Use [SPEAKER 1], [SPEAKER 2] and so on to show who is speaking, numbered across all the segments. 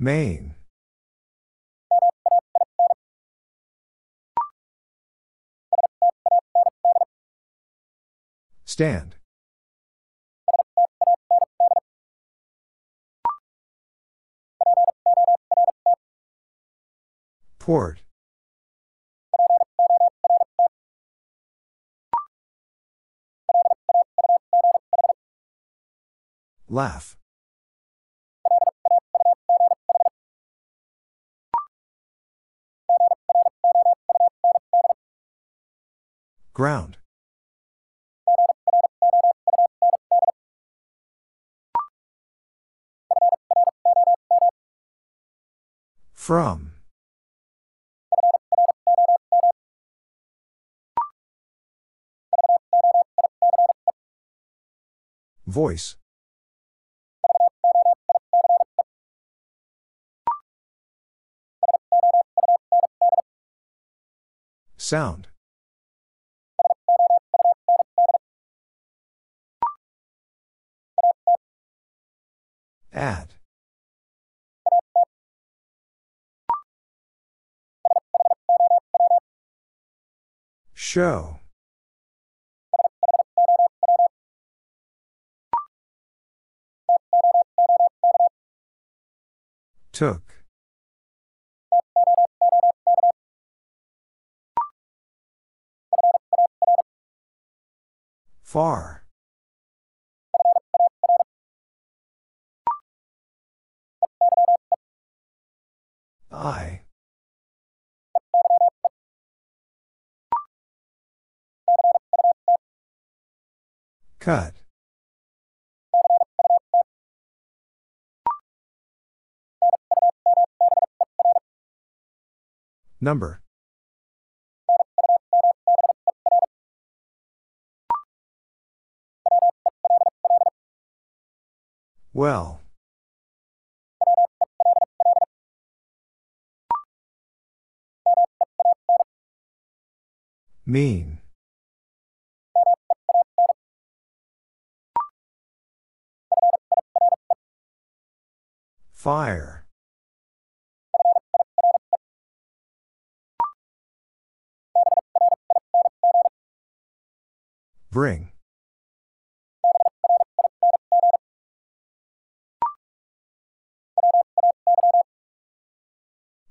[SPEAKER 1] Main. Stand. Port. Laugh. Ground. From. Voice. Sound. Add. Show. Took. Far. I. Cut. Number. Well. Mean. Fire. Bring.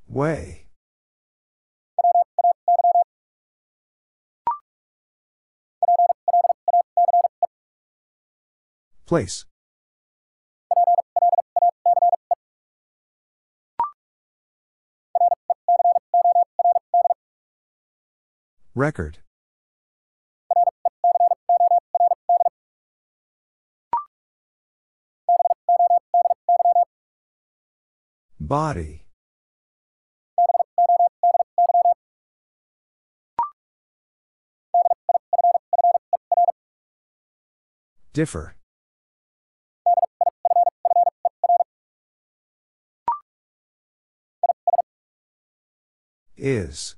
[SPEAKER 1] Way. Place. Record. Body. Differ. Is.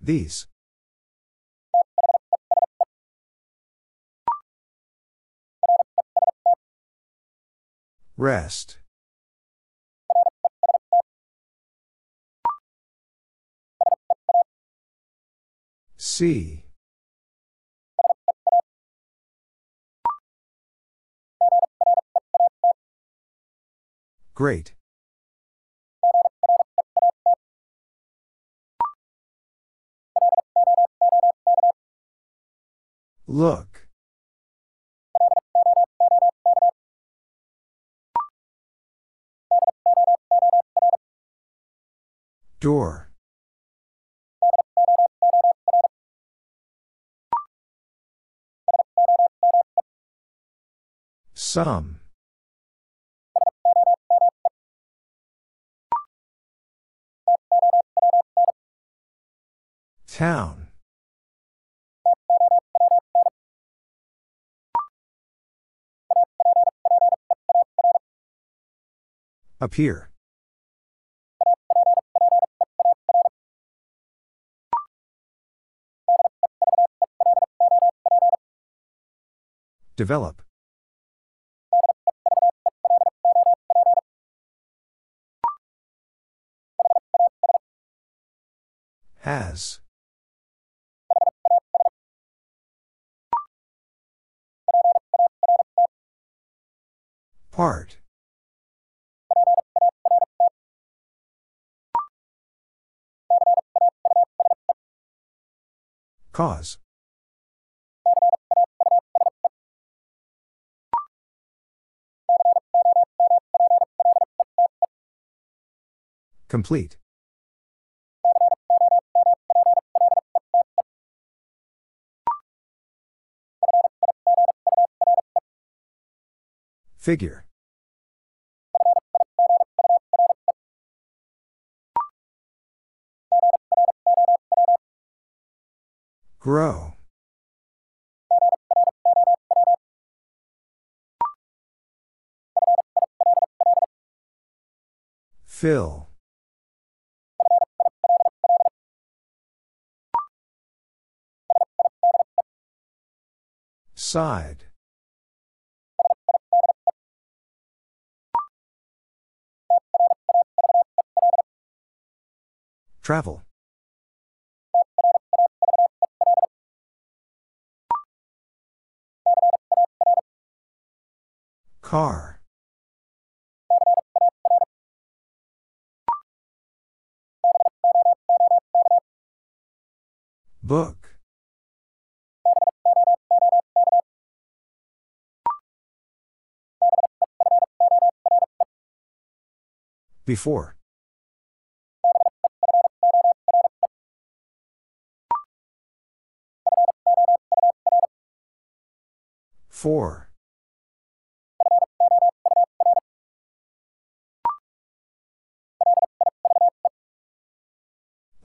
[SPEAKER 1] These. Rest. See. Great. Look. Door. Some. Town. Appear. Develop. Has. Part. Cause. Complete. Figure. Grow. Fill. Side. Travel. Car. Book. Before. Four.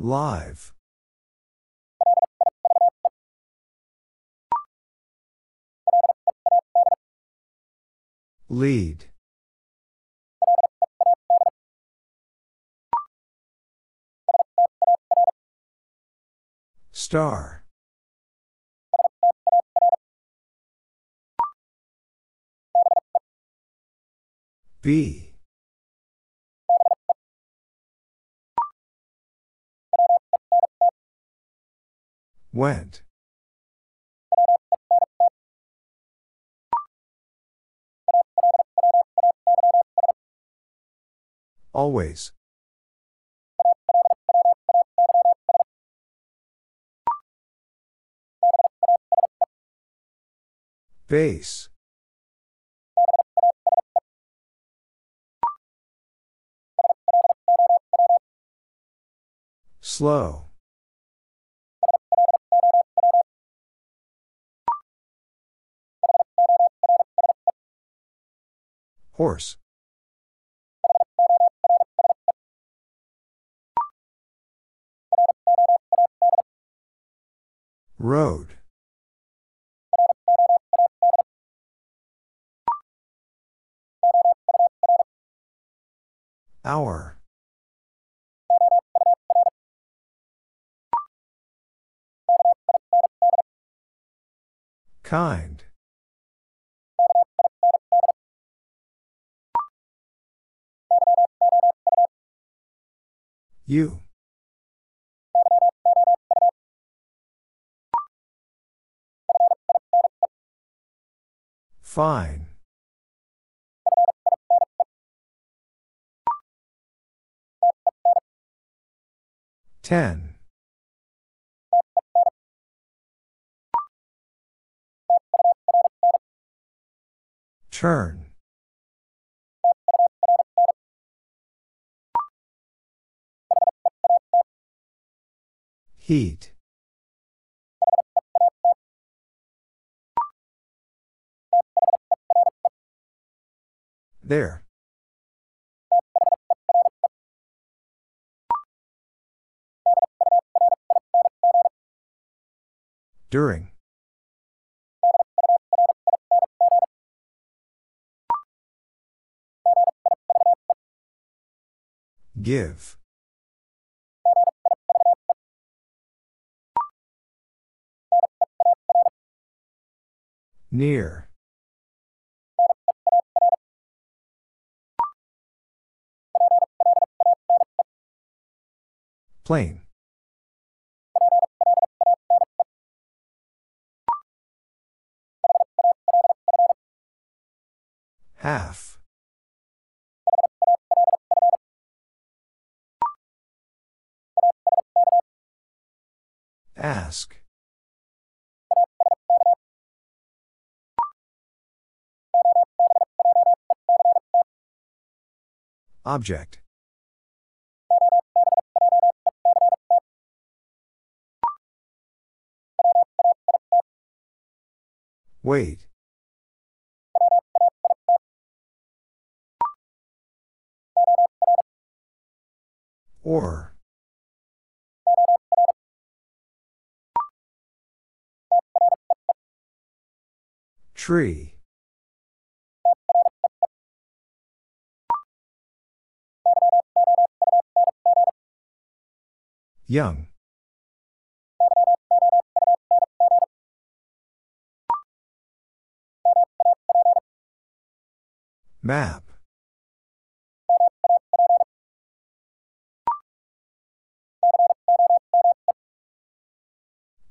[SPEAKER 1] Live. Lead. Star. B. Went. Always. Base. Slow. Horse. Road. Hour. Kind. You. Fine. Ten. Turn. Heat. There. During. Give. Near. Plain. Half. Ask. Object. Wait. Or. Tree. Young. Map.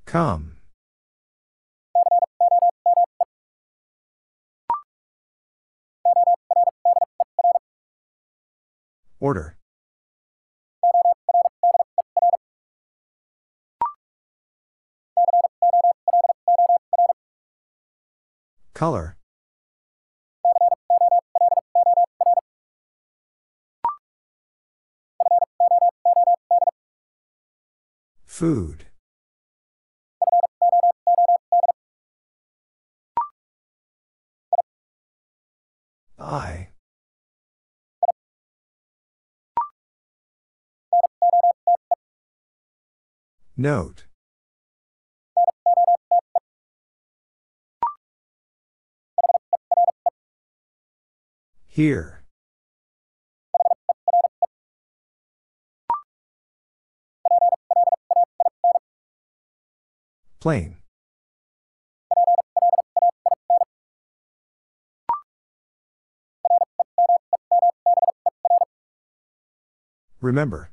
[SPEAKER 1] Come. Order. Color. Food. I. Note. Here. Plain. Remember.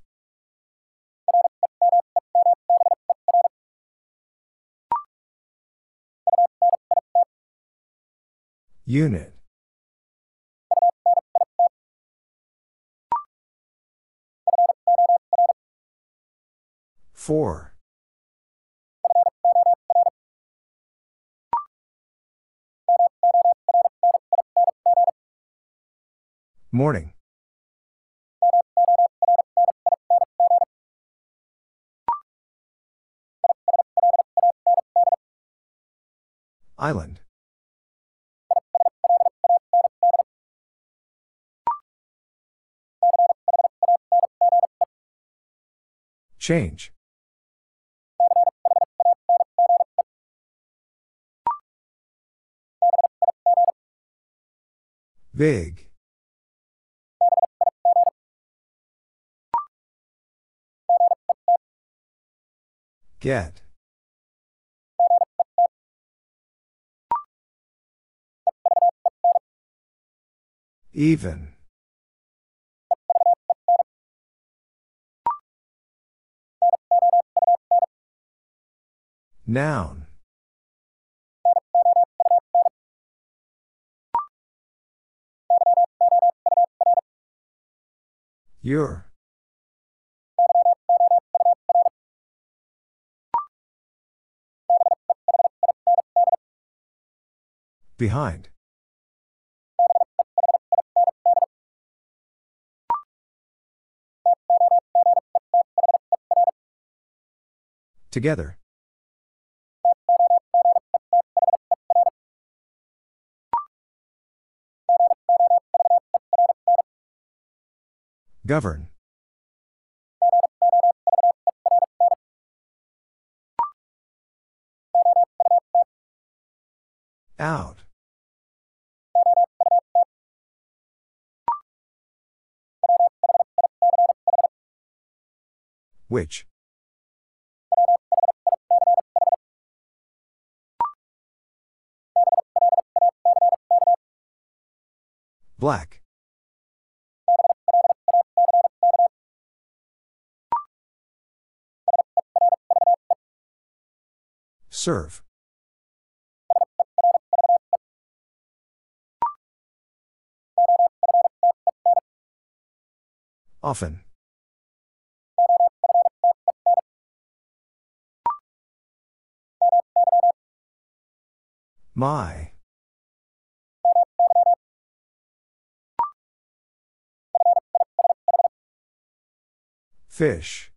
[SPEAKER 1] Unit. Four. Morning. Island. Change. Big. Get. Even. Noun. Your. Behind. Together. Govern. Out. Which? Black. Serve. Often. My. Fish.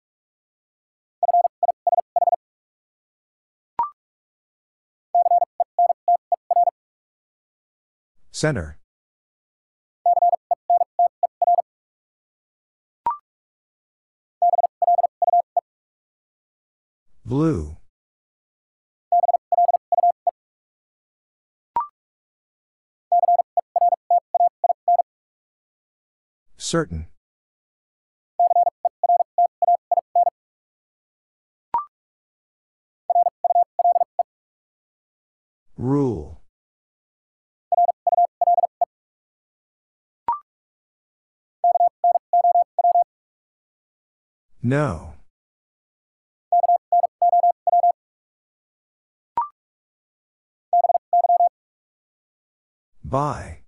[SPEAKER 1] Center. Blue. Certain. Rule. No. By.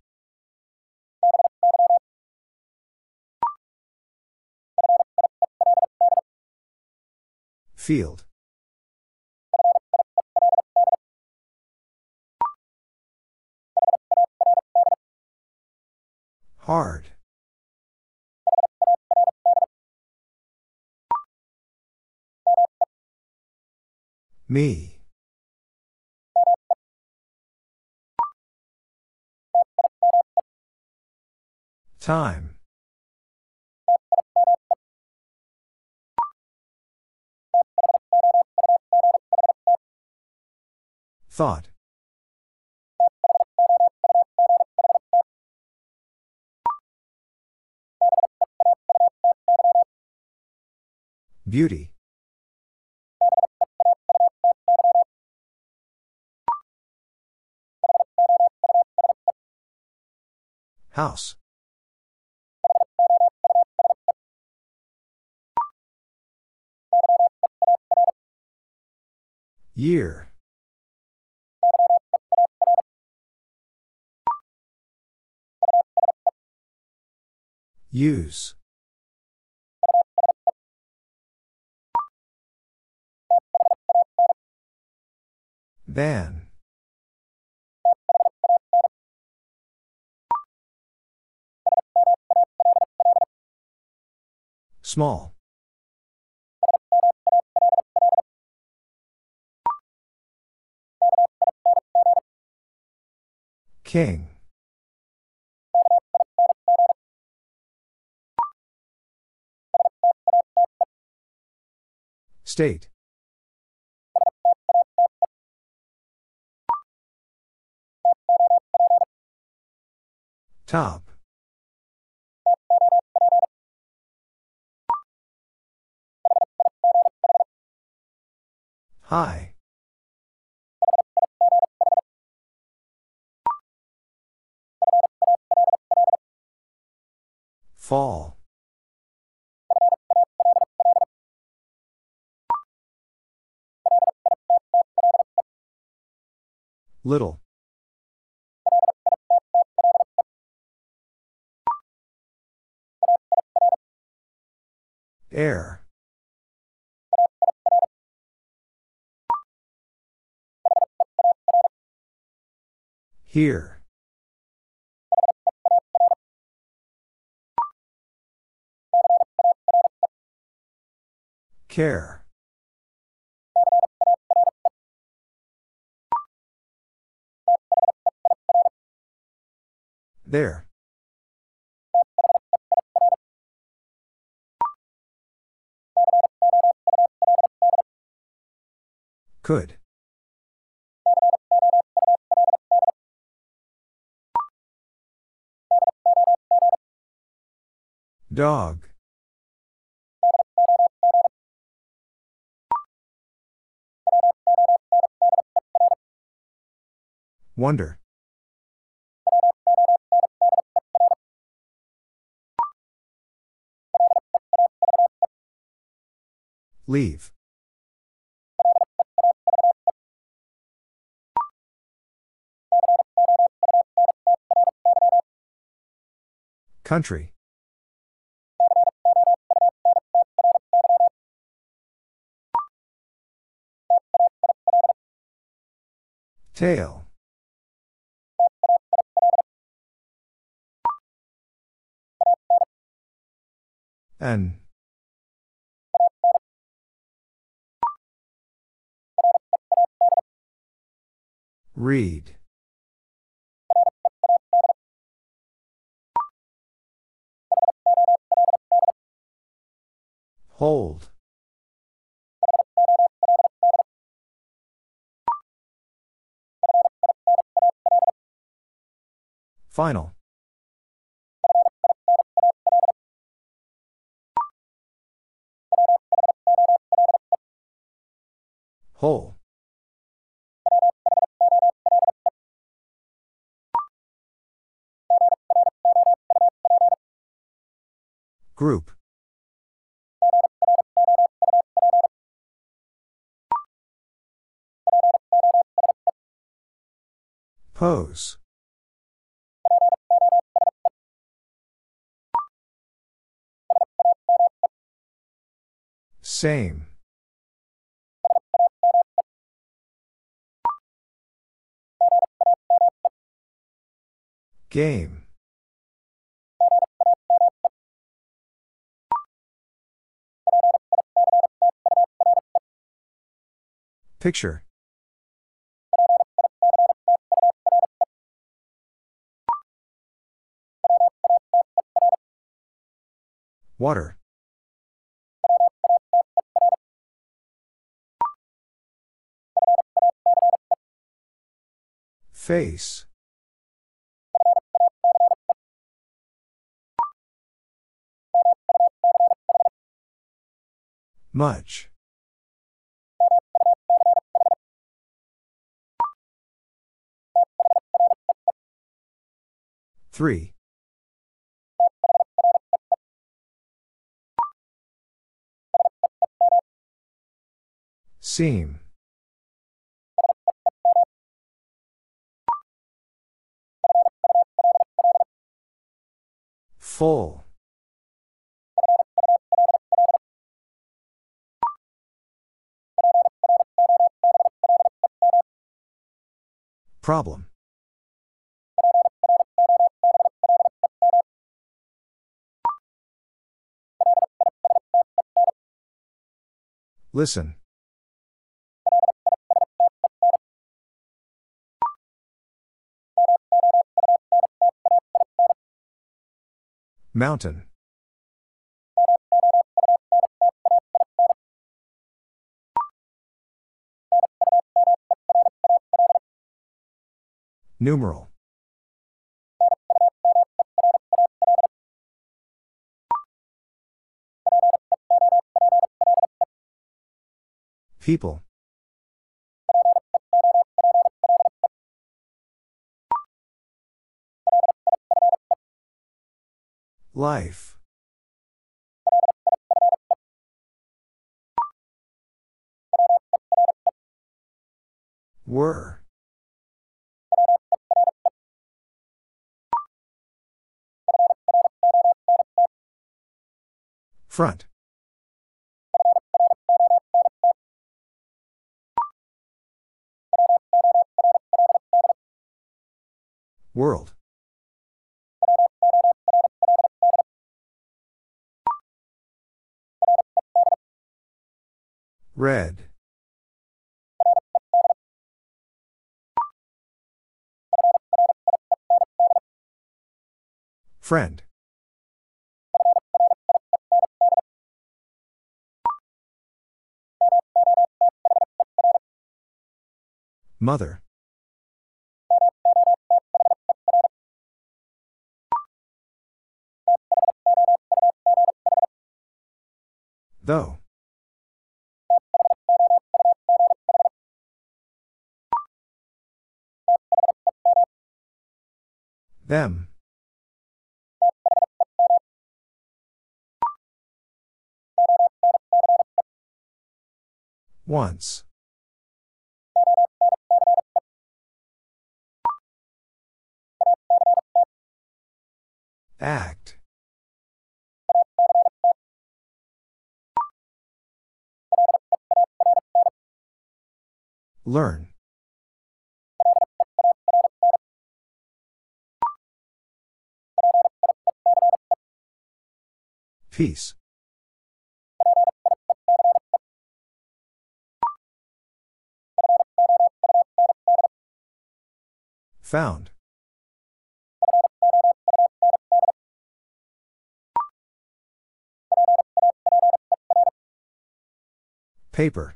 [SPEAKER 1] Field. Hard. Me. Time. Thought. Beauty. House. Year. Use. Van. Small. King. State. Top. High. Fall. Little. Air. Here. Care. There. Could. Dog. Wonder. Leave. Country. Tail. N. Read. Hold. Final. Whole. Group. Pose. Same. Game. Picture. Water. Face. Much. Three. Seam. Full. Problem. Listen. Mountain. Numeral. People. Life. Were. Front. World. Red. Friend. Mother. Though. Them. Once. Act. Learn. Peace. Found. Paper.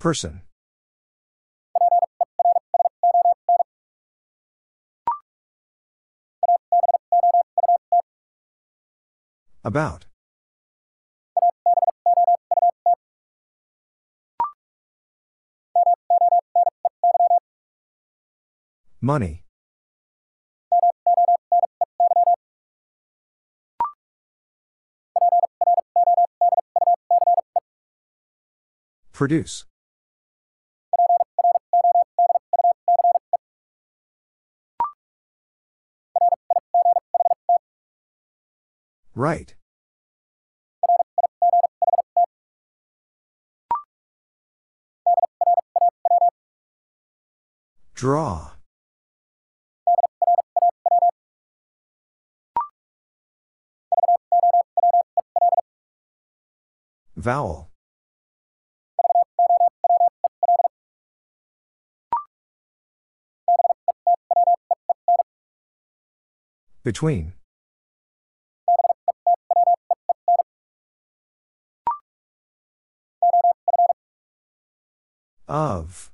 [SPEAKER 1] Person. About. Money. Produce. Right. Draw. Vowel. Between. Of.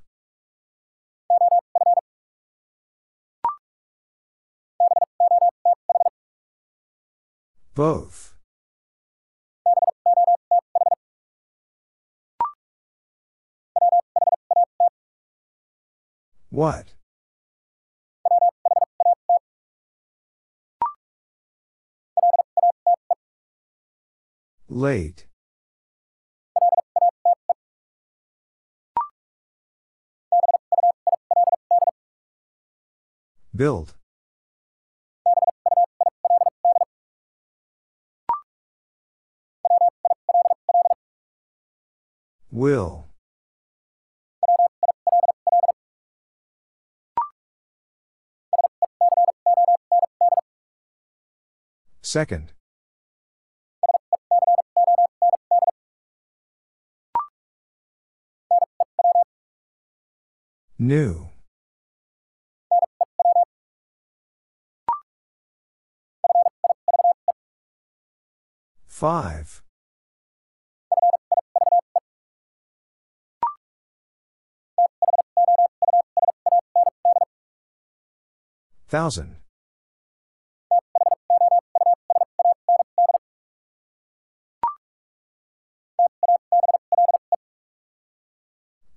[SPEAKER 1] Both. What? Late. Build. Will. Second. New. Five. Thousand.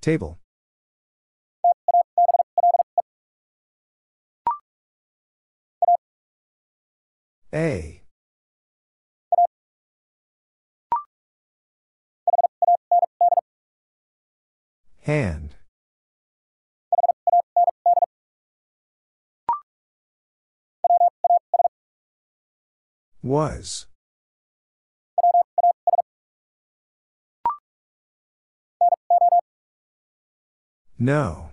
[SPEAKER 1] Table. A. Hand. Was. No.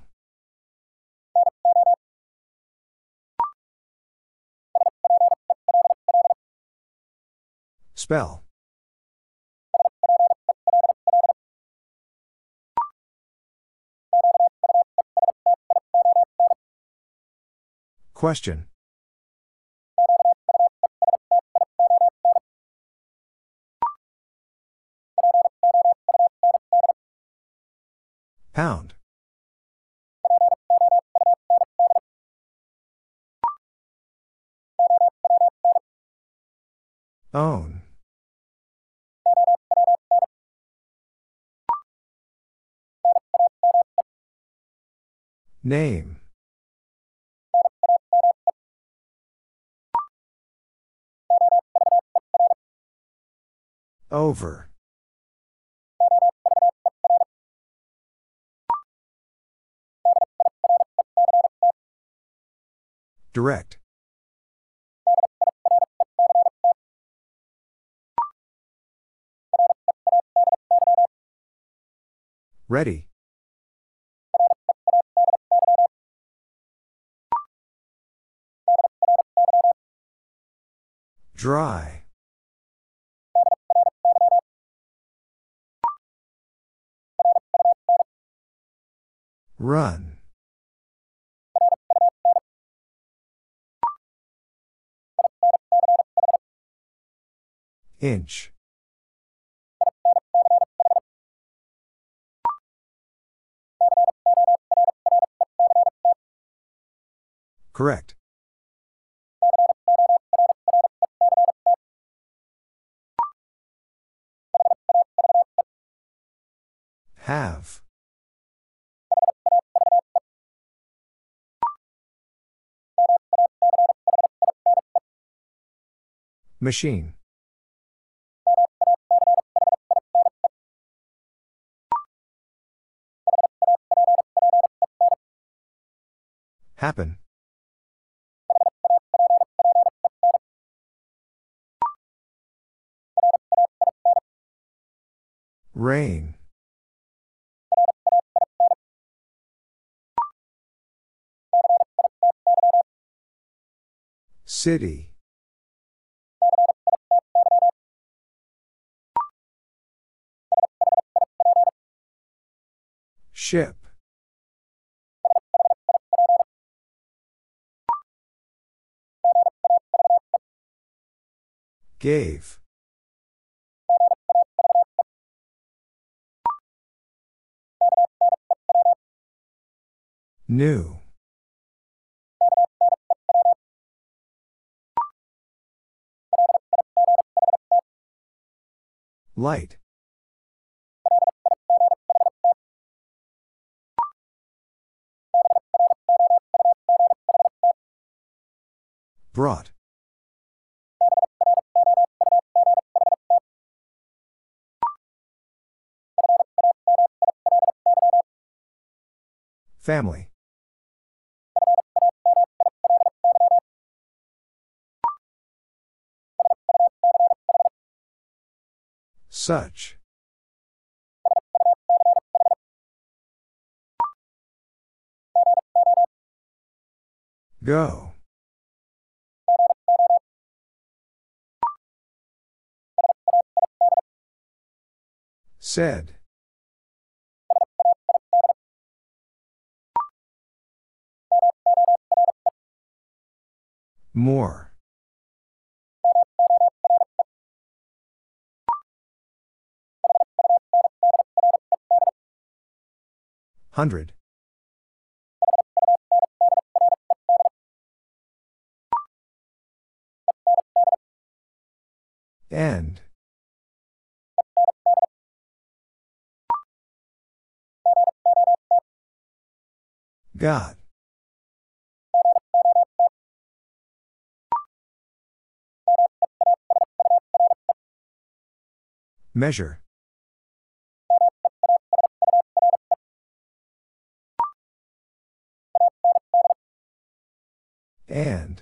[SPEAKER 1] Spell. Question. Pound. Own. Name. Over. Direct. Ready. Dry. Run. Inch. Correct. Have. Machine. Happen. Rain. City. Ship. Gave. New. Light. Brought. Family. Such. Go. Said. More. Hundred. End. God. Measure. And.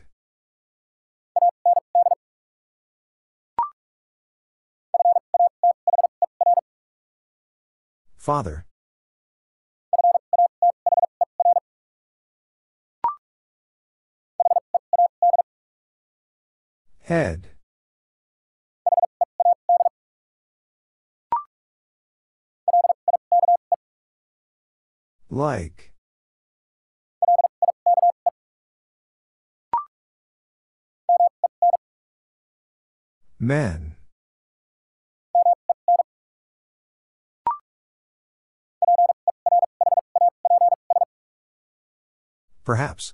[SPEAKER 1] Father. Head. Like. Men. Perhaps.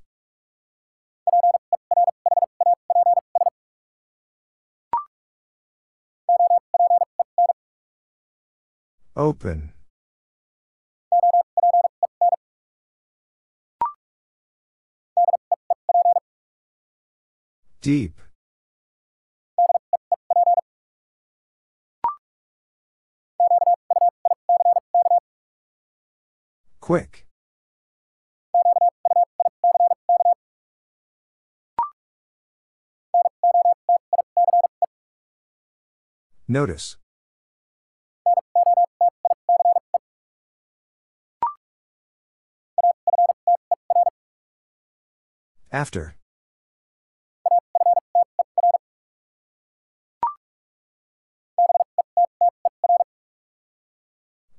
[SPEAKER 1] Open. Deep. Quick. Notice. After.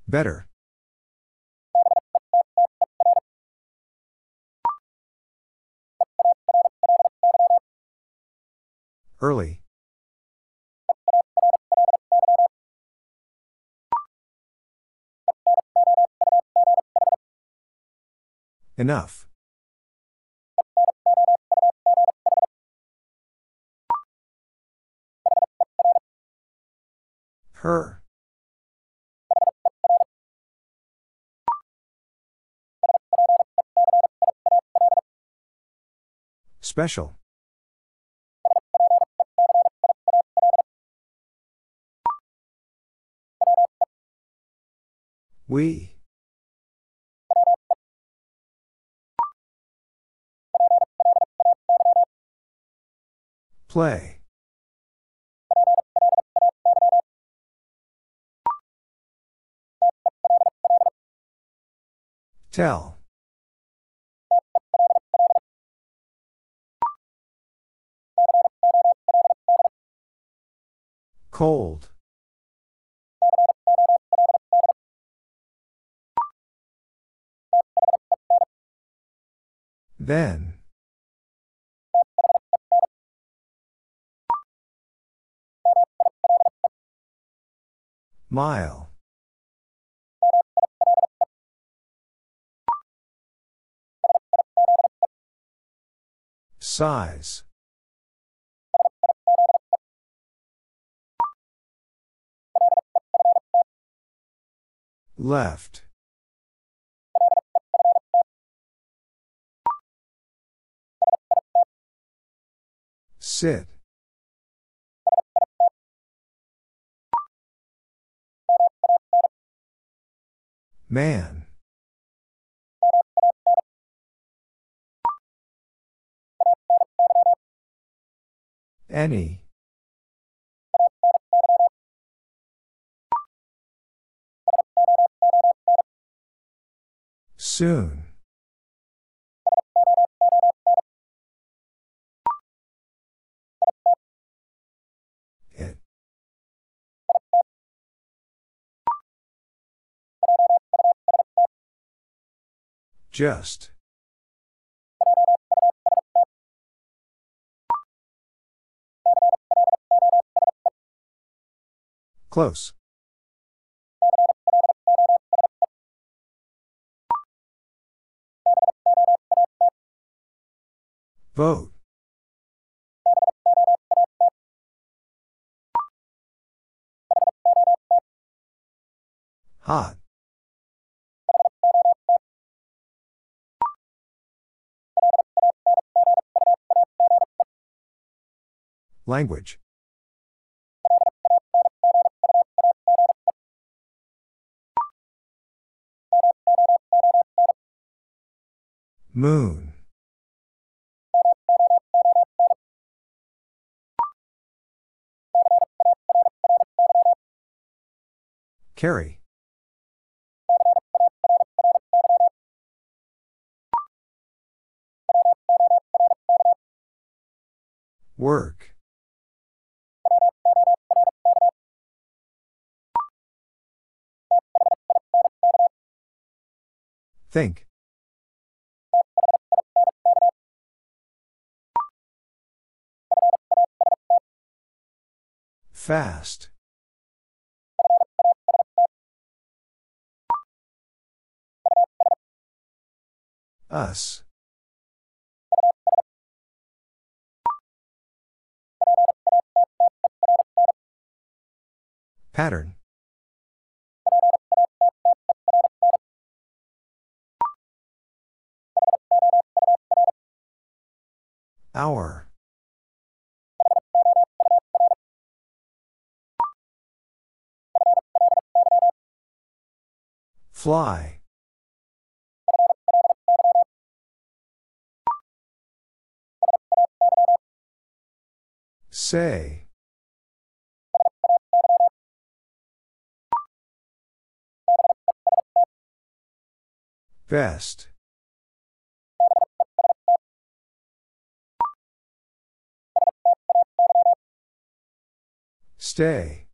[SPEAKER 1] Better. Early. Enough. Her. Special. We. Play. Tell. Cold. Then. Mile. Size. Left. Sit. Man. Any. Soon. It. Just. Close. Vote. Hot. Language. Moon. Carry. Work. Think. Fast. Us. Pattern. Hour. Fly. Say. Best. Stay.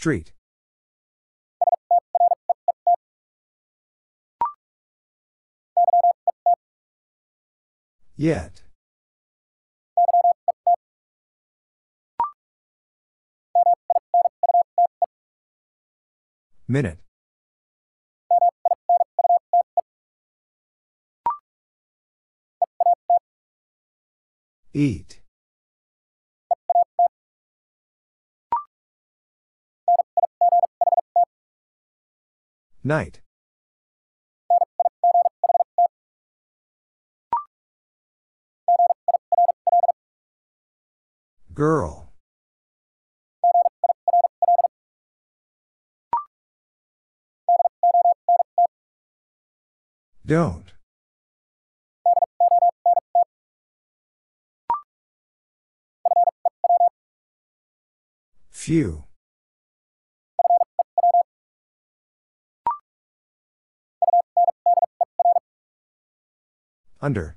[SPEAKER 1] Street. Yet. Minute. Eat. Night. Girl. Don't. Few. Under.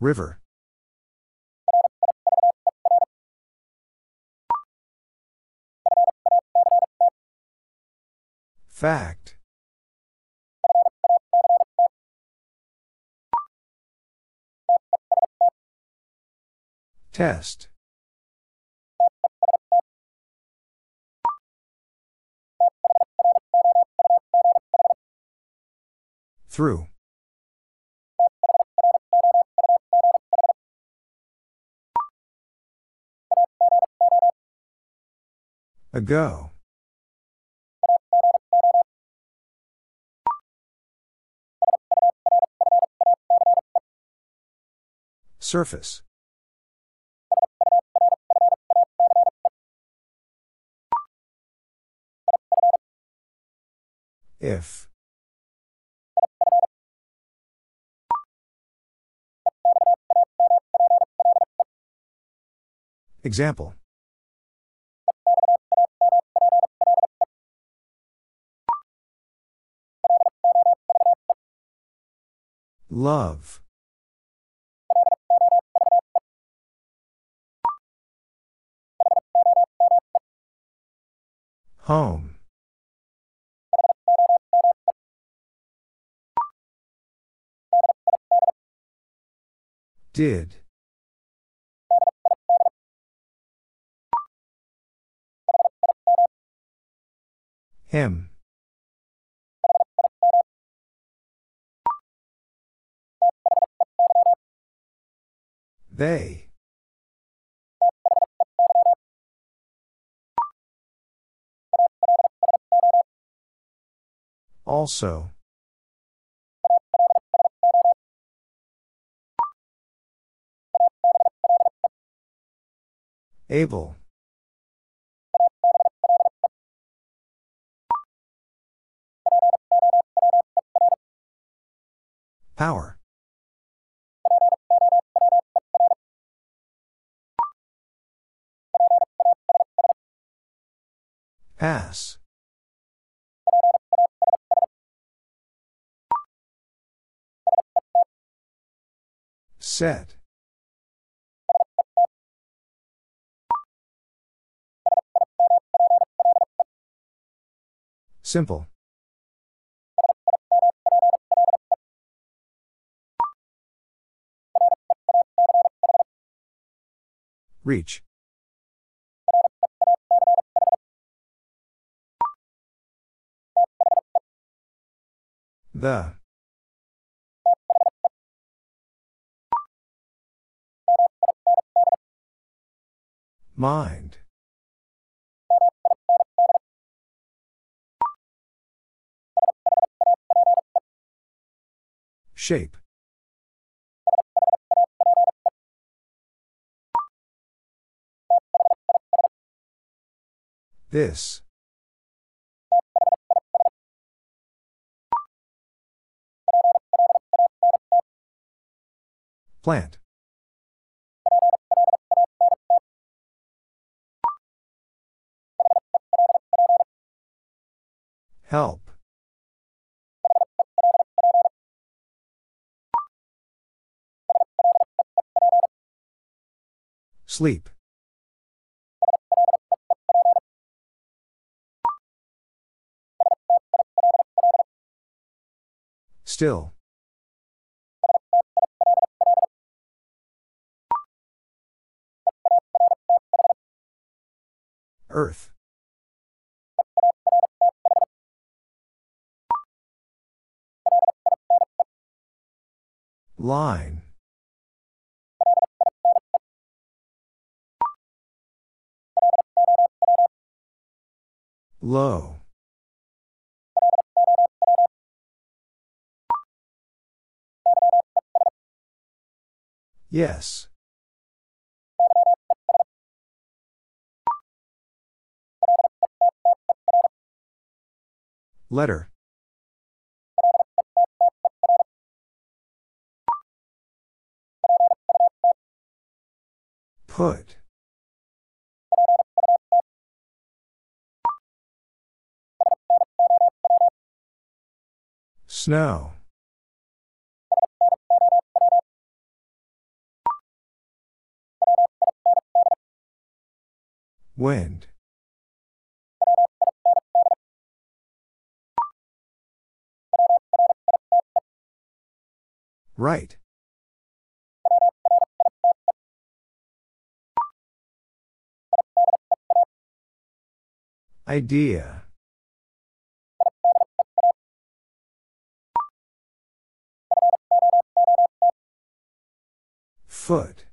[SPEAKER 1] River. Fact. Test. Through. Ago. Surface. If. Example. Love. Home. Did. Him. They. Also. Able. Power. Pass. Set. Simple. Reach. The. Mind. Shape. This. Plant. Help. Sleep. Still. Earth. Line. Low. Yes. Letter. Put. Snow. Wind. Right. Idea. Foot.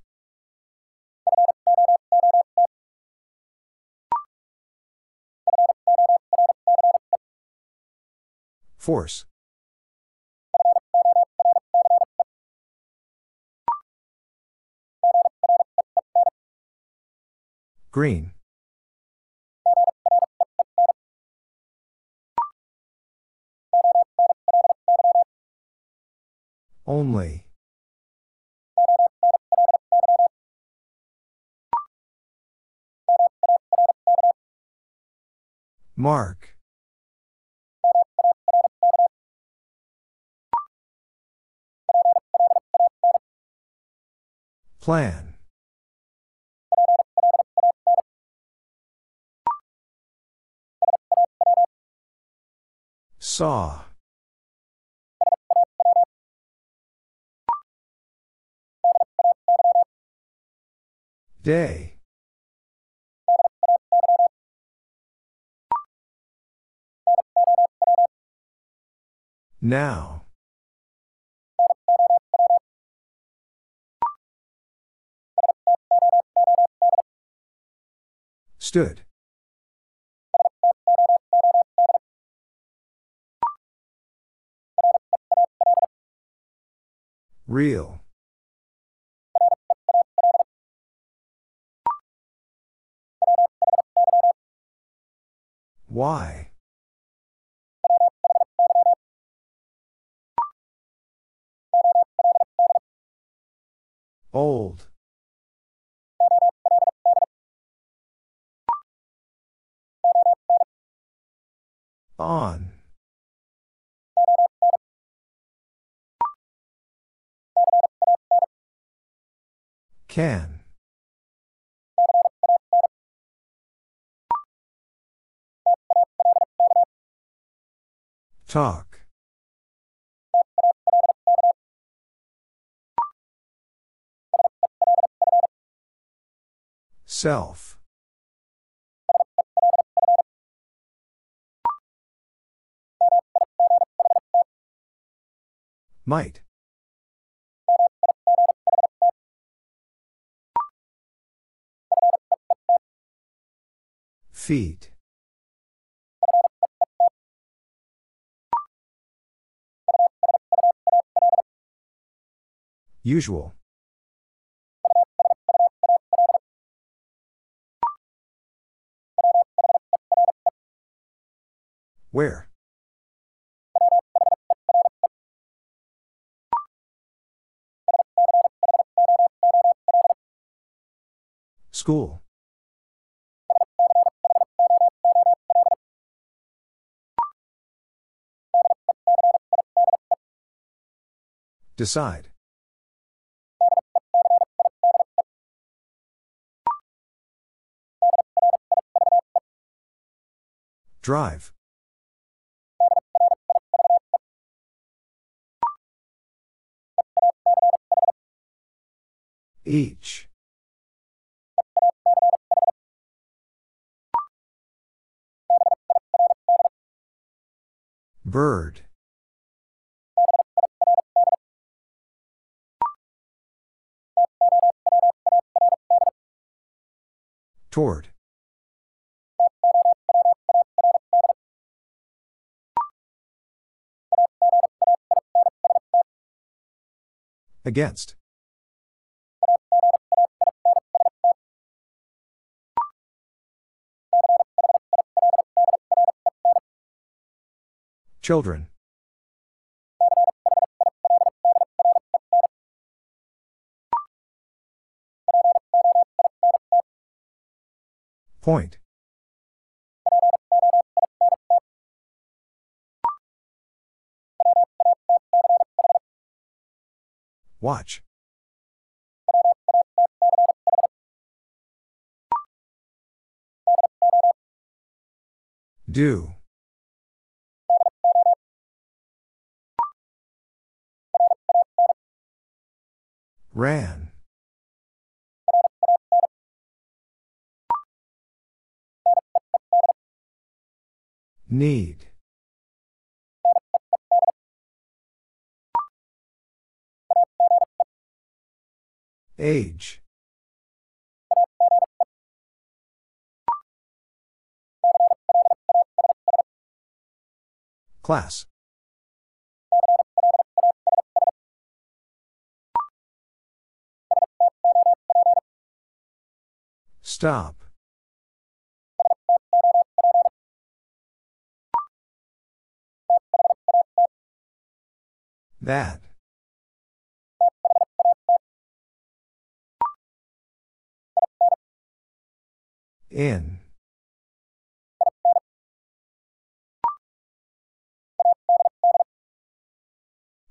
[SPEAKER 1] Force. Green. Only. Mark. Plan. Saw. Day. Now. Stood. Real. Why? Old. On. Can. Talk. Self. Might. Feet. Usual. Where? School. Decide. Drive. Each. Bird. Toward. Against. Children. Point. Watch. Do. Ran. Need. Age. Class. Stop. That. In.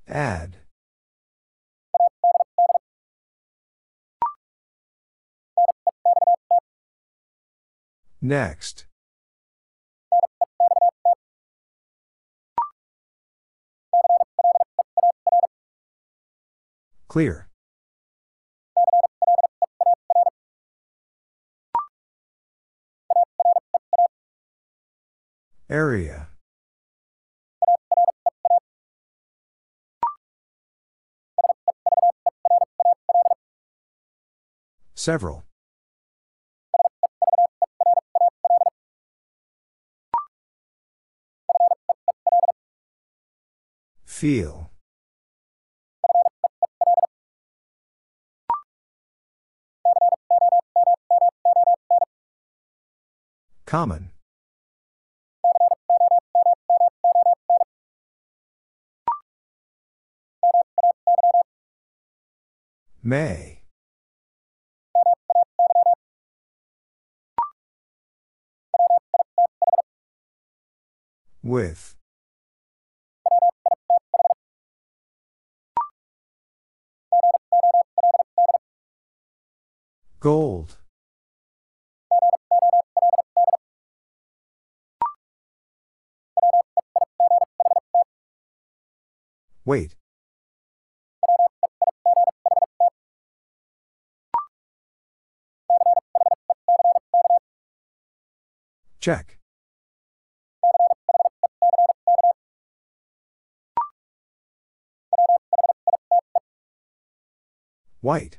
[SPEAKER 1] Add. Next. Clear. Area. Several. Feel. Common. May. With. Gold. Wait. Check. White.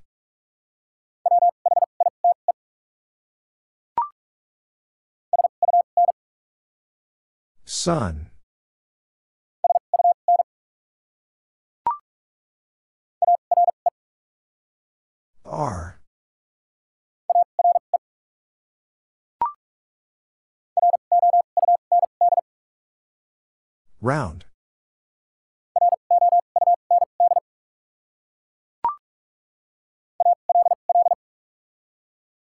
[SPEAKER 1] Sun. R. Round.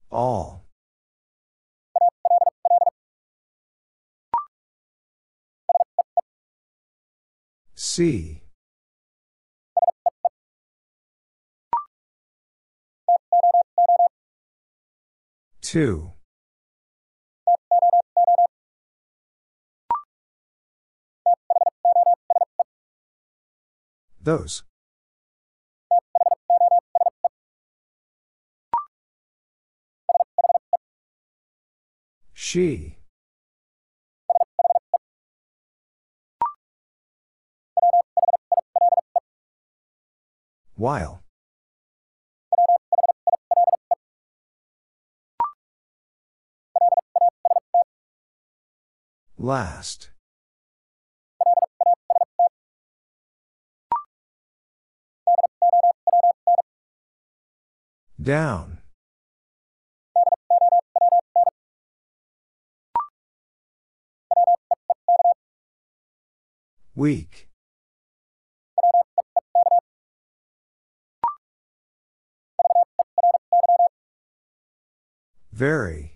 [SPEAKER 1] All. See. Two. Those. She. While. Last. Down. Weak. Very.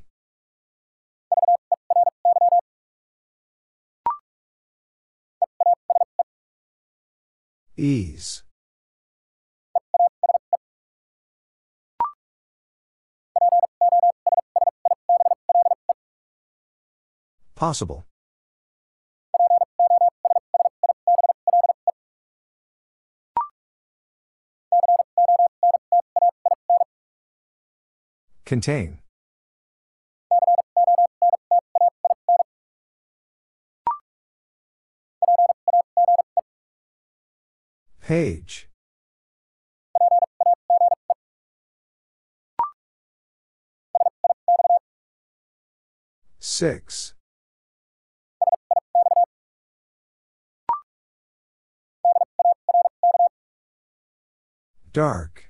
[SPEAKER 1] Ease. Possible. Contain. Page. Six. Dark.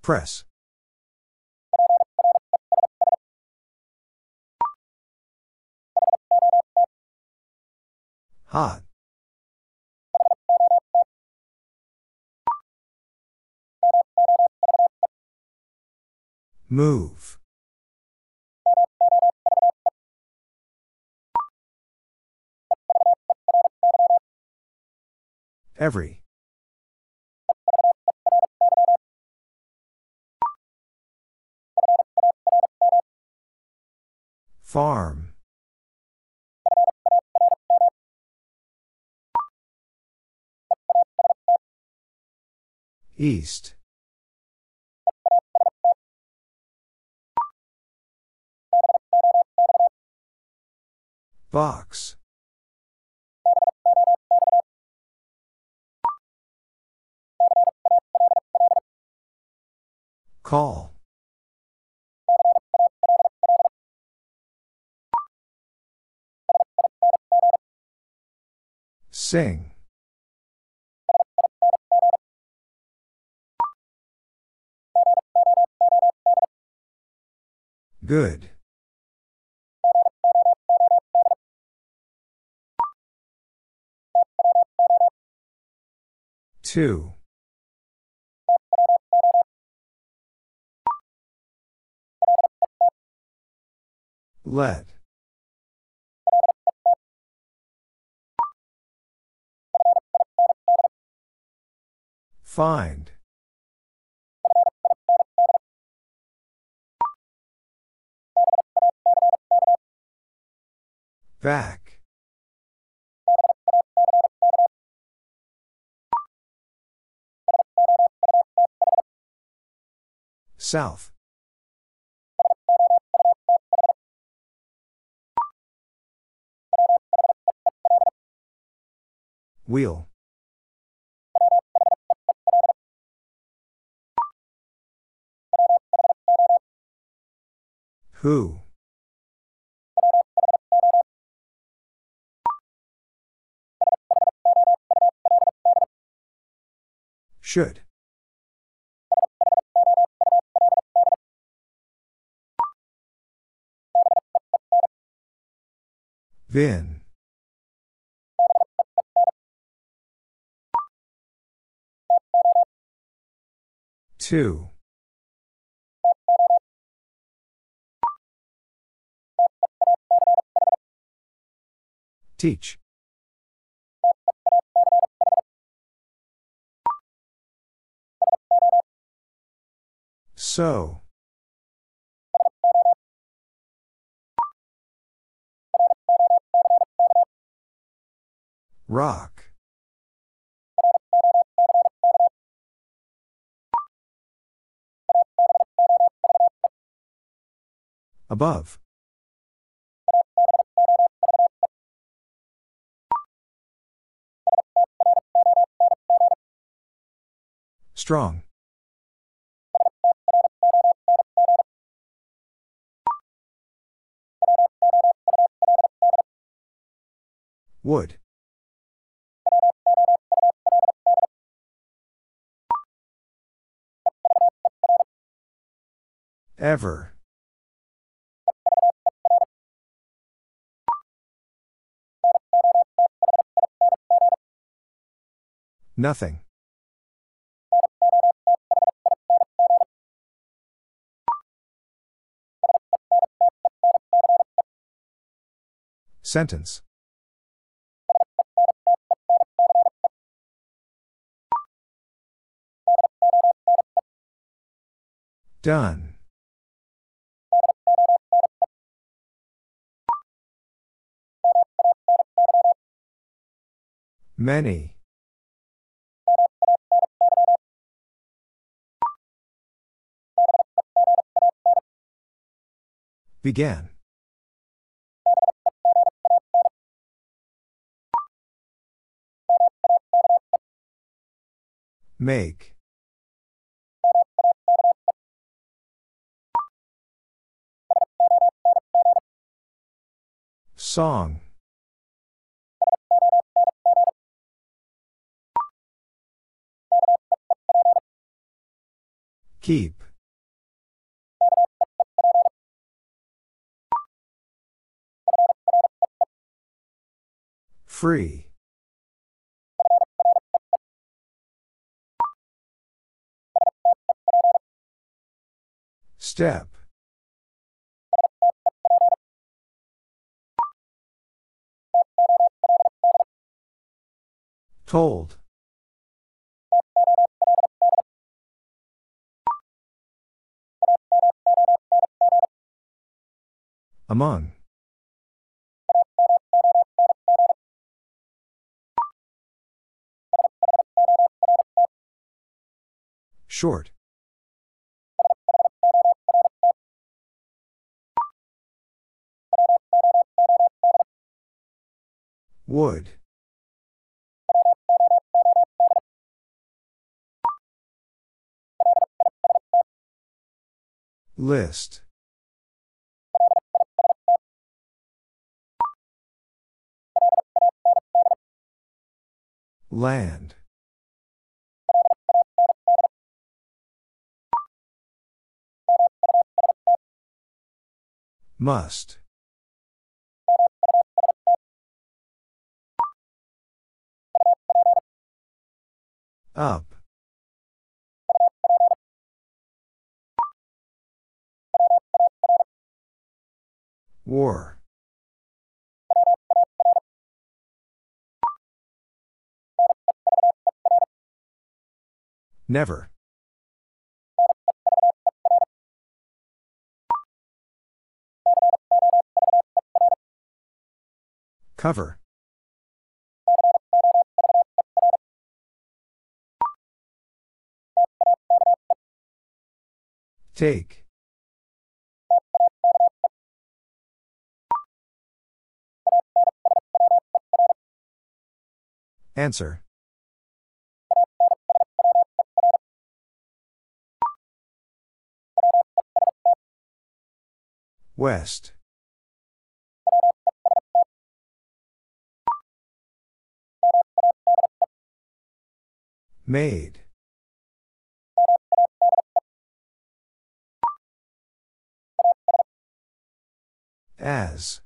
[SPEAKER 1] Press. Hot. Move. Every. Farm. East. Box. Call. Sing. Good. Two. Let. Find. Back. South. Wheel. Who? Should. Vin. Two. Teach. So. Rock. Above. Strong. Wood. Ever. Nothing. Sentence. Done. Many. Began. Make. Song. Keep. Free. Step. Told. Among. Short. Wood. List. Land. Must. Up. War. Never. Cover. Take. Answer. West. Made. As.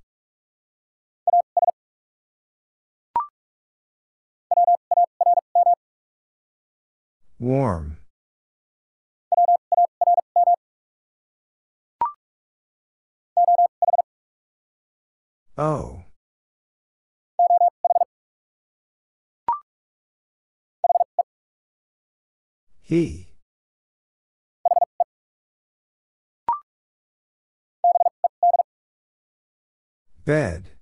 [SPEAKER 1] Warm. Oh. He. Bed.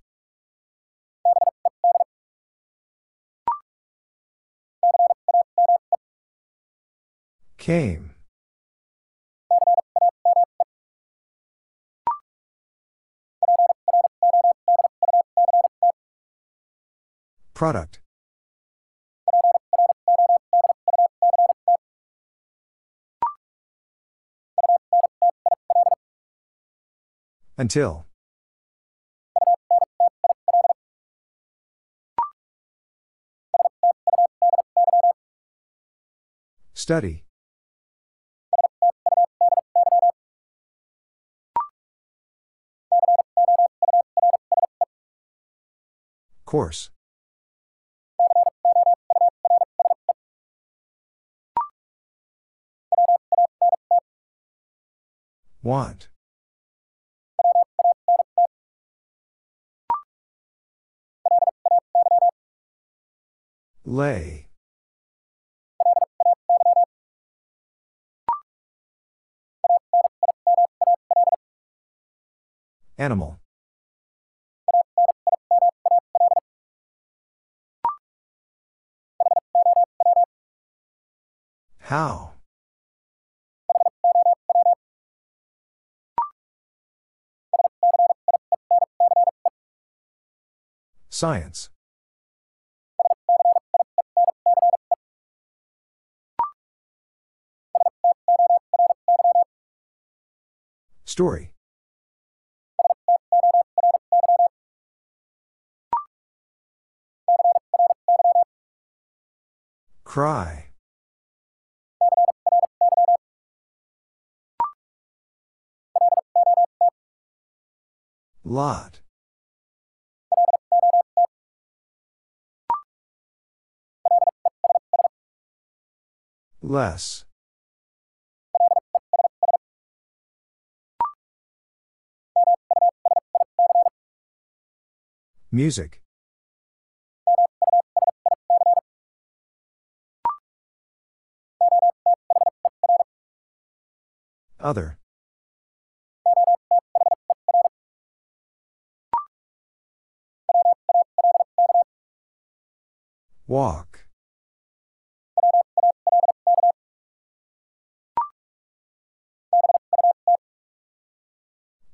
[SPEAKER 1] Came. Product. Until. Study. Course. Want. Lay. Animal. How? Science. Story. Cry. Lot. Less. Music. Other. Walk.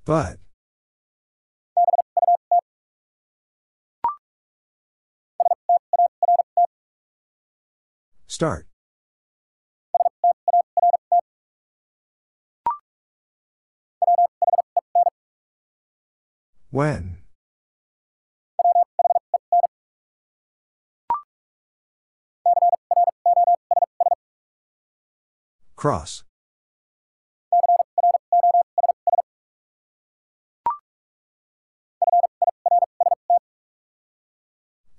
[SPEAKER 1] But. Start. When? Cross.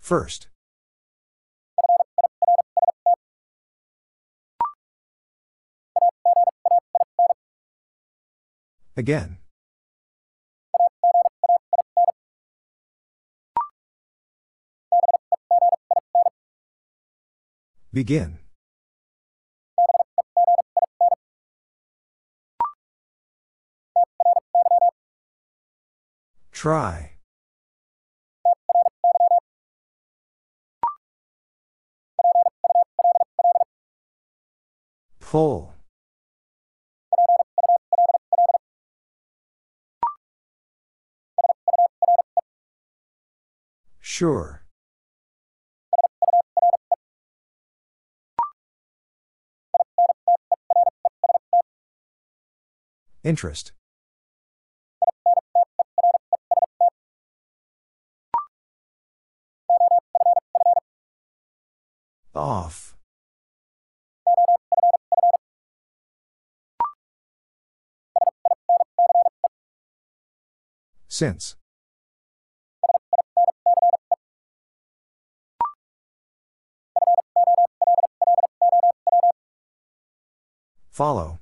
[SPEAKER 1] First. Again. Begin. Try. Pull. Sure. Interest. Off. Since. Follow.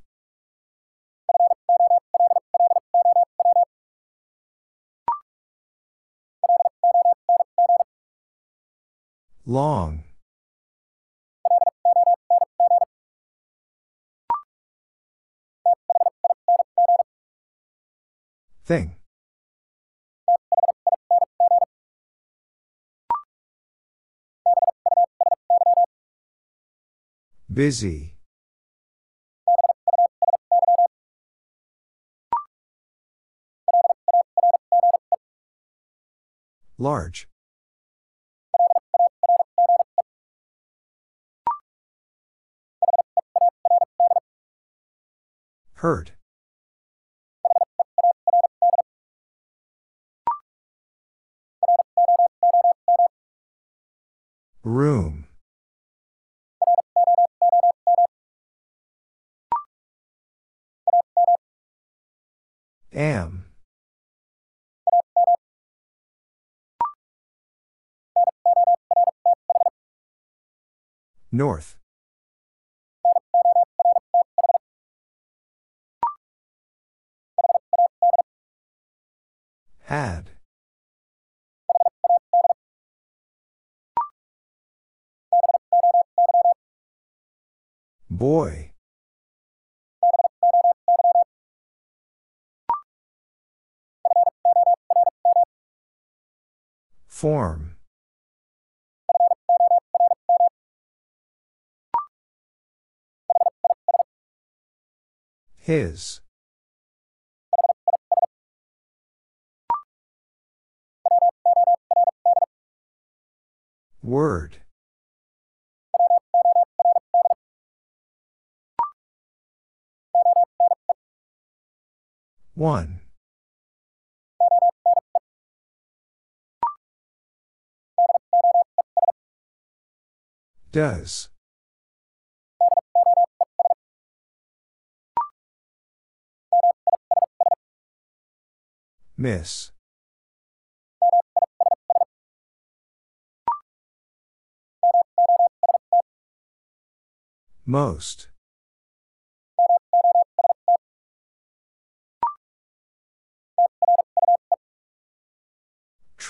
[SPEAKER 1] Long. Thing. Busy. Large. Hurt. Room. Am. North. Had. Boy. Form. His. Word. One. Does. Miss. Most.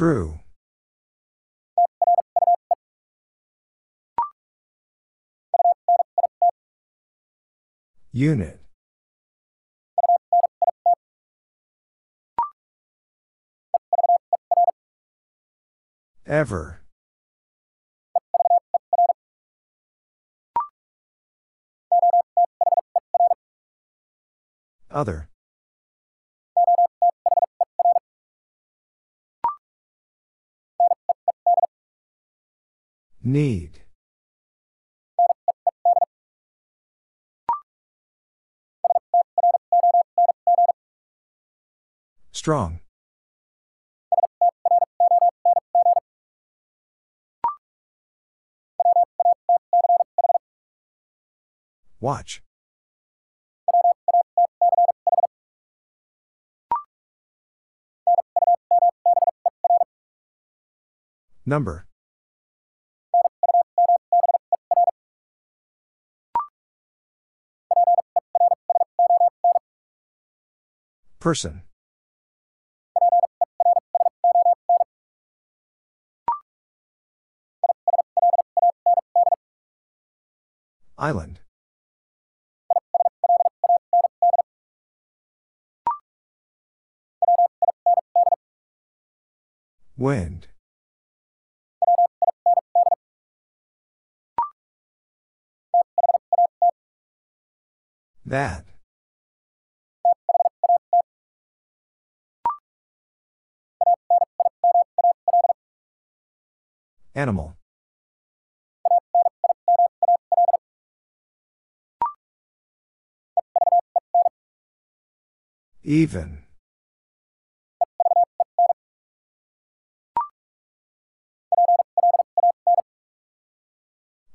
[SPEAKER 1] True. Unit. Ever. Other. Need. Strong. Watch. Number. Person. Island. Wind. That. Animal. Even.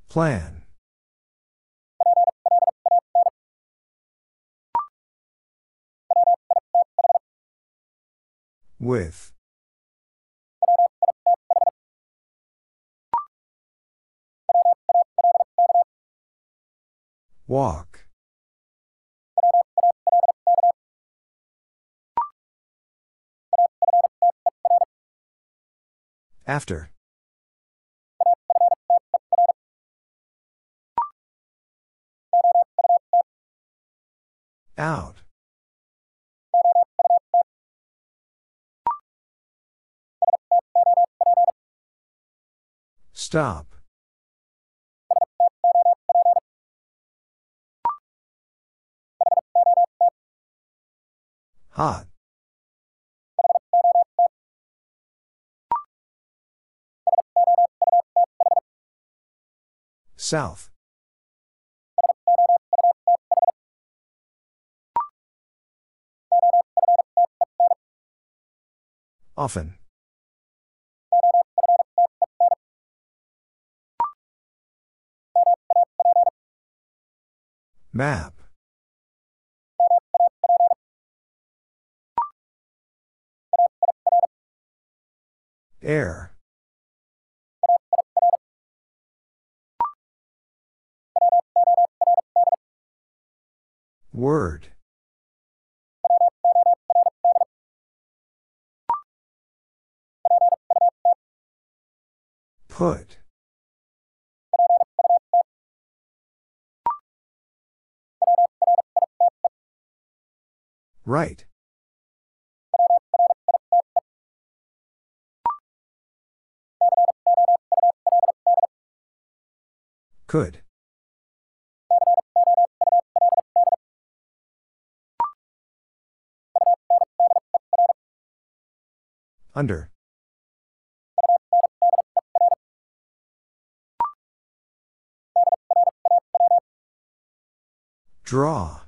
[SPEAKER 1] Plan. With. Walk. After. Out. Stop. Hot. South. Often. Map. Air. Word. Put. Right. Could. Under. Draw.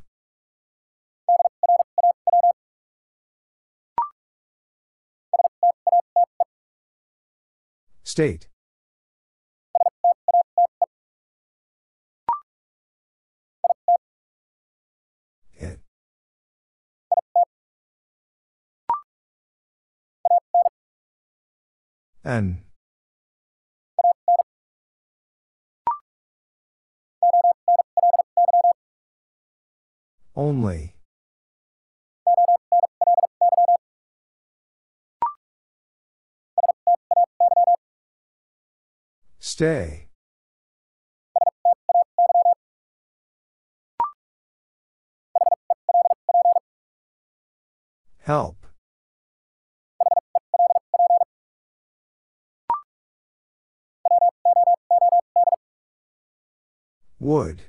[SPEAKER 1] State. N. Only. Stay. Help. Would.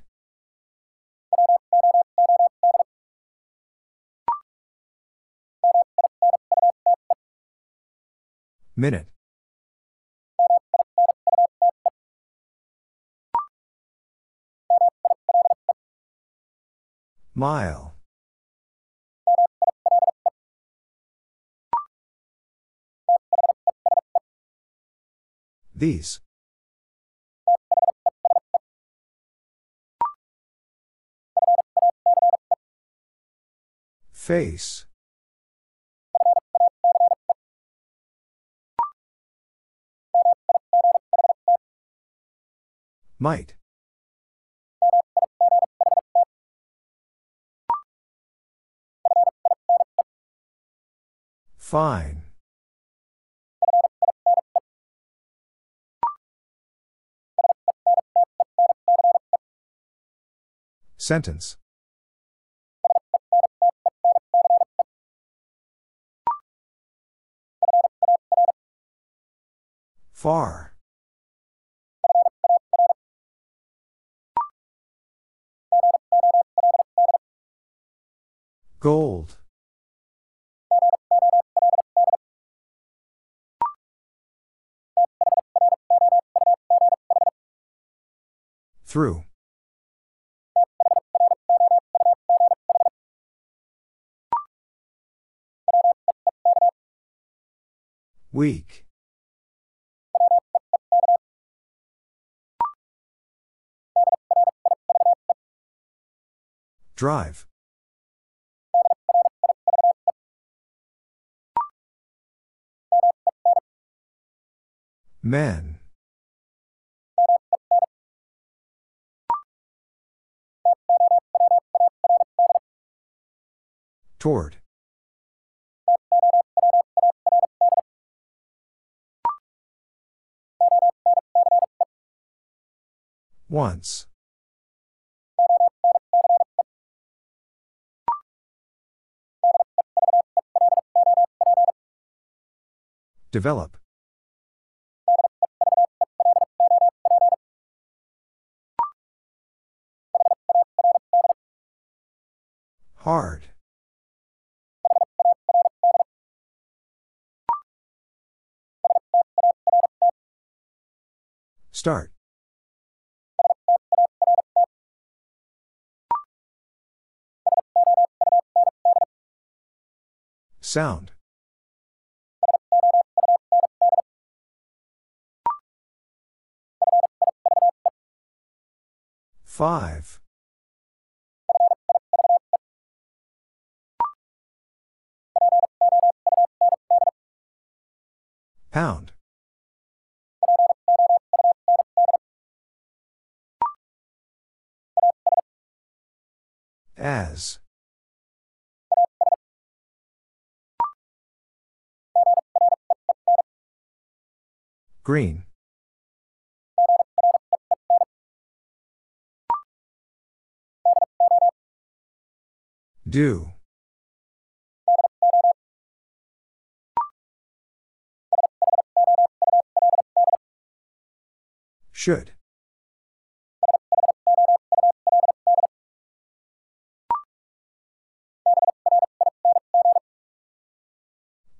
[SPEAKER 1] Minute. Mile. These. Face. Might. Fine. Sentence. Far. Gold. Through. Weak. Drive. Men. Toward. Once. Develop. Hard. Start. Sound. Five. Pound. As. Green. Do. Should.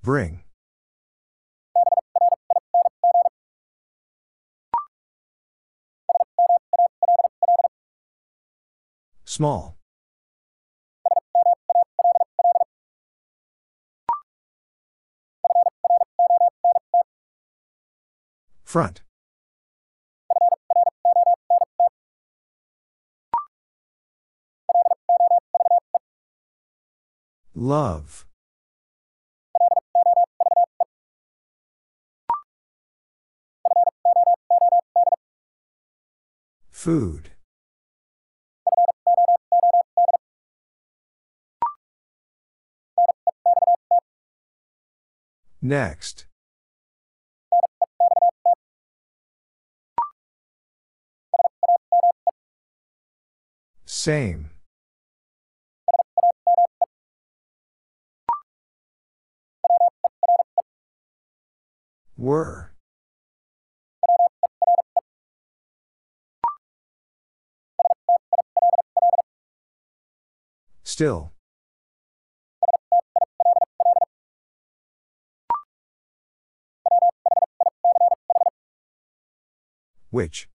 [SPEAKER 1] Bring. Small. Front. Love. Food. Next. Same. Were. Still. Which?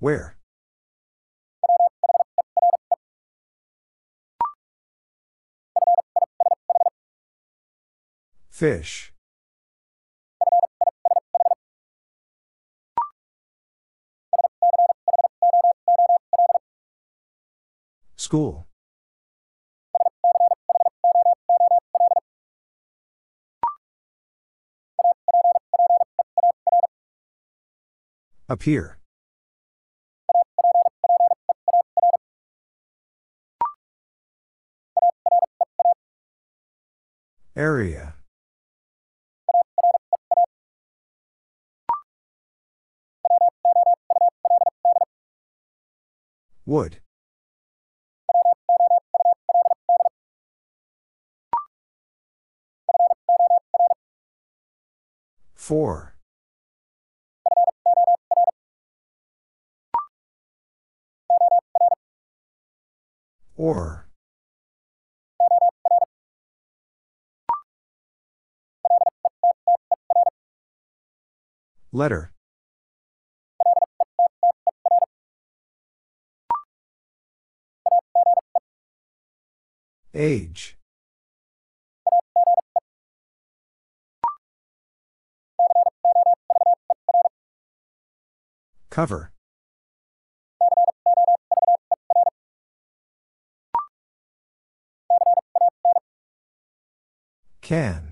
[SPEAKER 1] Where? Fish. School. Appear. Area. Wood. Four. Or. Letter. Age. Cover. Can.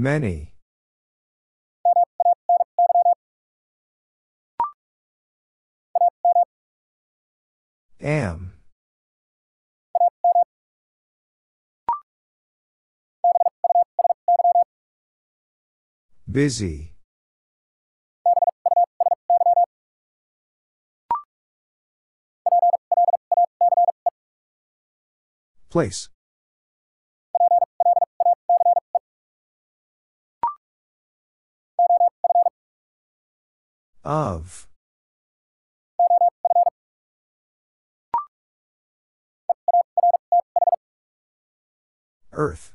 [SPEAKER 1] Many. Am. Busy. Place. Of. Earth.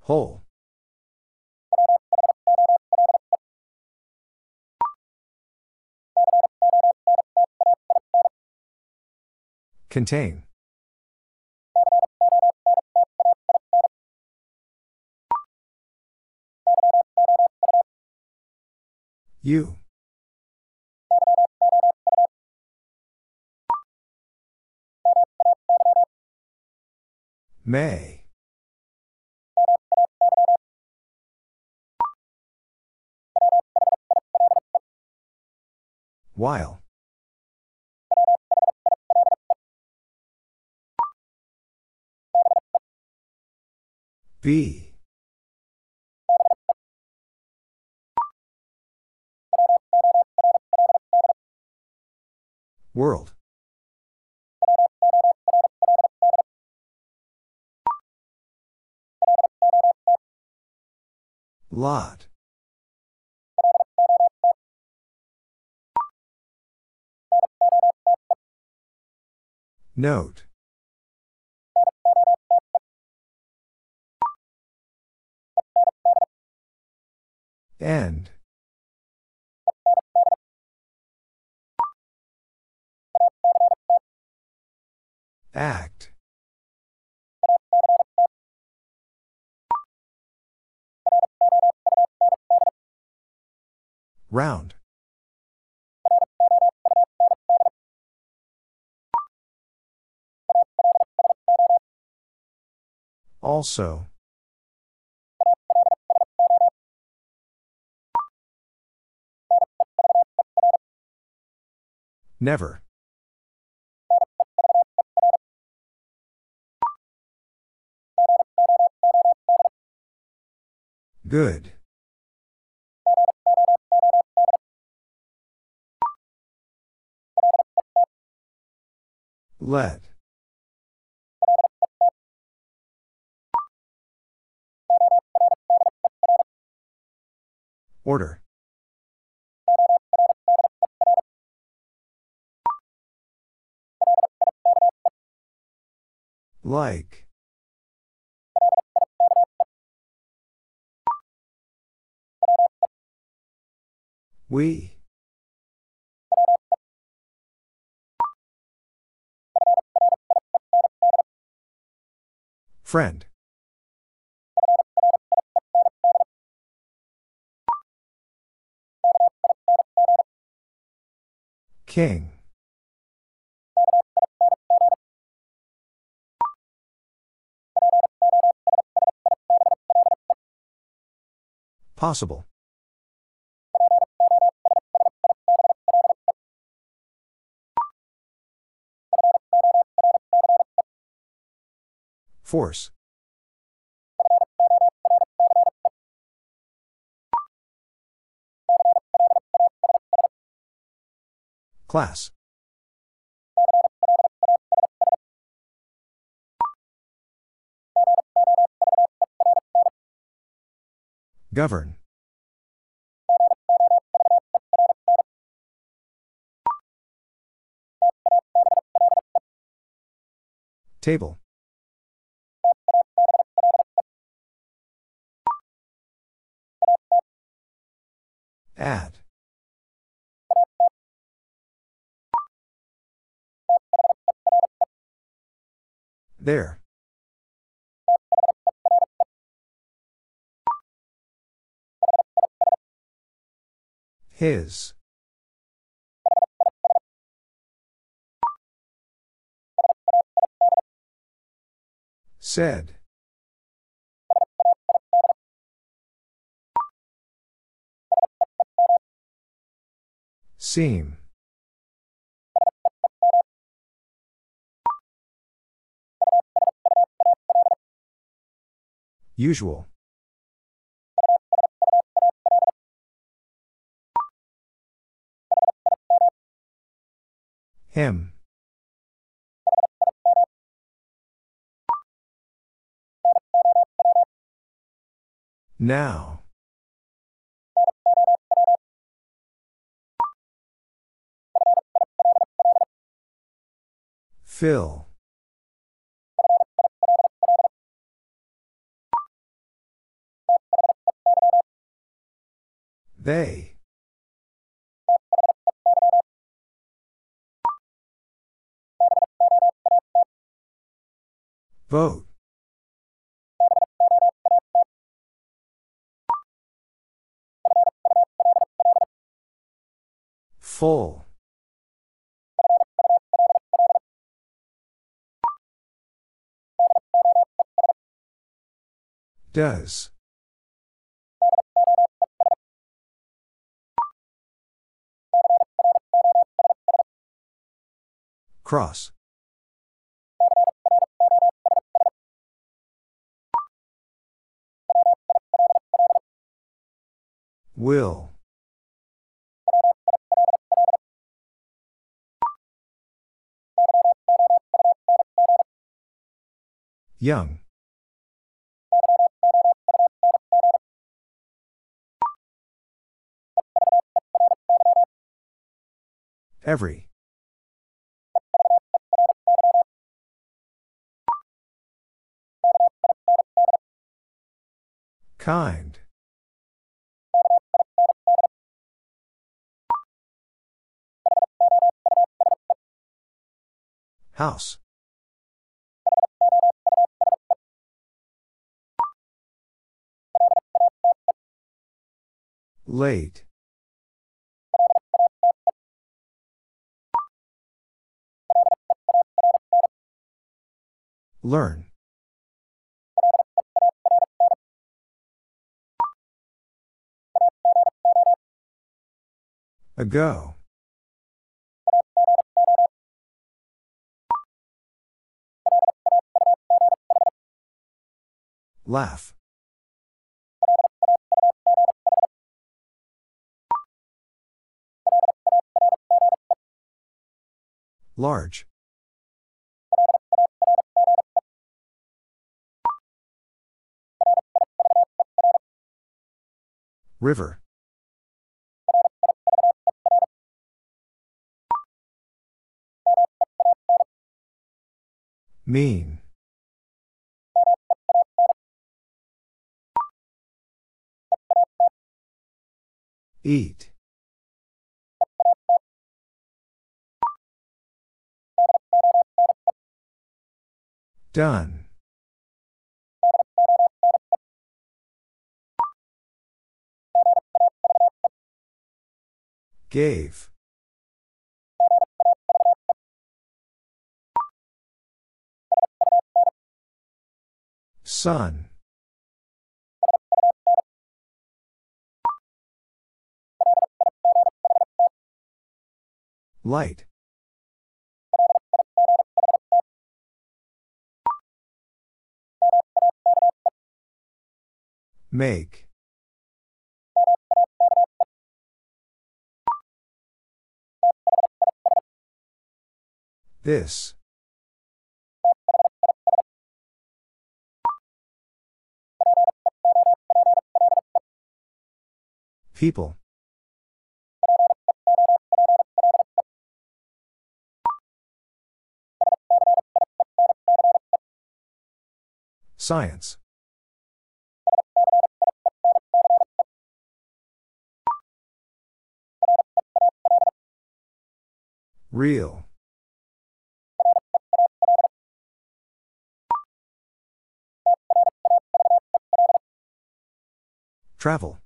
[SPEAKER 1] Whole. Contain. You. May. While. Be. World. Lot. Note. End. Act. Round. Also. Never. Good. Let. Order. Like. We. Friend. King. Possible. Force. Class. Govern. Table. Add. There. His. Said. Seem. Usual. Him. Now. Fill. They. Vote. Full. Does. Cross. Will. Young. Every. Kind. House. Late. Learn. Ago. Laugh. Large. River. Mean. Eat. Done. Gave. Sun. Light. Make. This. People. Science. Real. Travel.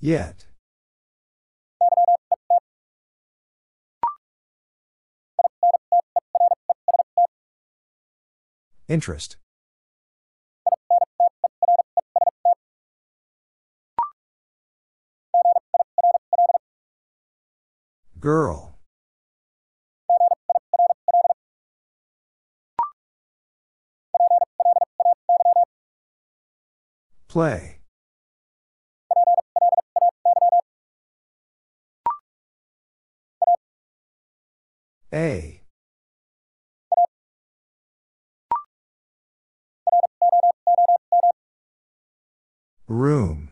[SPEAKER 1] Yet. Interest. Girl. Play. A. Room.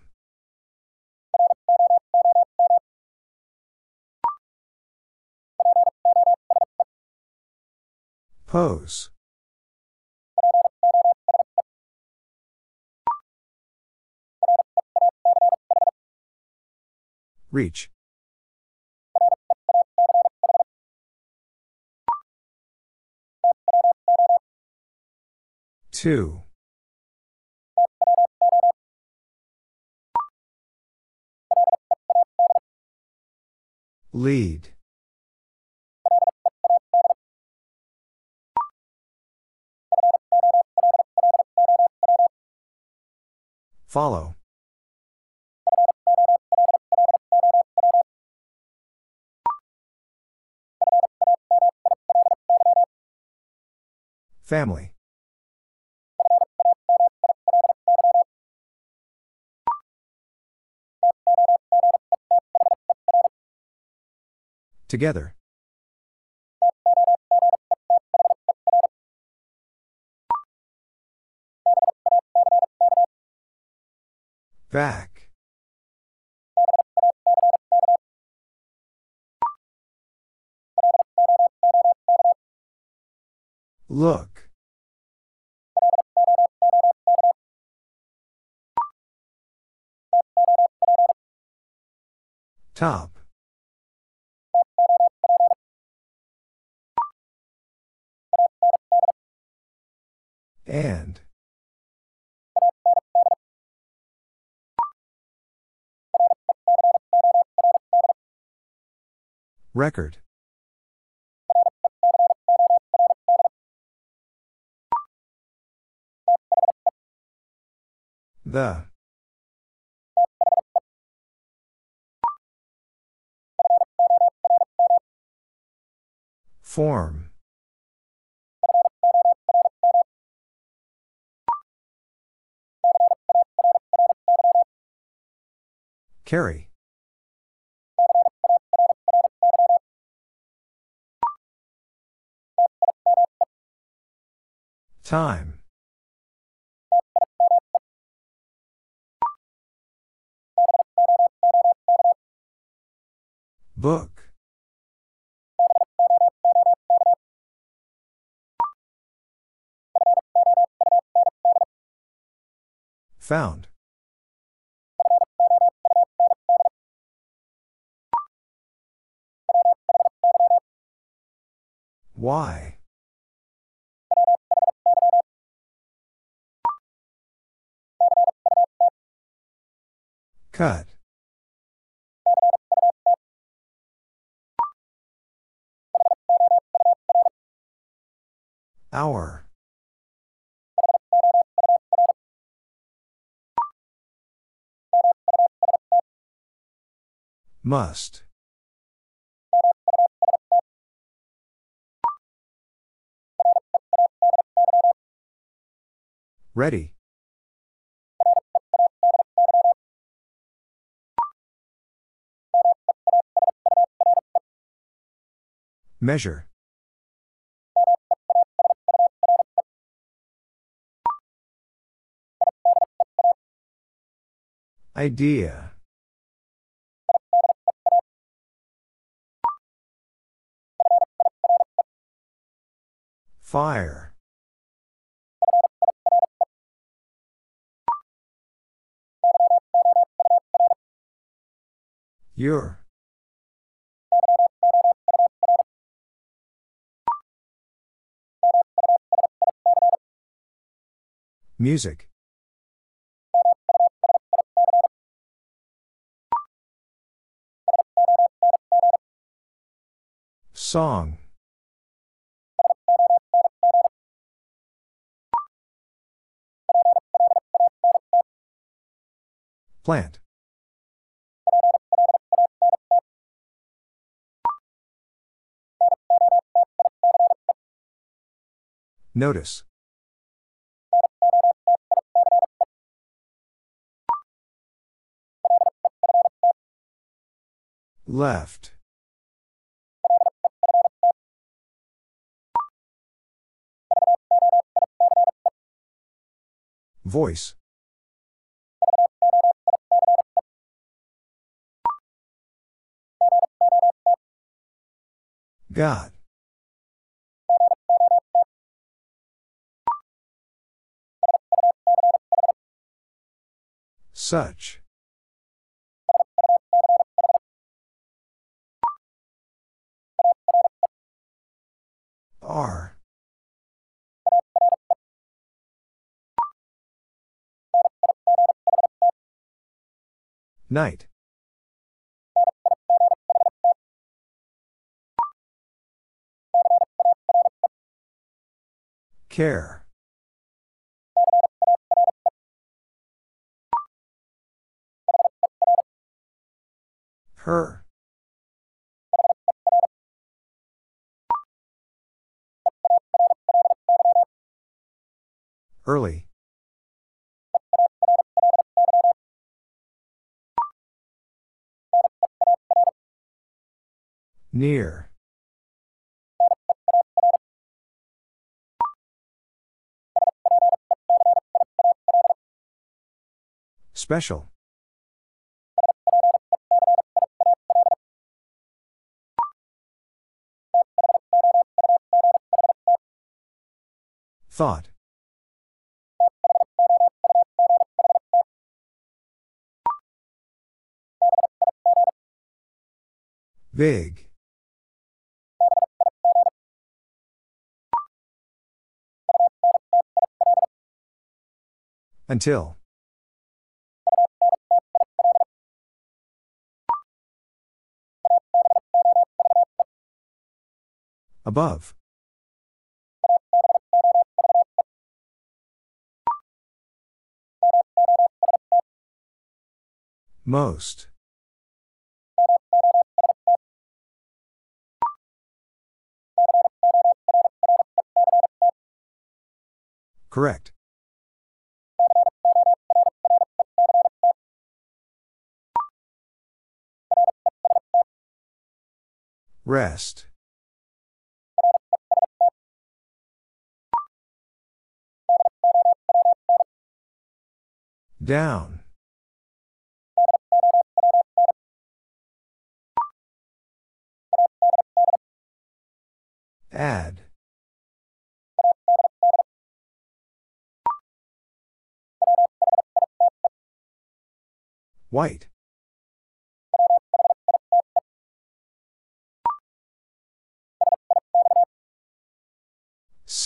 [SPEAKER 1] Pose. Reach. Two. Lead. Follow. Family. Together. Back. Look. Top. And. Record. The. Form. Carry. Time. Book. Found. Why? Cut. Hour. Must. Ready. Measure. Idea. Fire. Your. Music. Song. Plant. Notice. Left. Voice. God. Such. Are. Night. Care. Her. Early. Near. Special. Thought. Big. Until. Above. Most. Correct. Rest. Down. Add. White.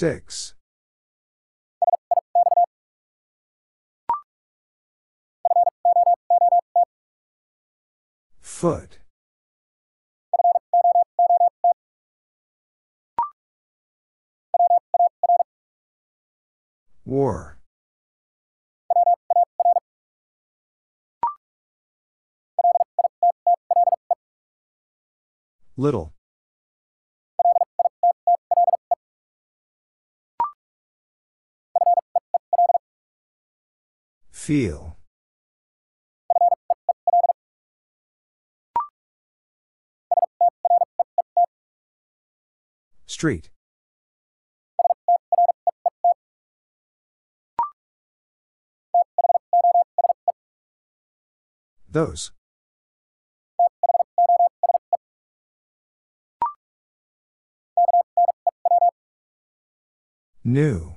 [SPEAKER 1] Six. Foot. War. Little. Feel. Street. Those. New.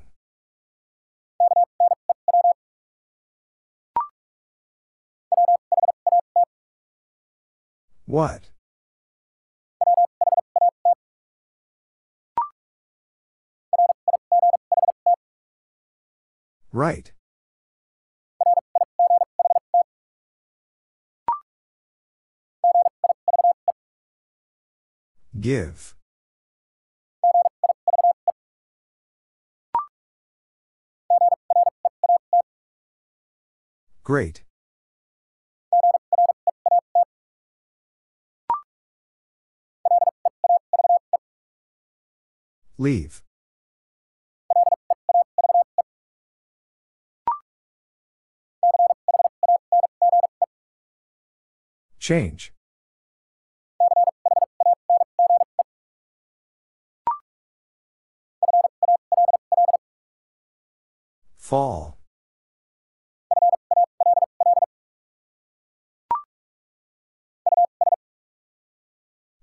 [SPEAKER 1] What? Right. Give. Great. Leave. Change. Fall.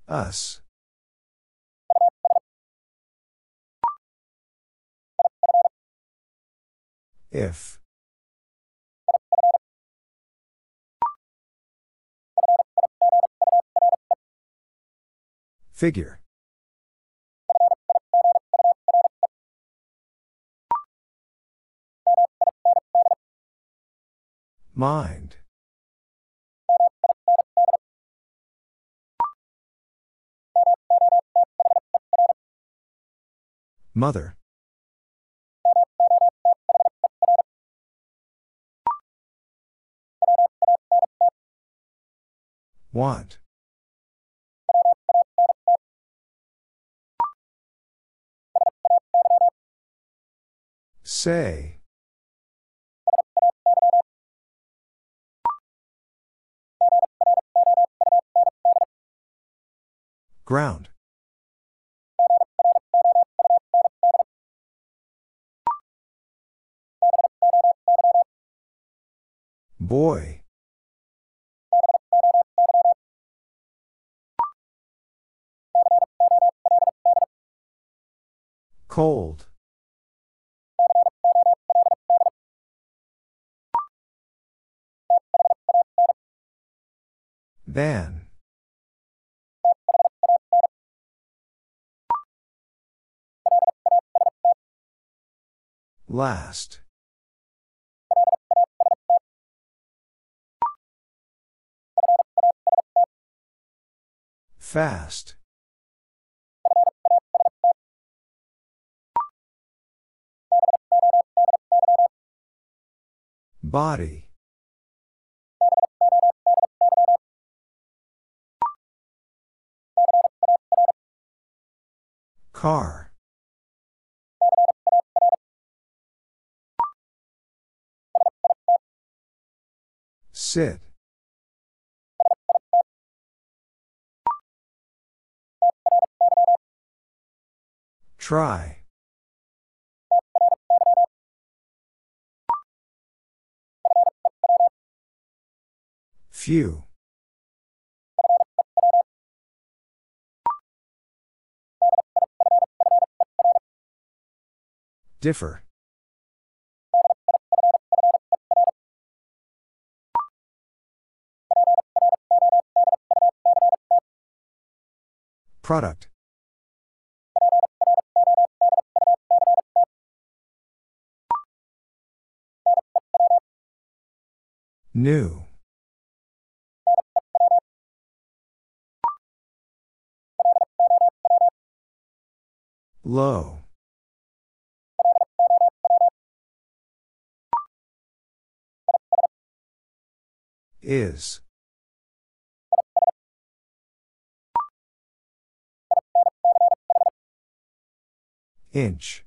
[SPEAKER 1] Us. If. Figure. Mind. Mother. Want. Say. Ground. Boy. Cold. Van. Last. Fast. Body. Car. Sit. Try. Few. Differ. Product. New. Low. Is. Inch.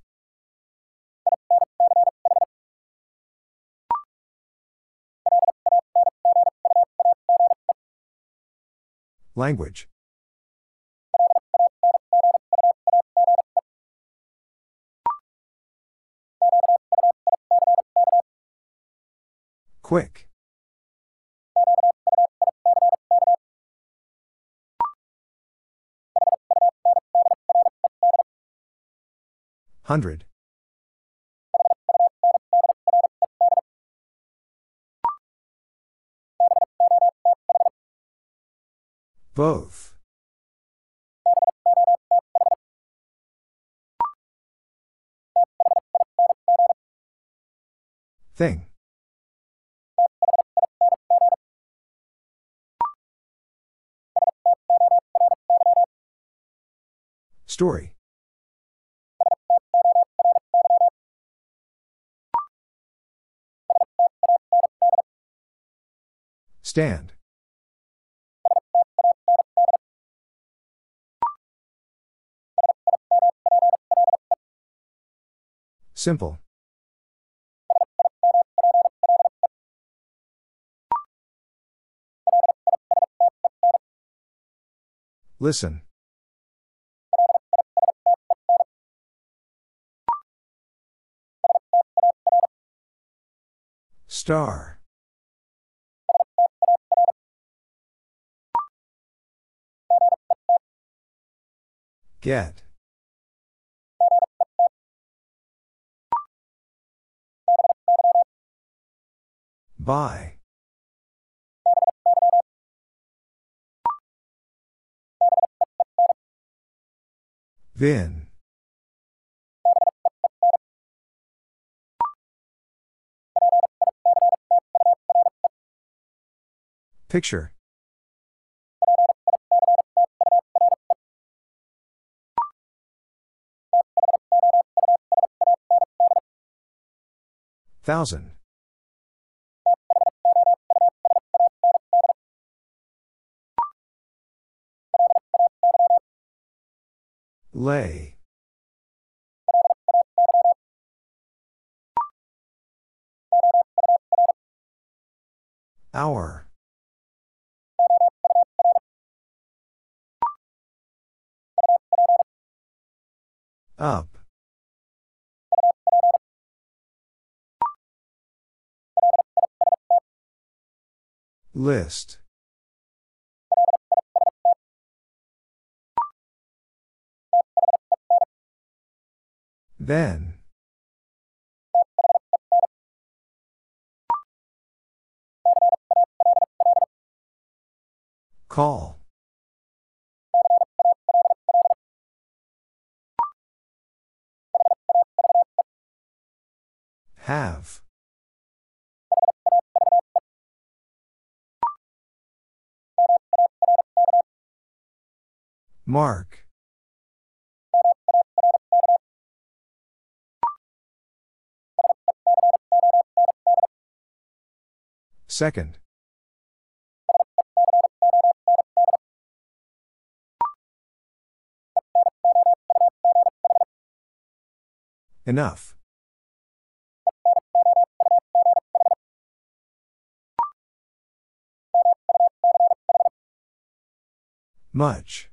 [SPEAKER 1] Language. Quick. Hundred. Both. Thing. Story. Stand. Simple. Listen. Star. Get. By. Vin. Picture. Thousand. Lay. Hour. Up. List. Then. Call. Have. Mark. Second. Enough. Much.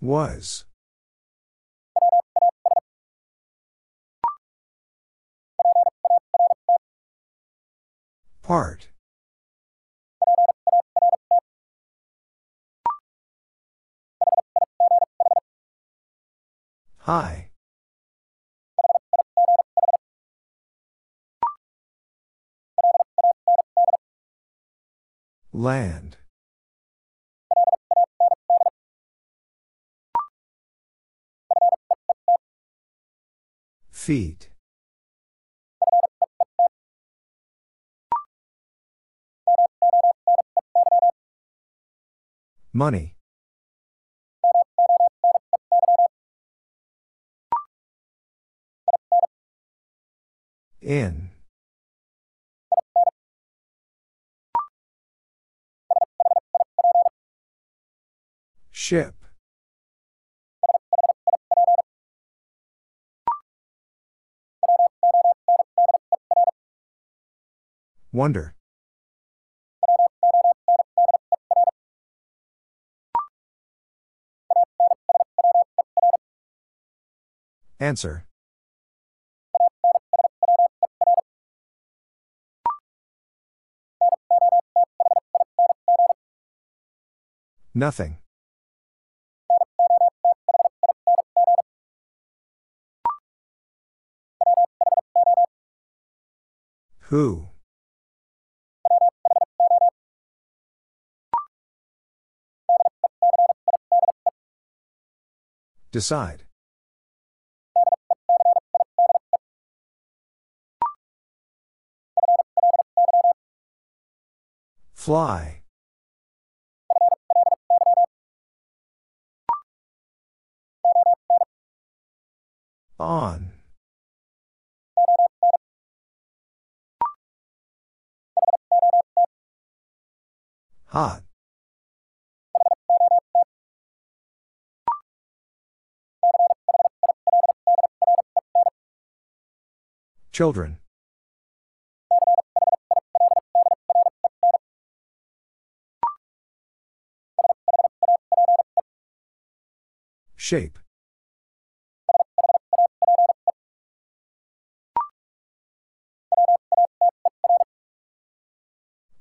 [SPEAKER 1] Was. Part. High. Land. Feet. Money. In. Ship. Wonder. Answer. Nothing. Who? Decide. Fly. On. Hot. Children. Shape.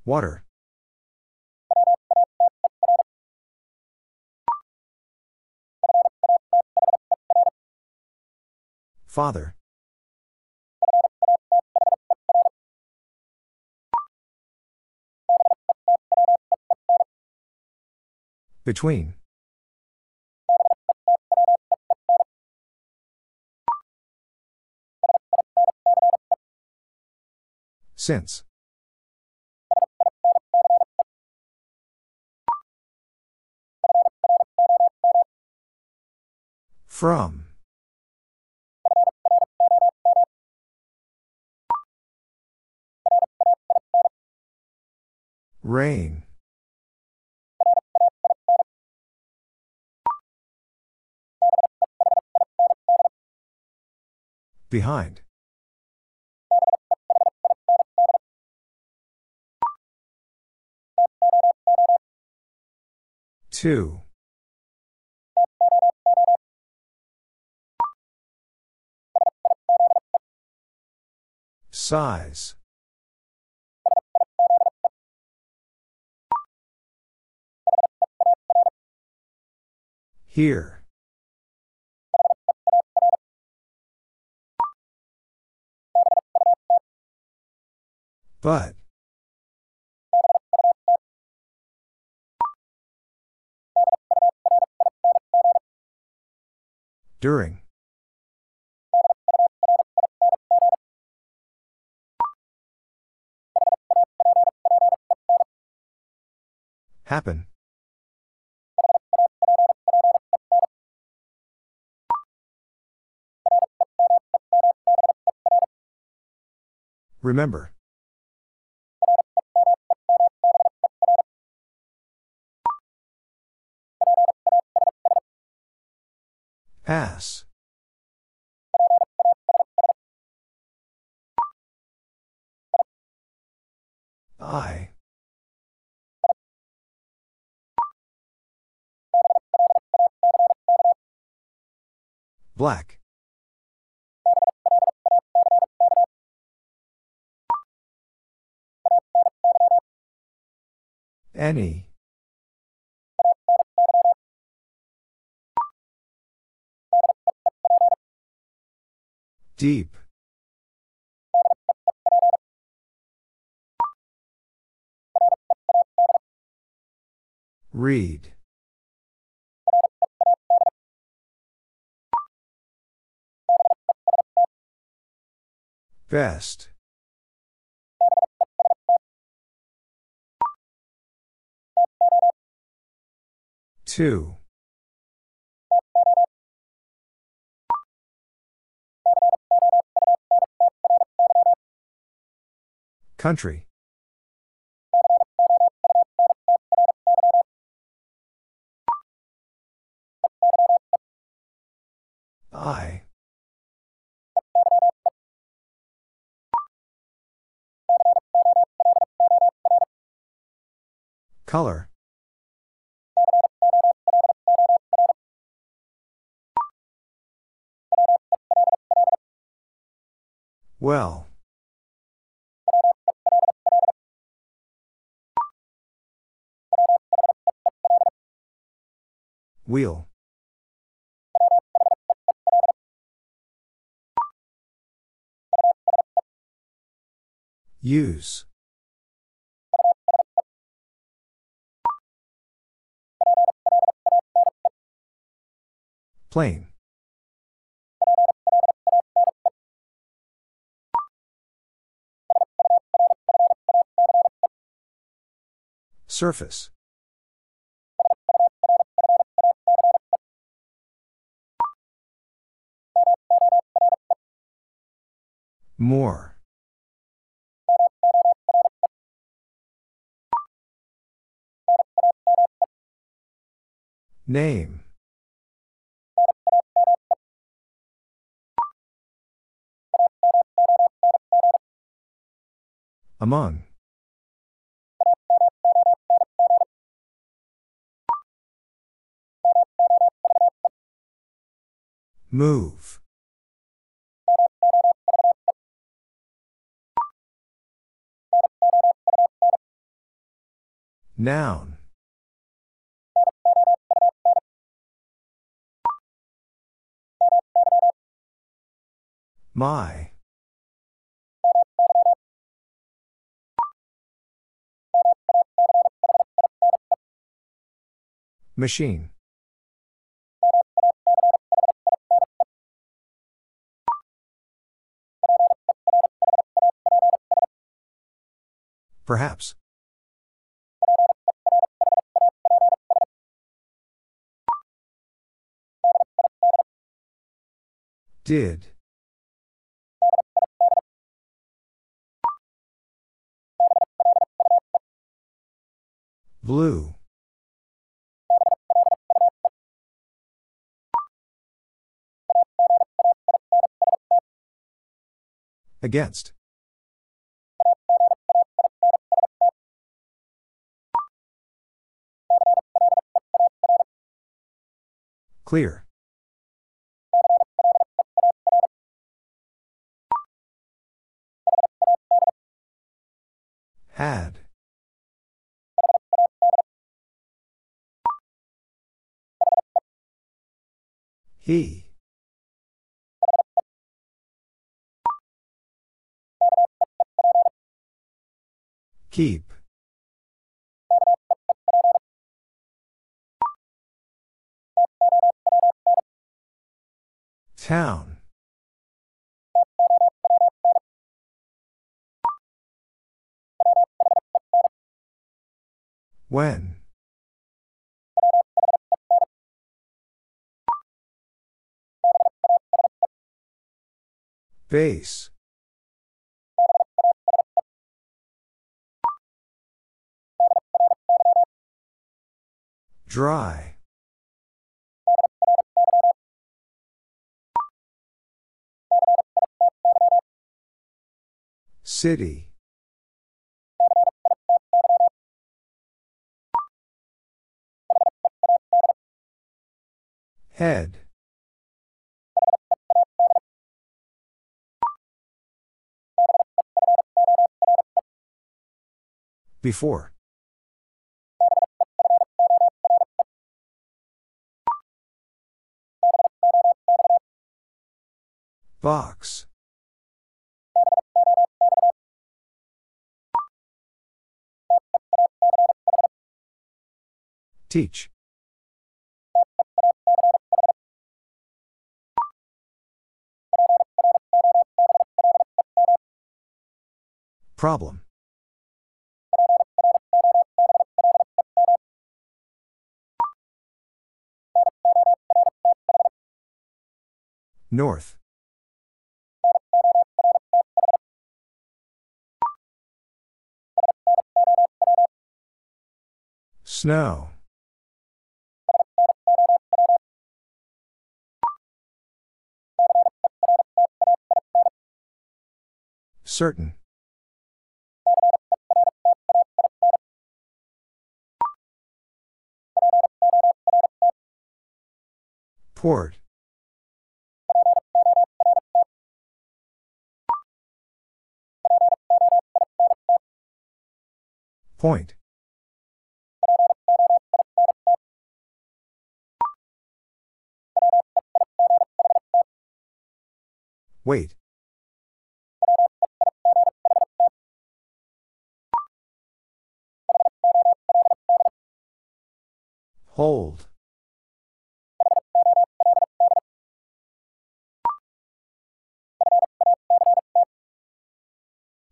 [SPEAKER 1] Water. Father. Between. Since. From. Rain. Behind. Two. Size. Here. But. During. Happen. Remember. Pass. I. Black. Any. Deep. Read. Best. Two. Country. I. Color. Well. Wheel. Use. Plain. Surface. More. Name. Among. Move. Noun. My. Machine. Perhaps. Did. Blue. Against. Clear. Had. He. Keep. Town. When? Base. Dry. City. Head. Before. Box. Teach. Problem. North. Snow. Certain. Port. Point. Wait. Hold.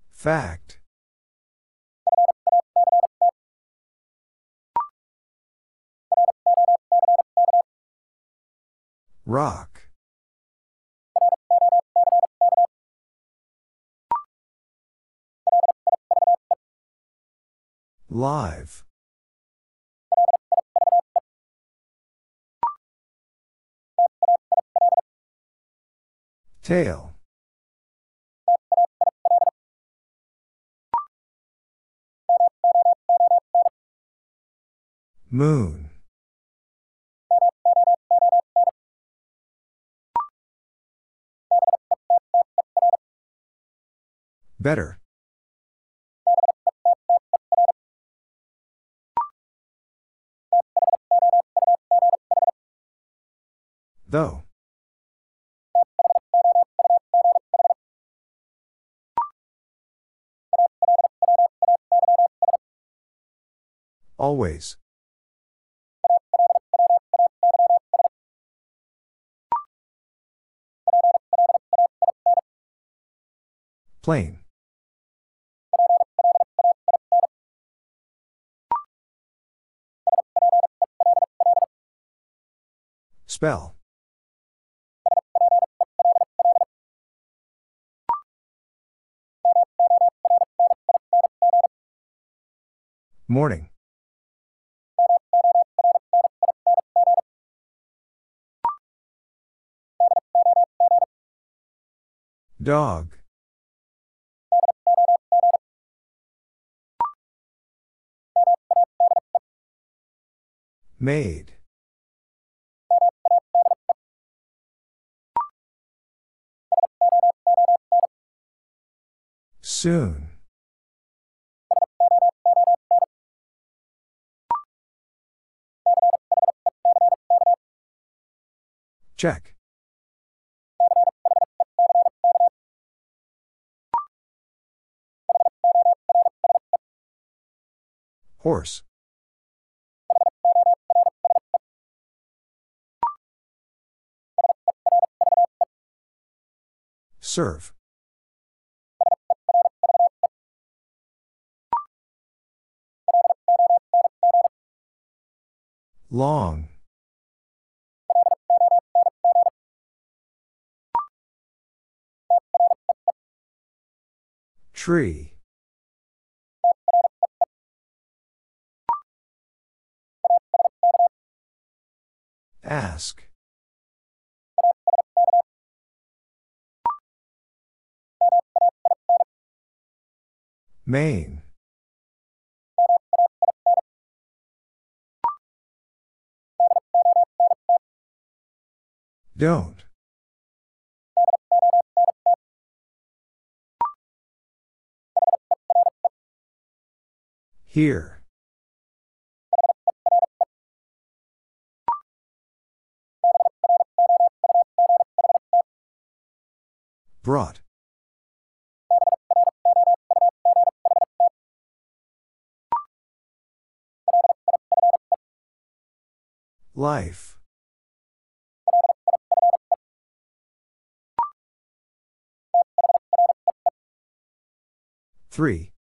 [SPEAKER 1] Fact. Rock. Live. Tail. Moon. Better. Though. Always. Plain. Spell. Morning. Dog. Made. Soon. Check. Horse. Serve. Long. Tree. Ask. Main. Don't. Here. Brought. Life. Three.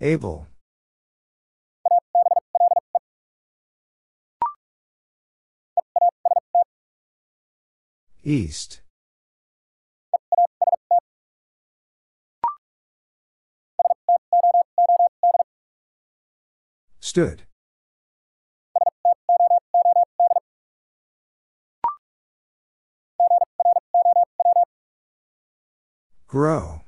[SPEAKER 1] Able. East. Stood. Grow.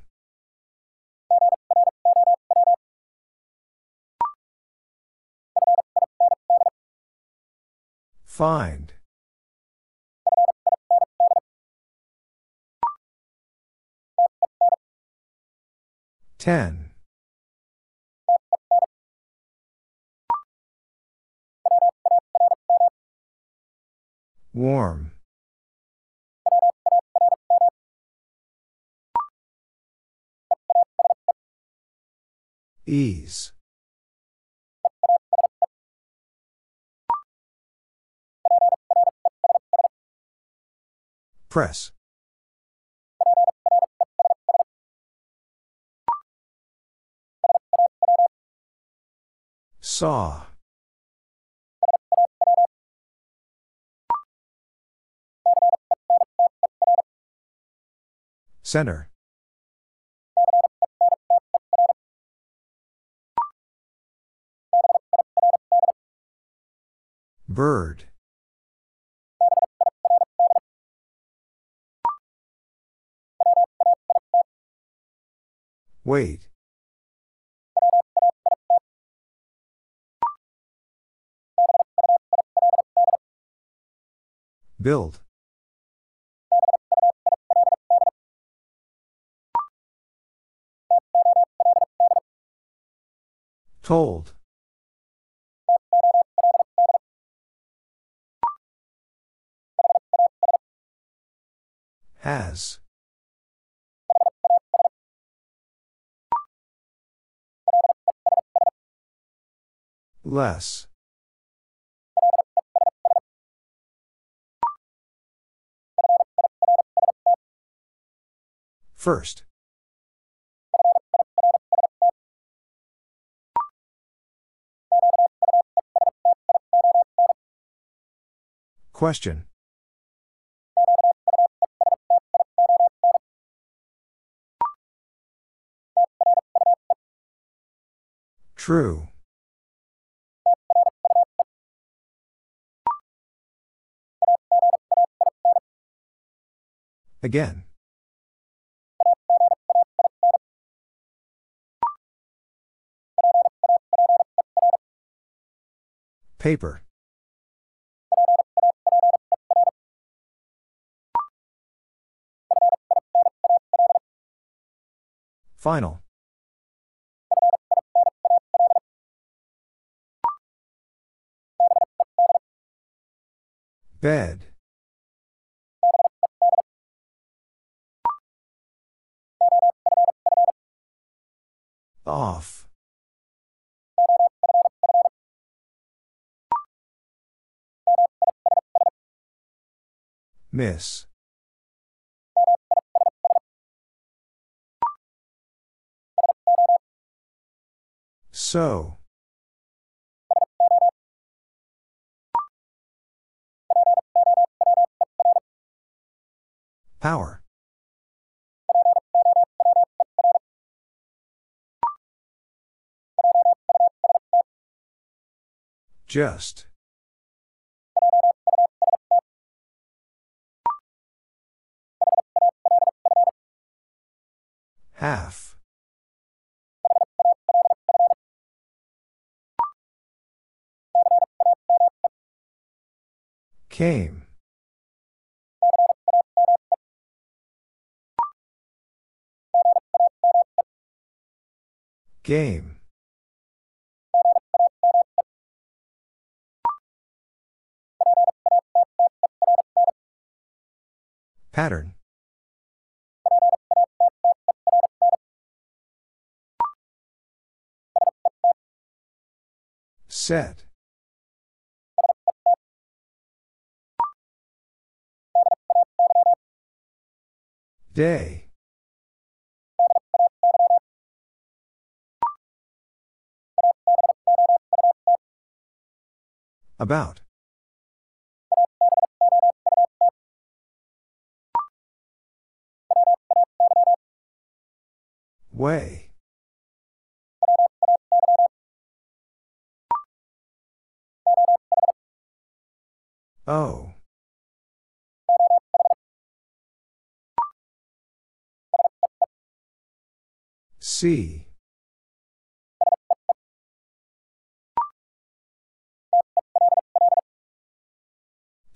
[SPEAKER 1] Find. Ten. Warm. Ease. Press. Saw. Center. Bird. Wait. Build. Told. Has. Less. First. Question. True. Again. Paper. Final. Bed. Off. Miss. So. Power. Just. Half. Came. Game. Pattern. Set. Day. About. Way. Oh. See.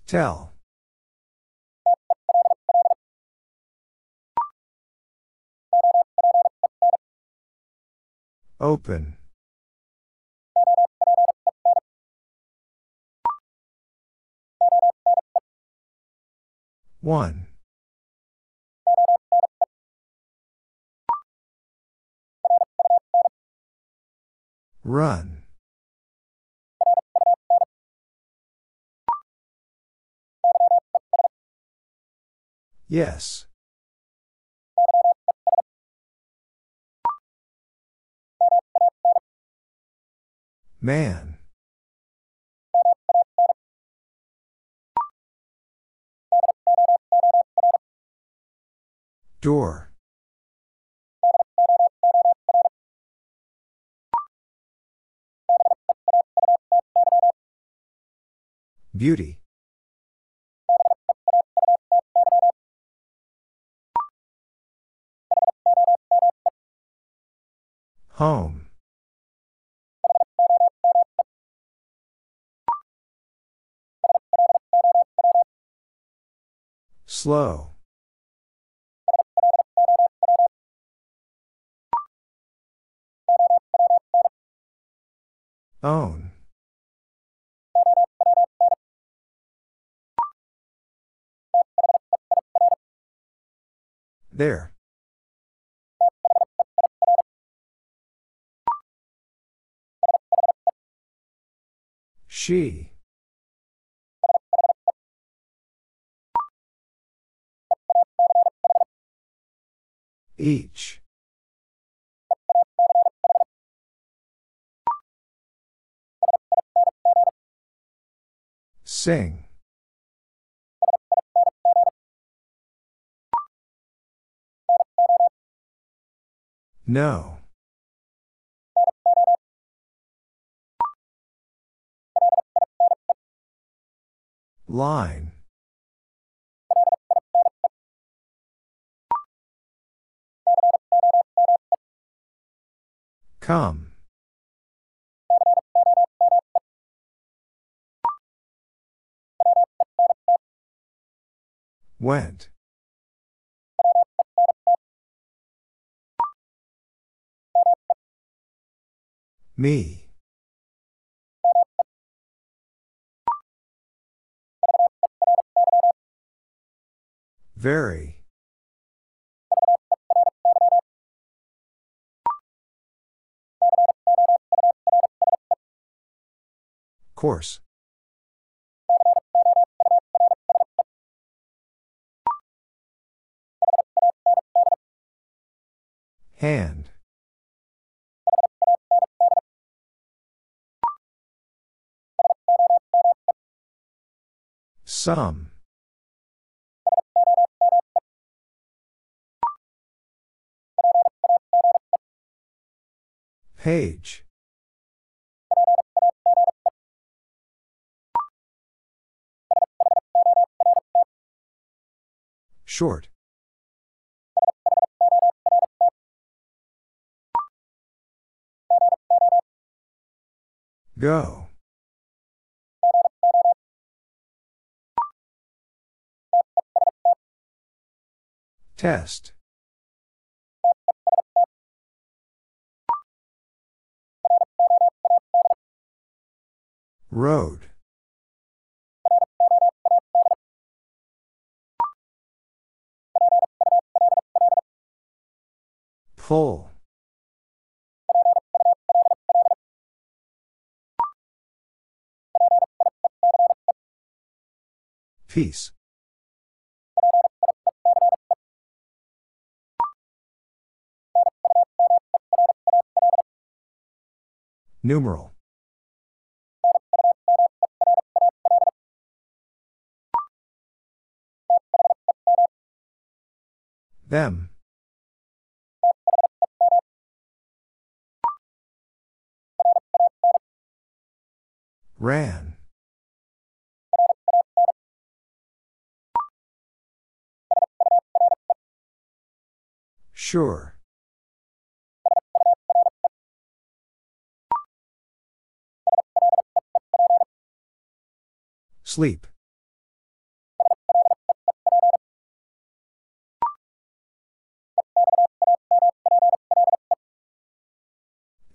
[SPEAKER 1] Tell. Open. One. Run. Yes. Man. Door. Beauty. Home. Slow. Own. There. She. Each. Sing. No. Line. Come. Went. Me. Very. Course. Hand. Some. Page. Short. Go. Test. Road. Pull. Peace. Numeral. Them. Ran. Sure. Sleep.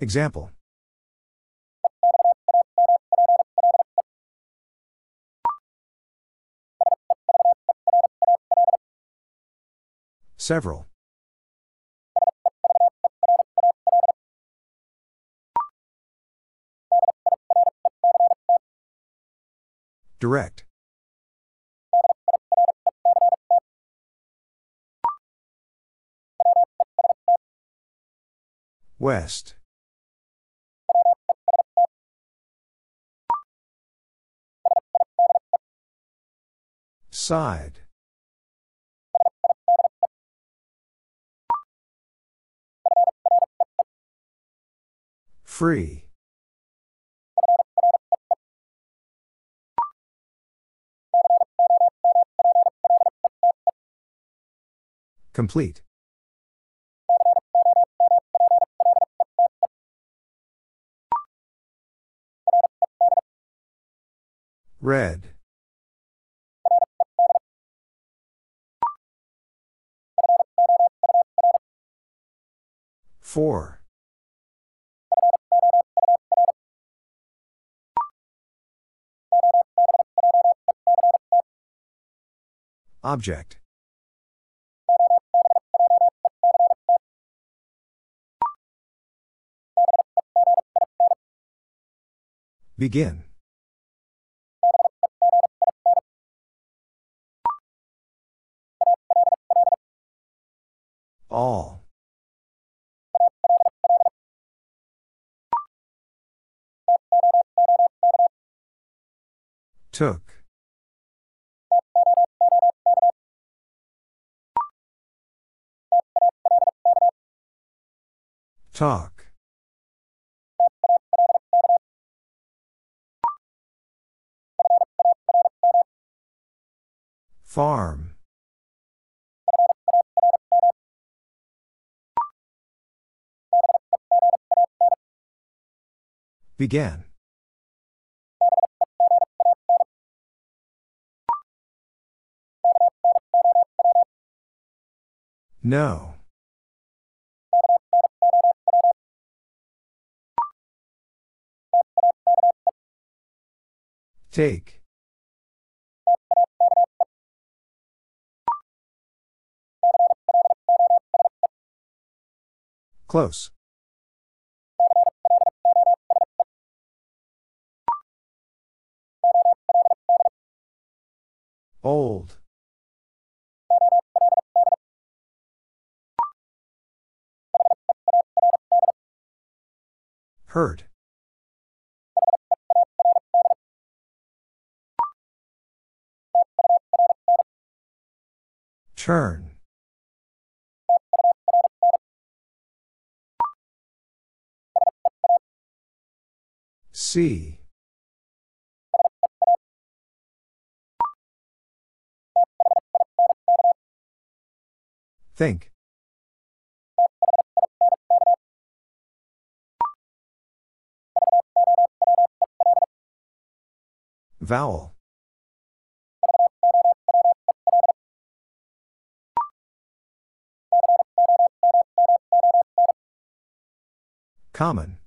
[SPEAKER 1] Example. Several. Direct. West. Side. Free. Complete. Red. Four. Object. Begin. All. Took. Talk. Farm. Began. No. Take. Close. Old. Hurt. Turn. See. Think. Vowel. Common.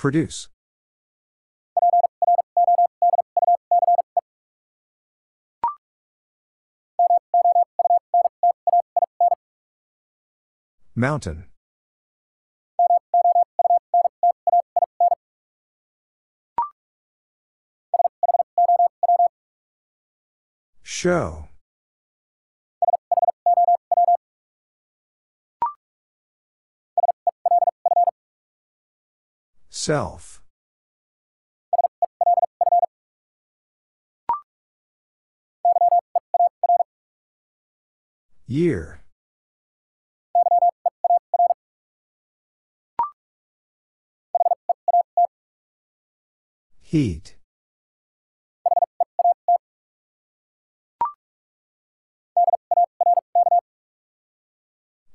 [SPEAKER 1] Produce. Mountain. Show. Self. Year. Heat.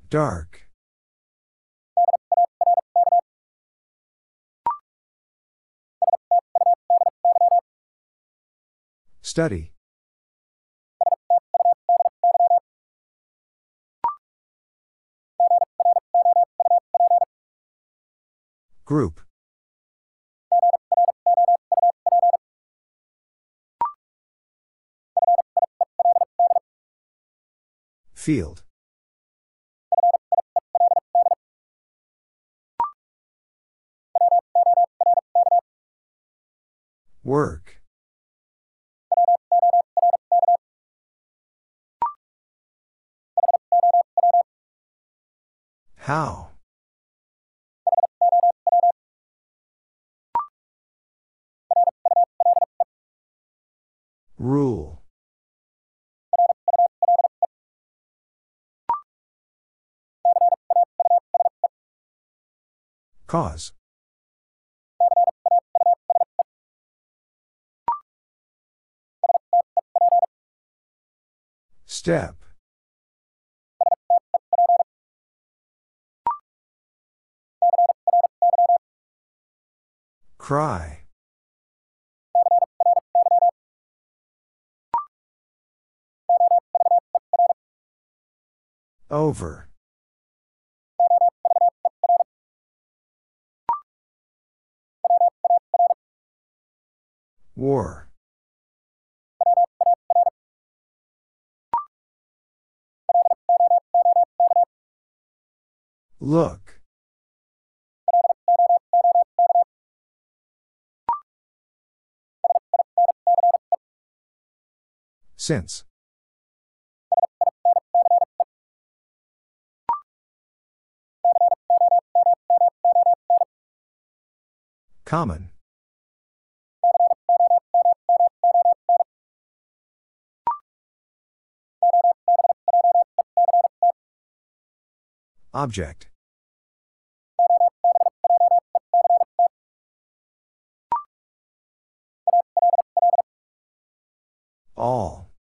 [SPEAKER 1] Dark. Study. Group. Field. Work. How? Rule. Cause. Step. Cry. Over. War. Look. Since. Common. Object. All.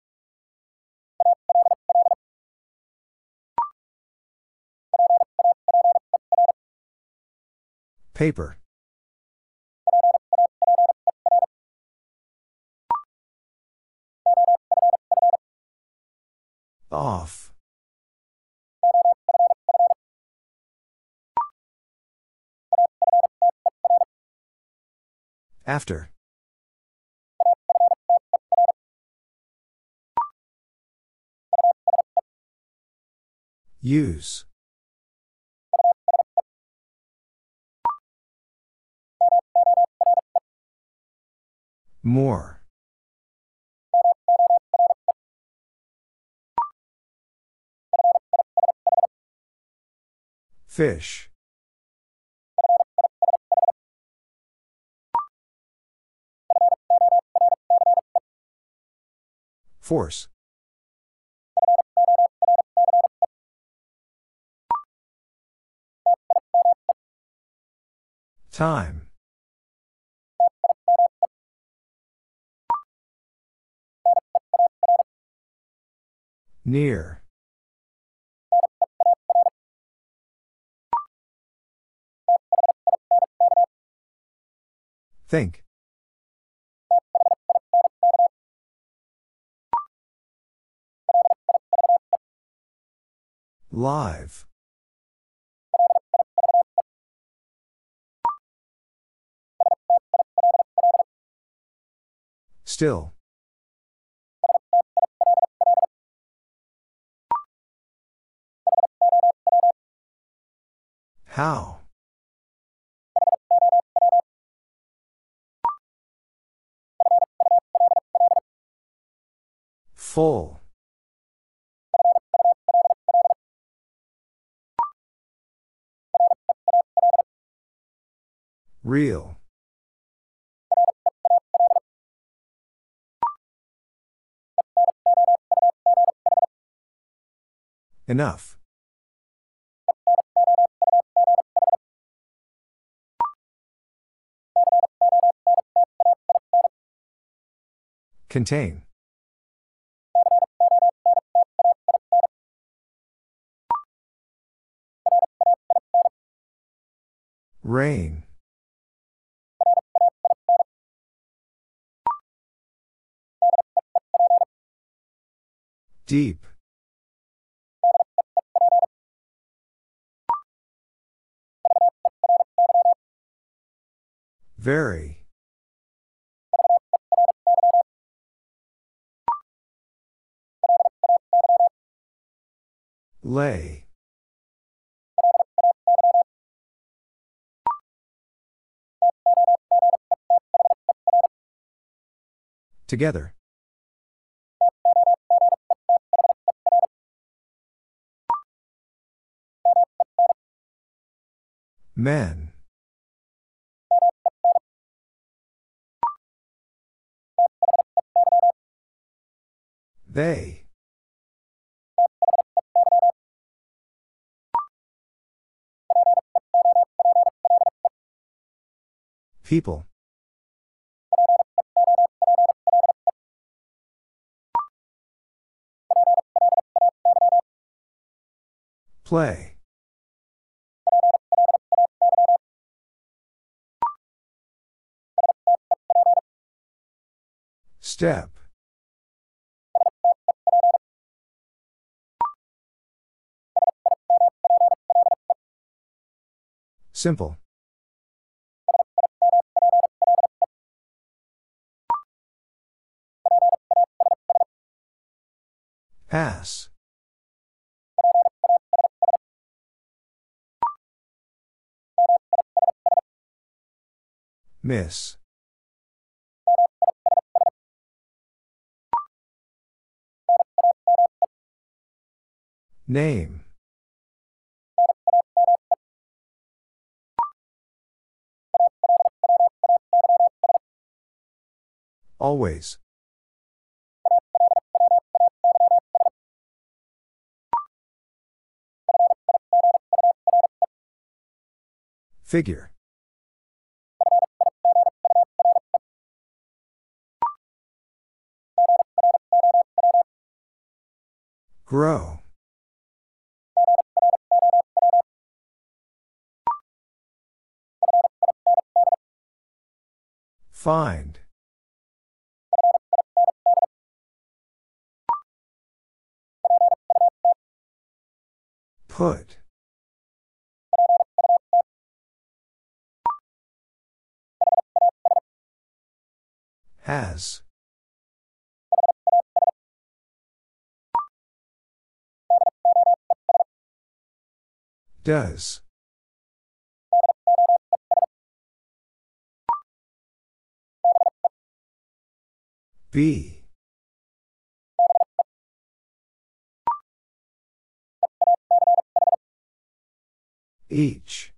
[SPEAKER 1] Paper. Off. After. Use. More. Fish. Force. Time. Near. Think. Live. Still. How? Full. Real. Enough. Contain. Rain. Deep. Very. Lay. Together. Men. They. People. Play. Step. Simple. Pass. Miss. Name. Always. Figure. Grow. Find. Put. Has. Does. Be. Each.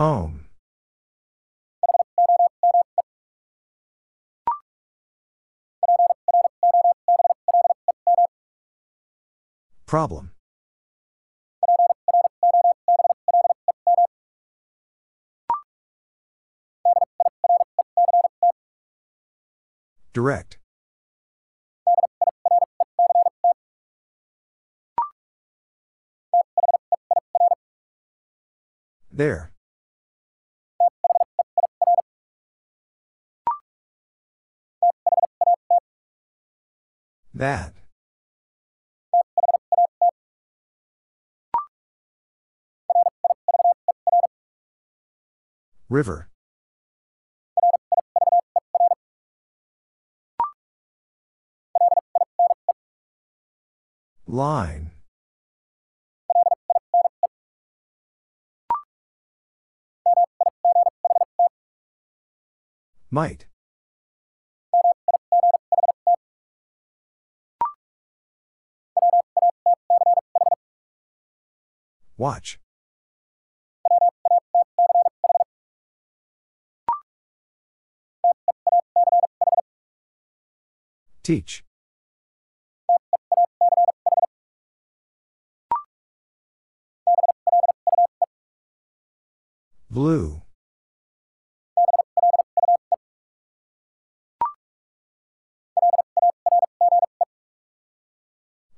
[SPEAKER 1] Home. Problem. Direct. There. That. River. Line. Might. Watch. Teach. Blue.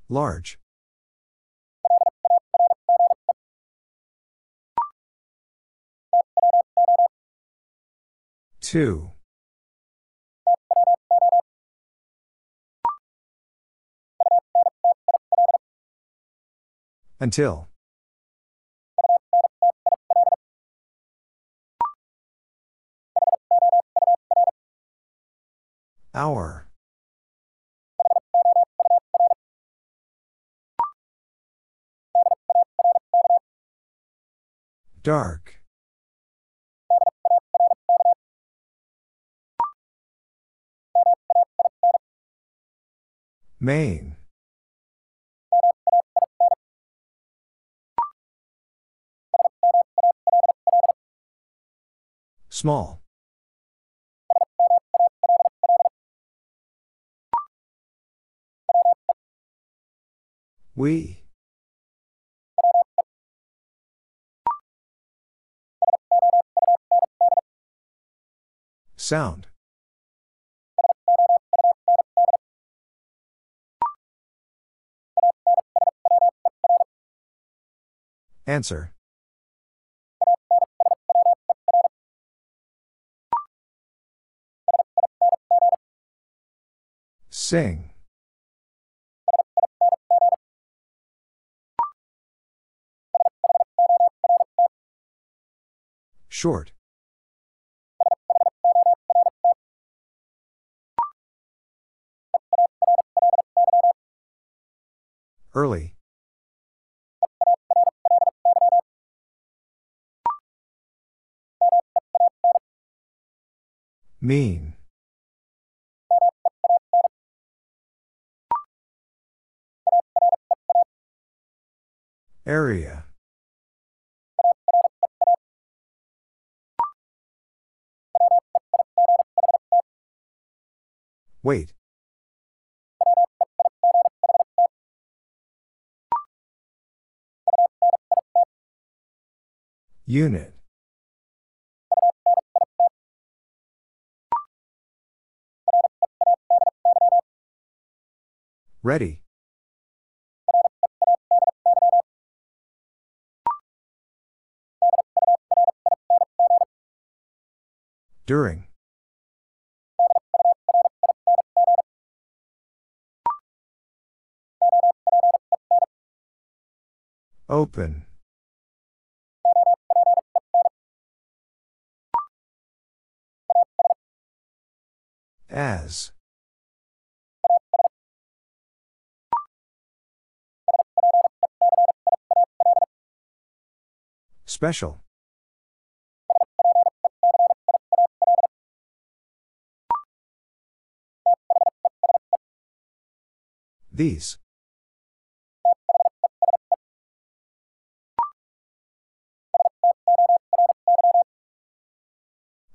[SPEAKER 1] Large. Two. Until. Hour. Dark. Main. Small. We. Sound. Answer. Sing. Short. Early. Mean. Area. Wait. Unit. Ready. During. Open. As. Special. These.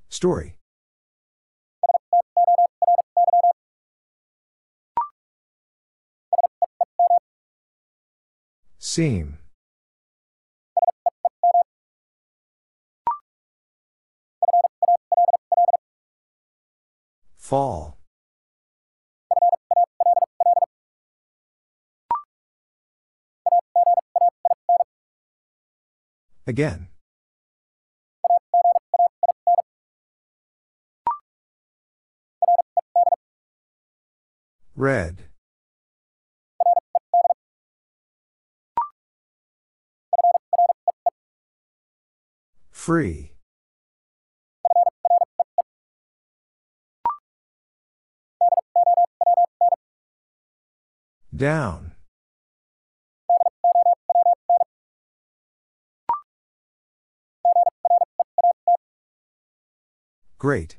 [SPEAKER 1] Story. Seem. Fall. Again. Red. Free. Down. Great.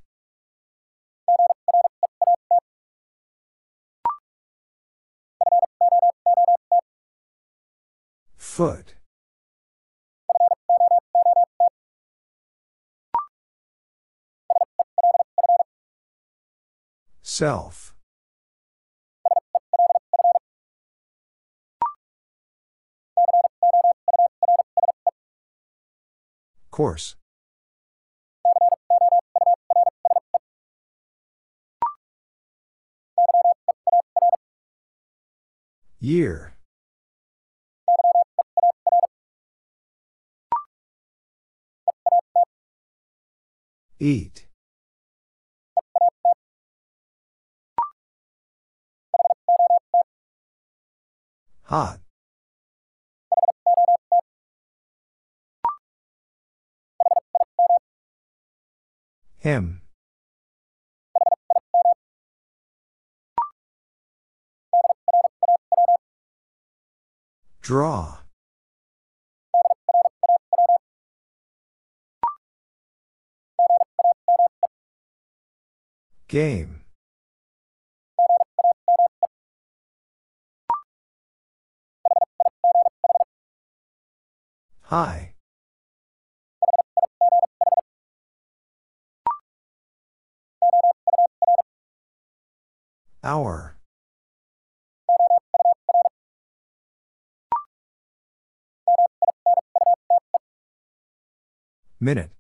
[SPEAKER 1] Foot. Self. Course. Year. Eat. Hot. Him. Draw. Game. High. Hour. Minute.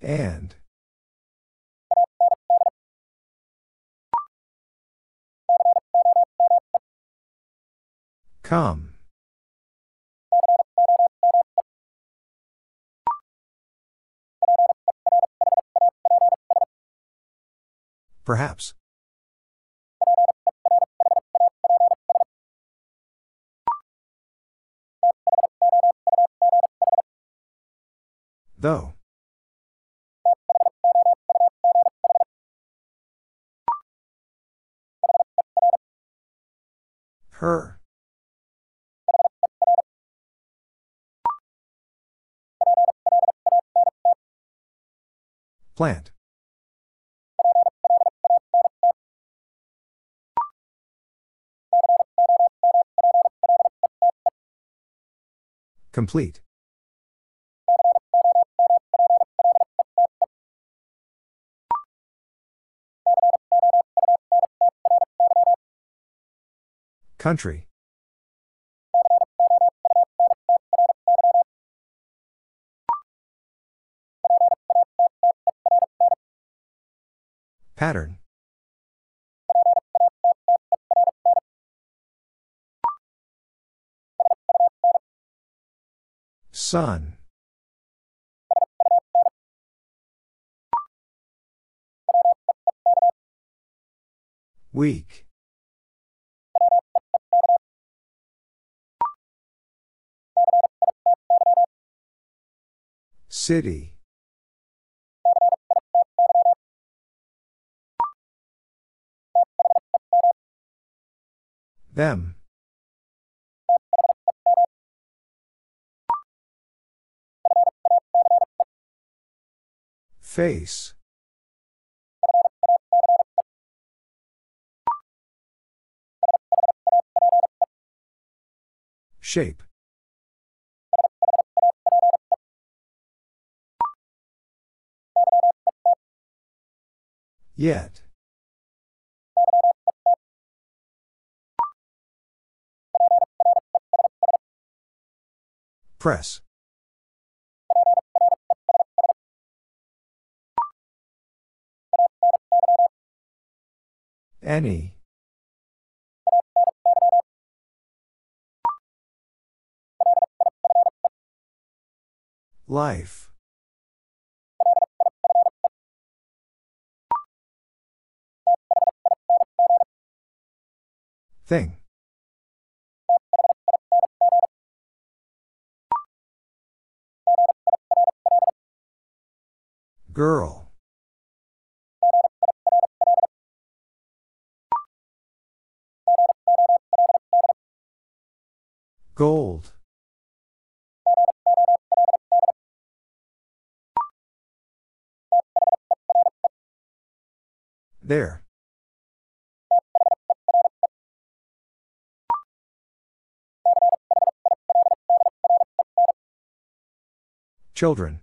[SPEAKER 1] And. Come. Perhaps. Though. Her. Plant. Complete. Country. Pattern. Sun. Weak. City. Them. Face. Shape. Yet. Press. Any. Life. Thing. Girl. Gold. There. Children.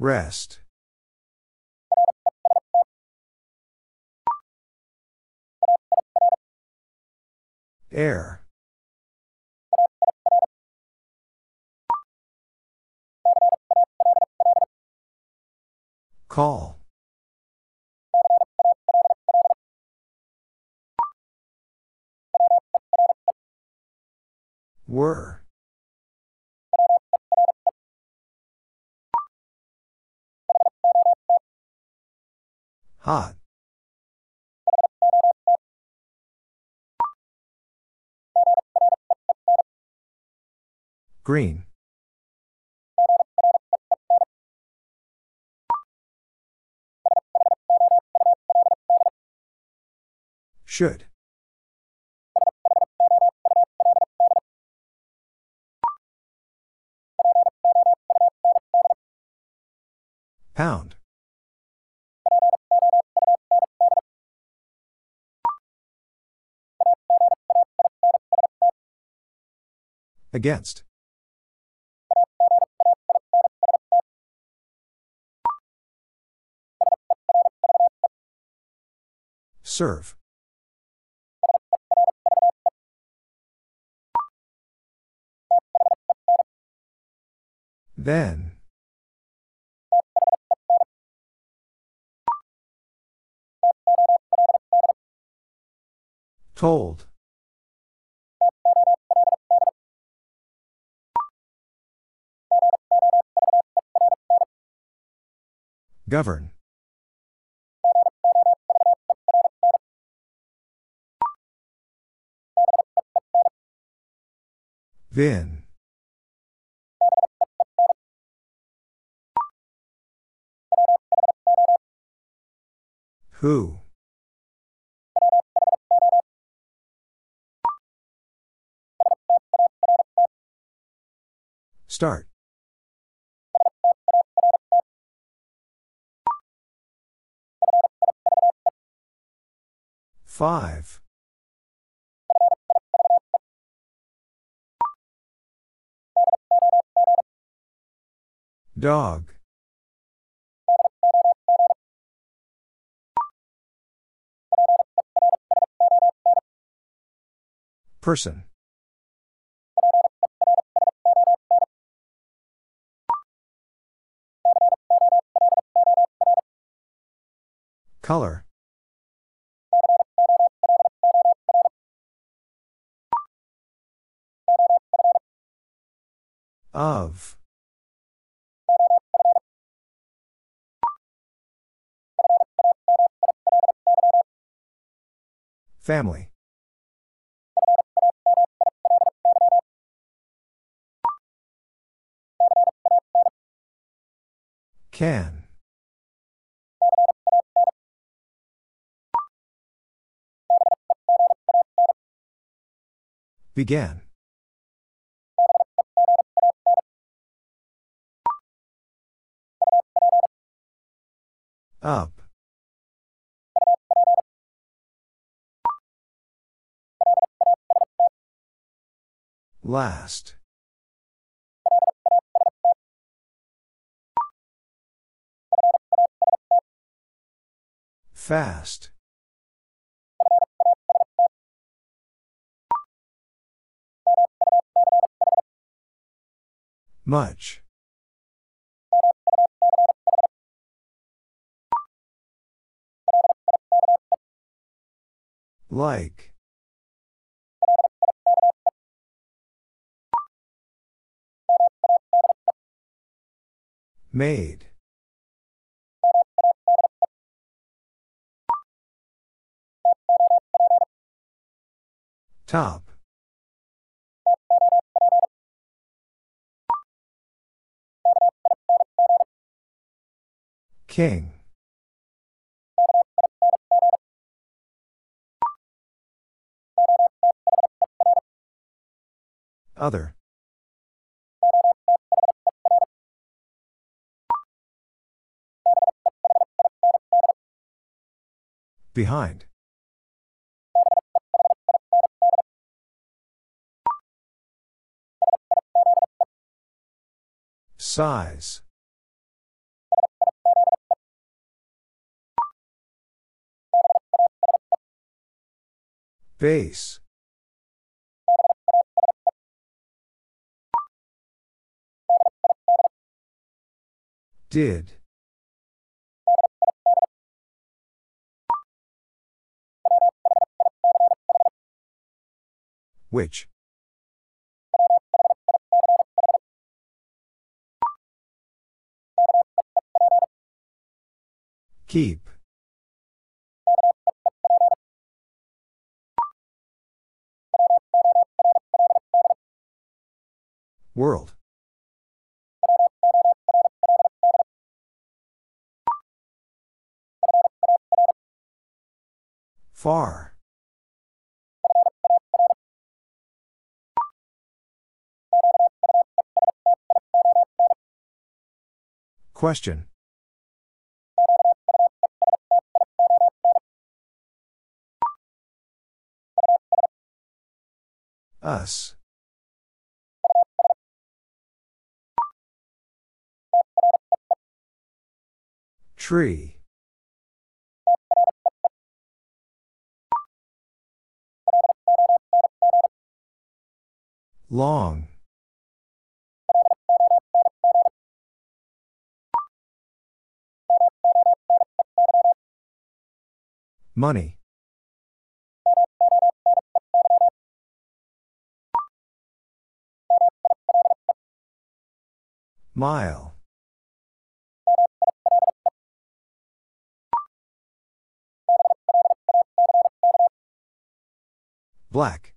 [SPEAKER 1] Rest. Air. Call. Were. Hot. Green. Should. Pound. Against. Serve. Then. Told. Govern. Then. Who? Start. Five. Dog. Person. Color. Of. Family. Can. Began. Up. Last. Fast. Much. Like. Made. Top. King. Other. Behind. Size. Base. Did. Which? Keep. World. Far. Question. Us. Tree. Long. Money. Mile. Black.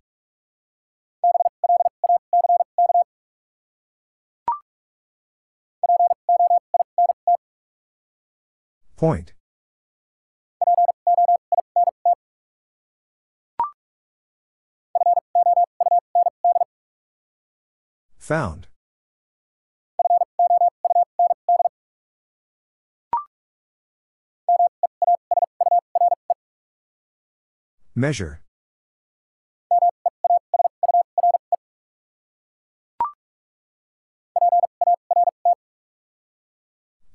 [SPEAKER 1] Point. Found. Measure.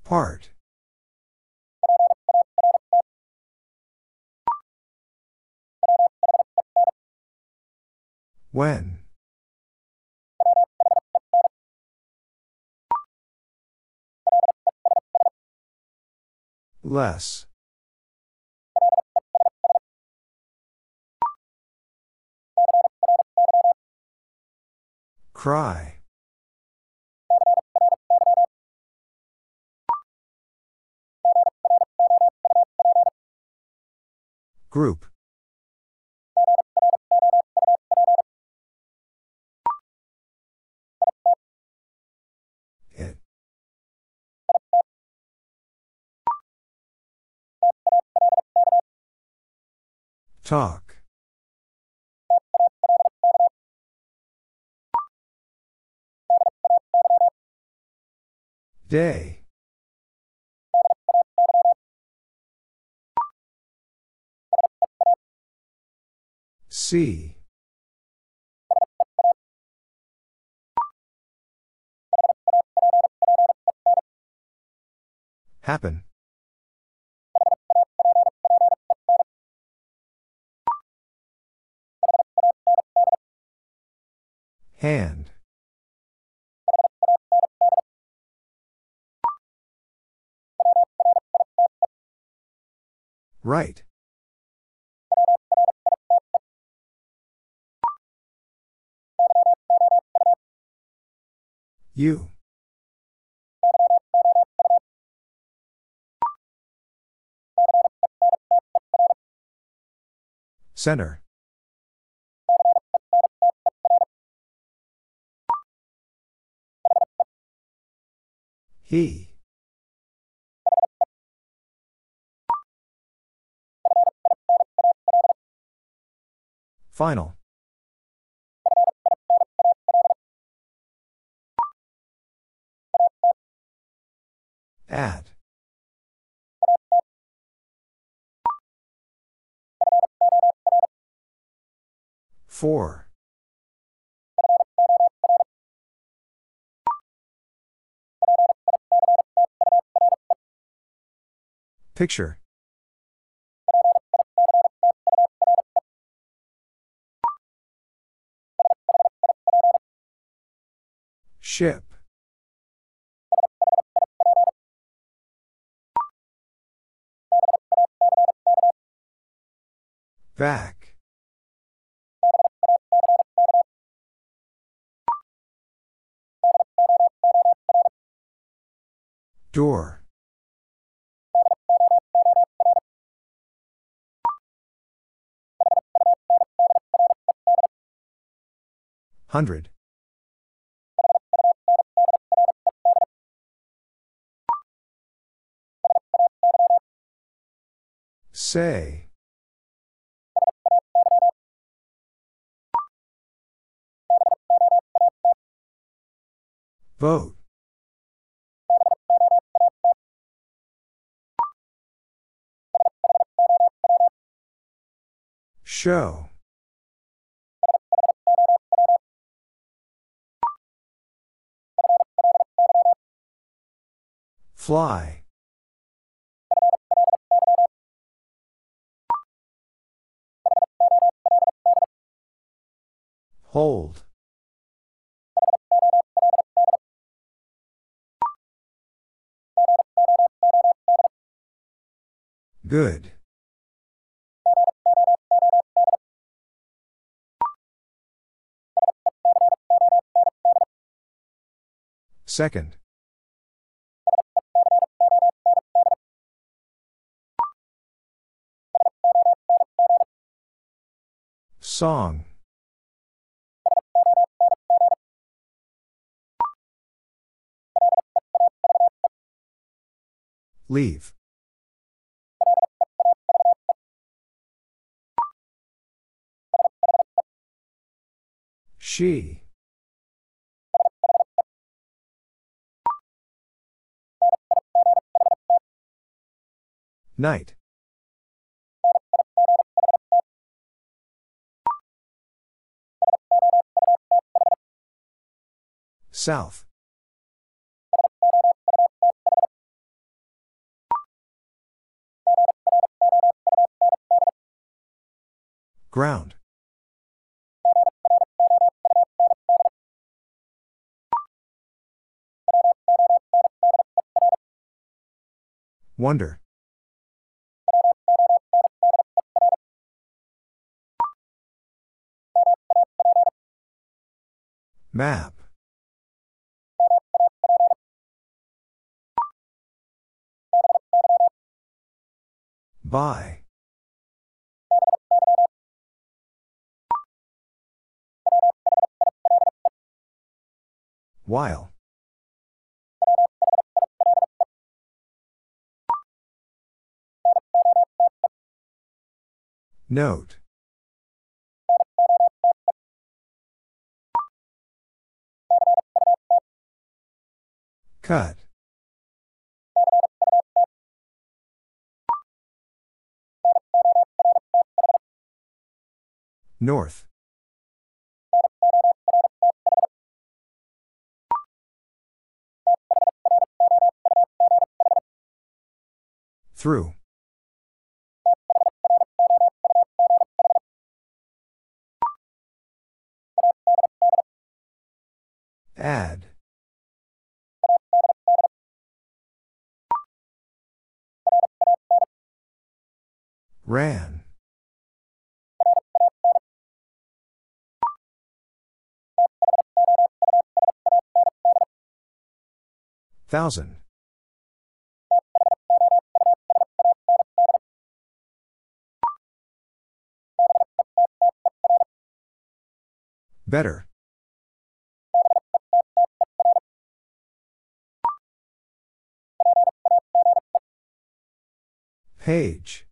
[SPEAKER 1] Part. When? Less. Cry. Group. Talk. Day. See. Happen. Hand. Right. You. Center. He. Final. At. Four. Picture. Ship. Back. Door. Hundred. Say. Vote. Show. Fly. Hold. Good. Second. Song. Leave. She. Night. South. Ground. Wonder. Map. By. While. Note. Cut. North. Through. Add. Ran. Thousand. Better. Page.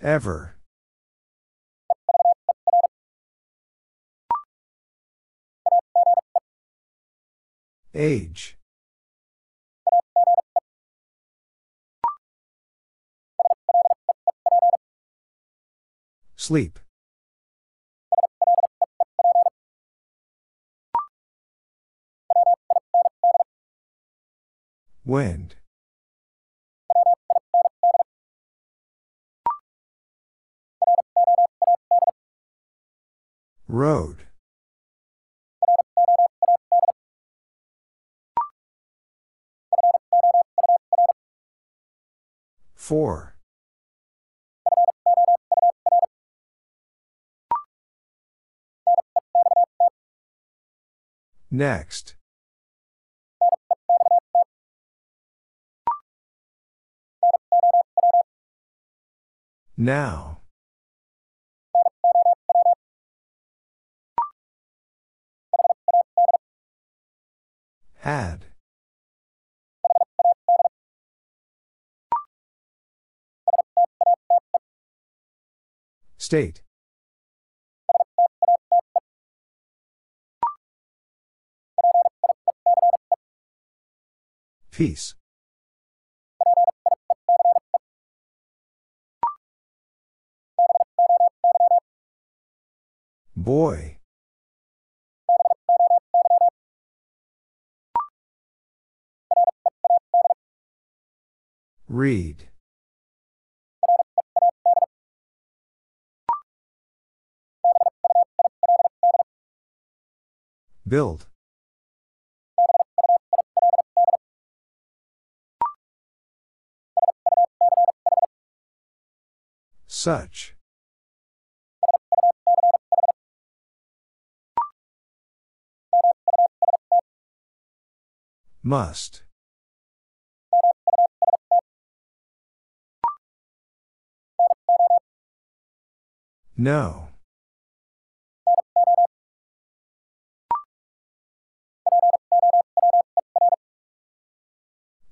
[SPEAKER 1] Ever. Age. Sleep. Wind. Road. Four. Next. Now. Had. State. Peace. Boy. Read. Build. Such. Must. No.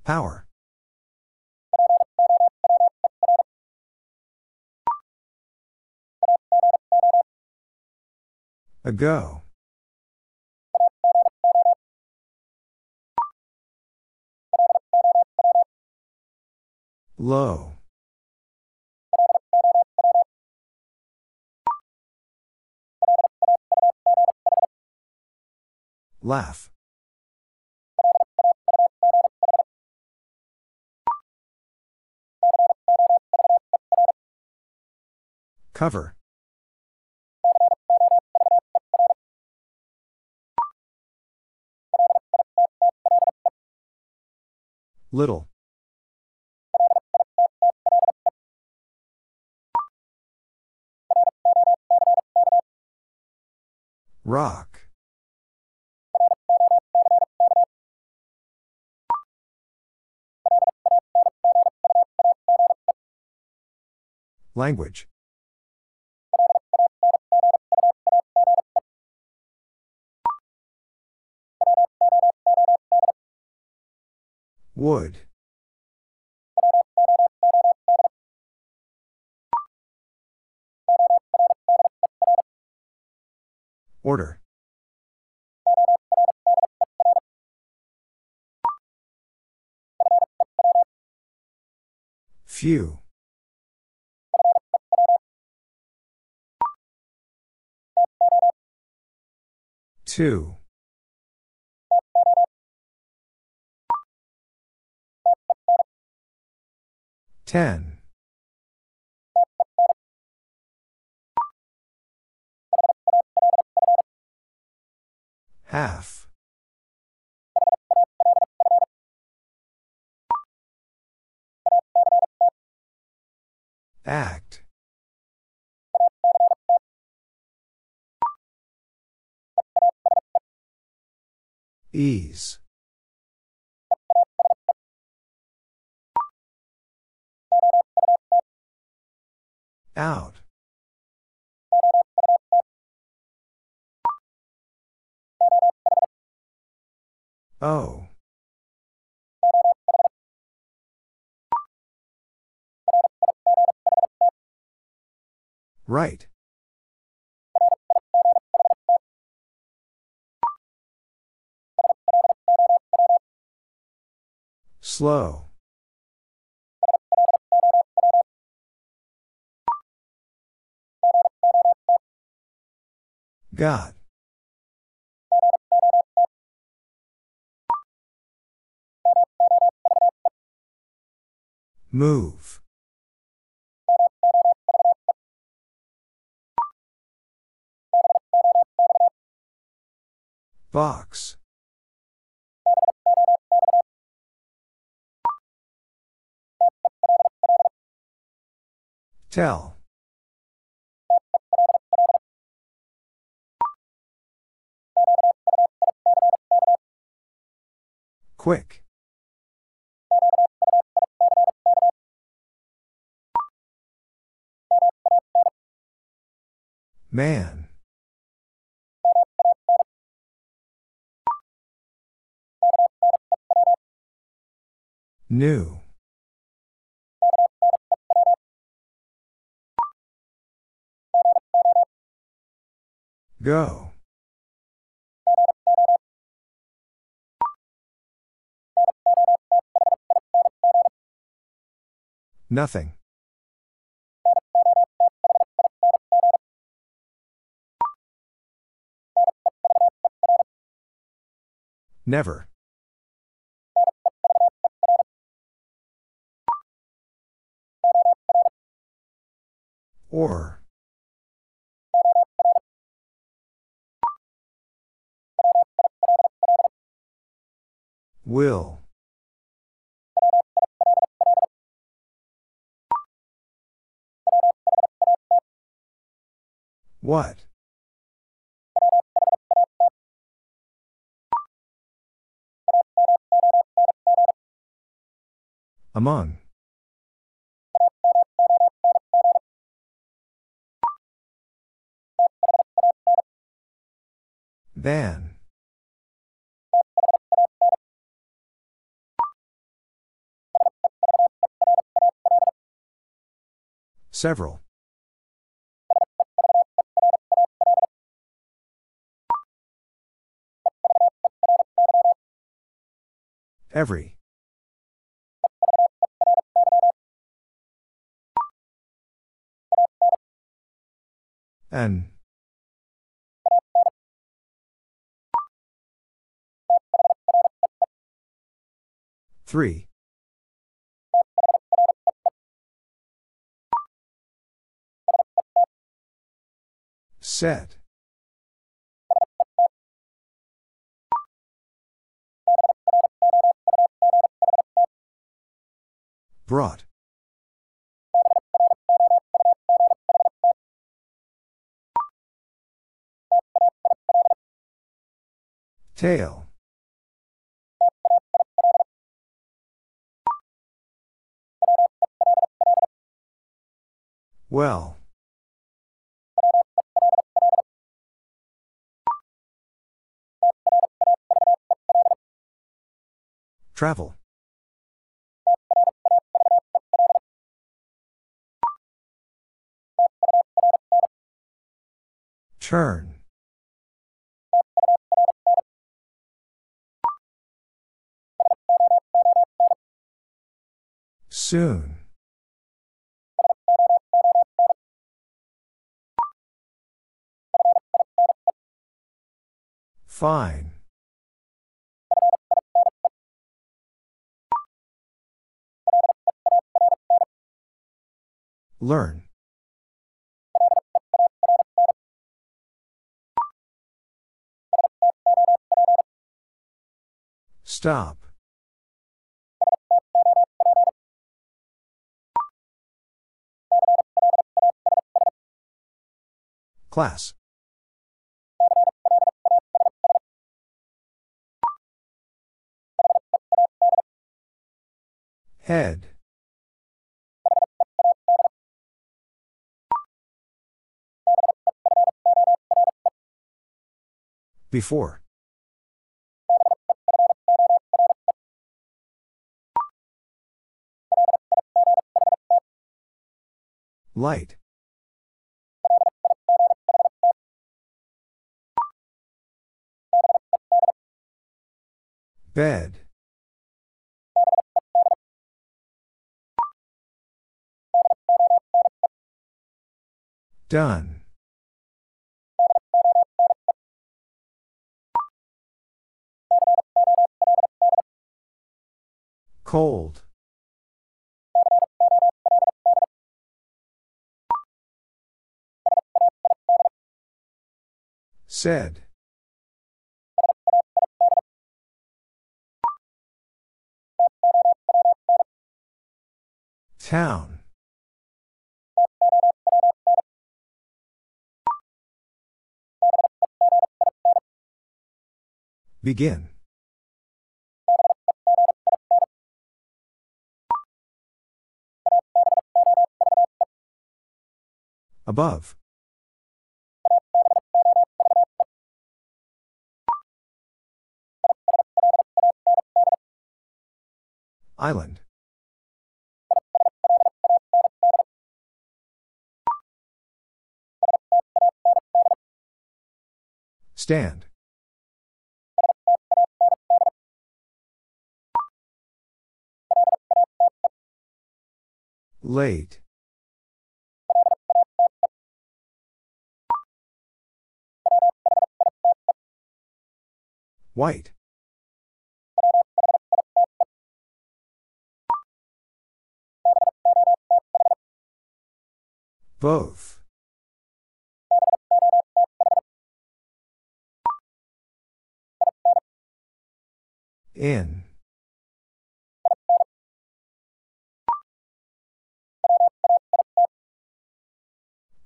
[SPEAKER 1] Power. Ago. Low. Laugh. Cover. Little. Rock. Language. Wood. Order. Few. Two. Ten. Half. Act. Ease. Out. Oh. Right. Slow. God. Move. Box. Tell. Quick. Man. New. Go. Nothing. Never. Or. Will. What? Among. Than. Several. Every. An. Three. Set. Brought. Tail. Well. Travel. Turn. Soon. Fine. Learn. Stop. Class. Head. Before. Light. Bed. Done. Cold. Said. Town. Begin. Above. Island. Stand. Late. White. Both. In.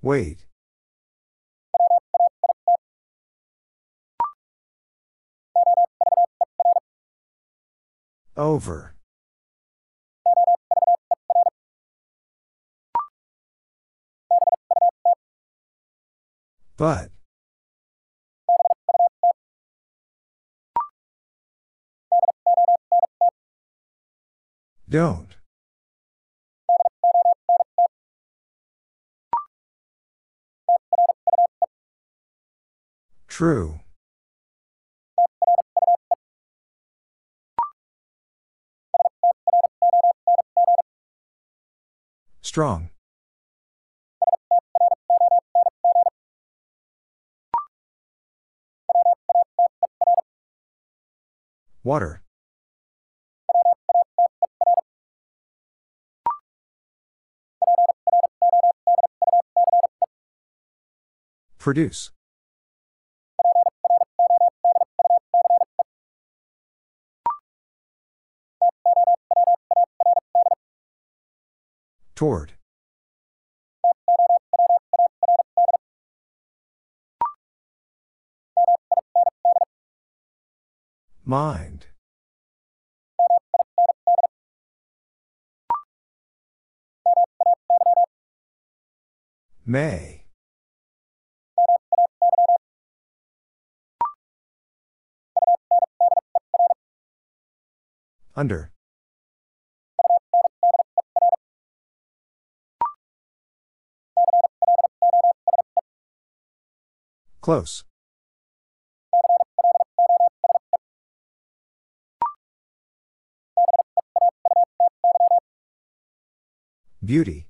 [SPEAKER 1] Wait. Over. But. Don't. True. Strong. Water. Produce. Toward. Mind. May. Under. Close. Beauty.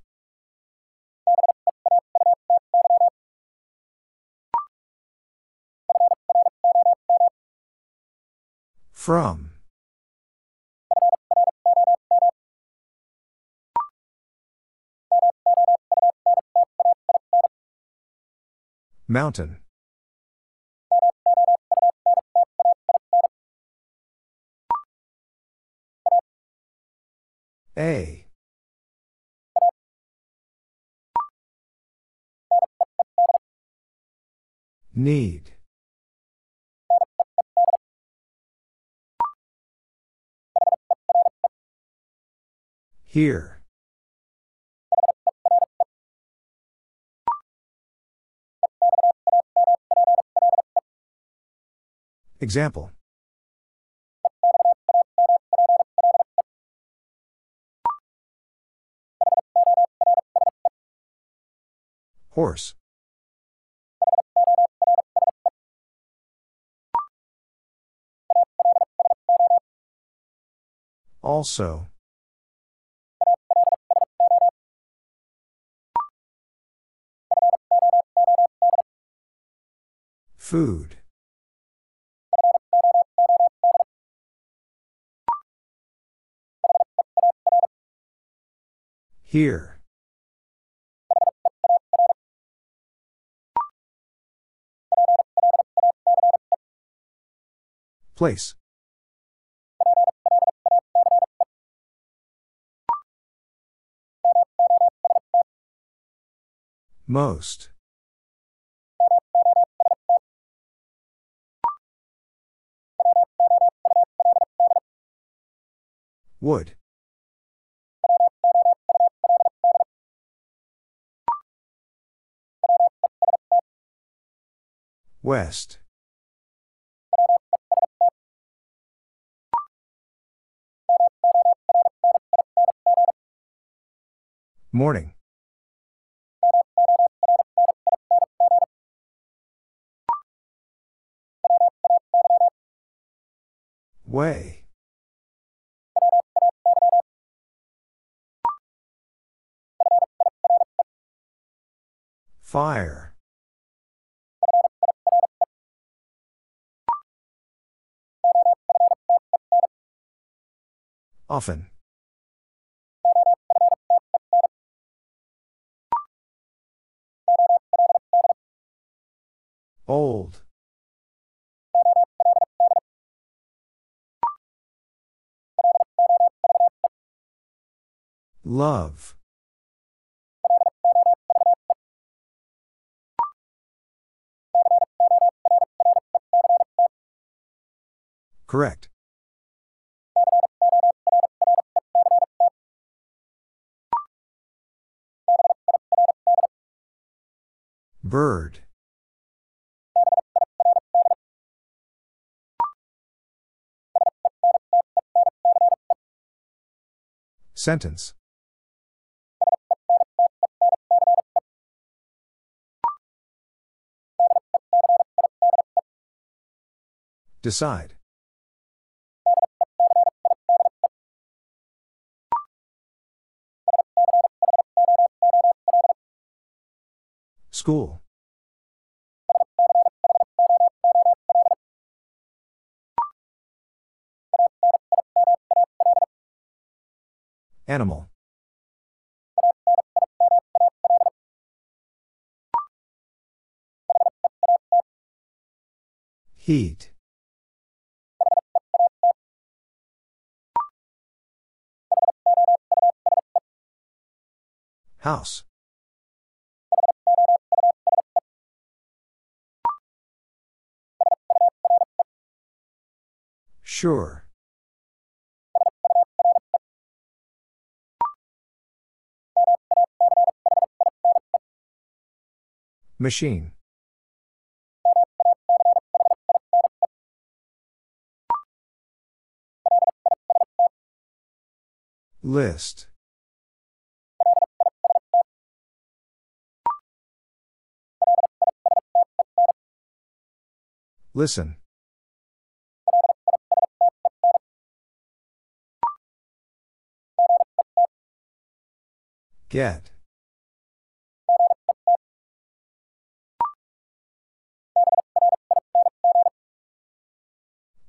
[SPEAKER 1] From. Mountain. A. Need. Here. Example. Horse. Also. Food. Here. Place. Most. Would. West. Morning. Way. Fire. Often. Old. Love. Correct. Bird. Sentence. Decide. School. Animal. Heat. House. Sure. Machine. List. Listen. Get.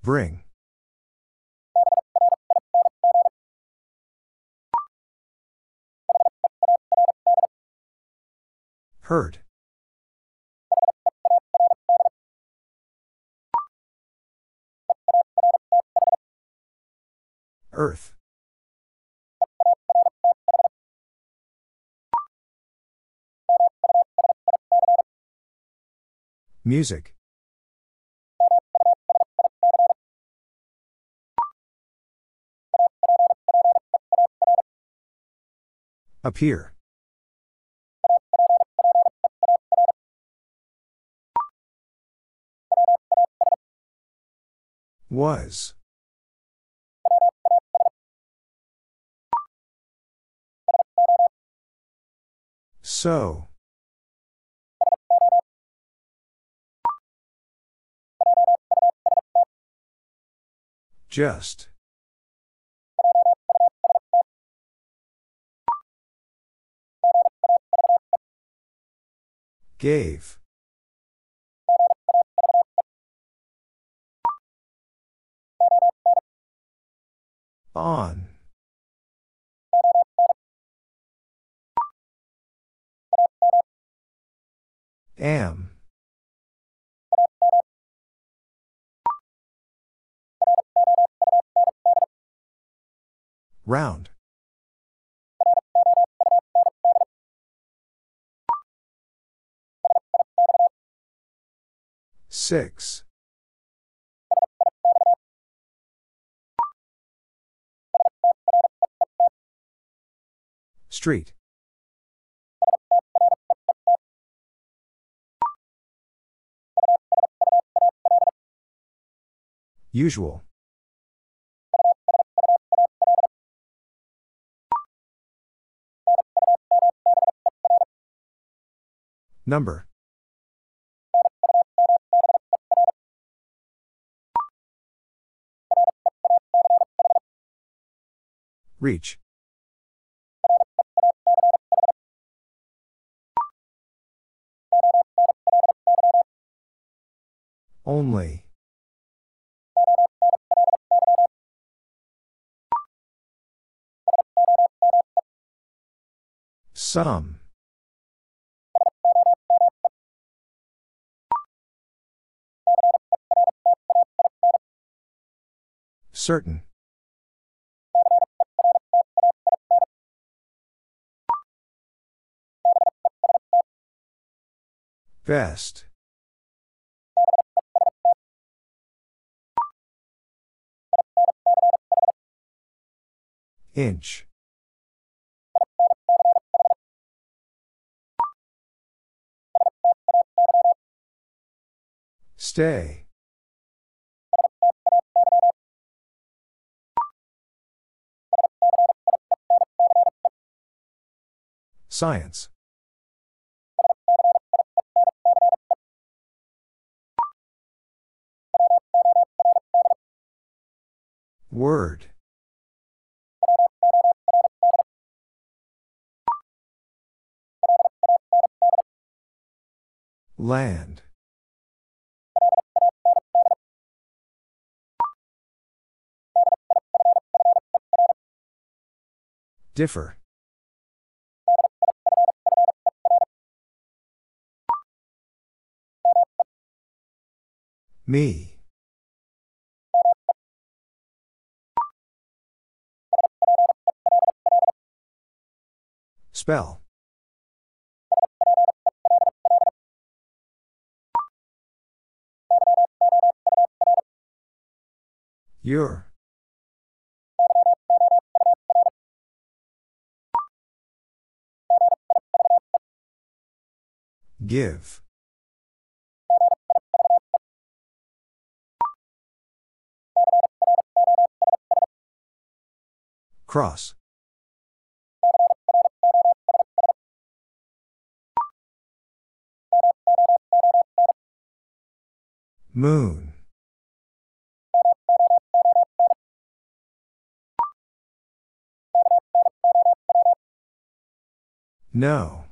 [SPEAKER 1] Bring. Hurt. Earth. Music. Appear. Was. So. Just. Gave. On. Am. Round. Six. Street. Usual. Number. Reach. Only. Some. Certain. Best. Inch. Stay. Science. Word. Land. Differ. Me. Spell. Your. Give. Cross. Moon. No.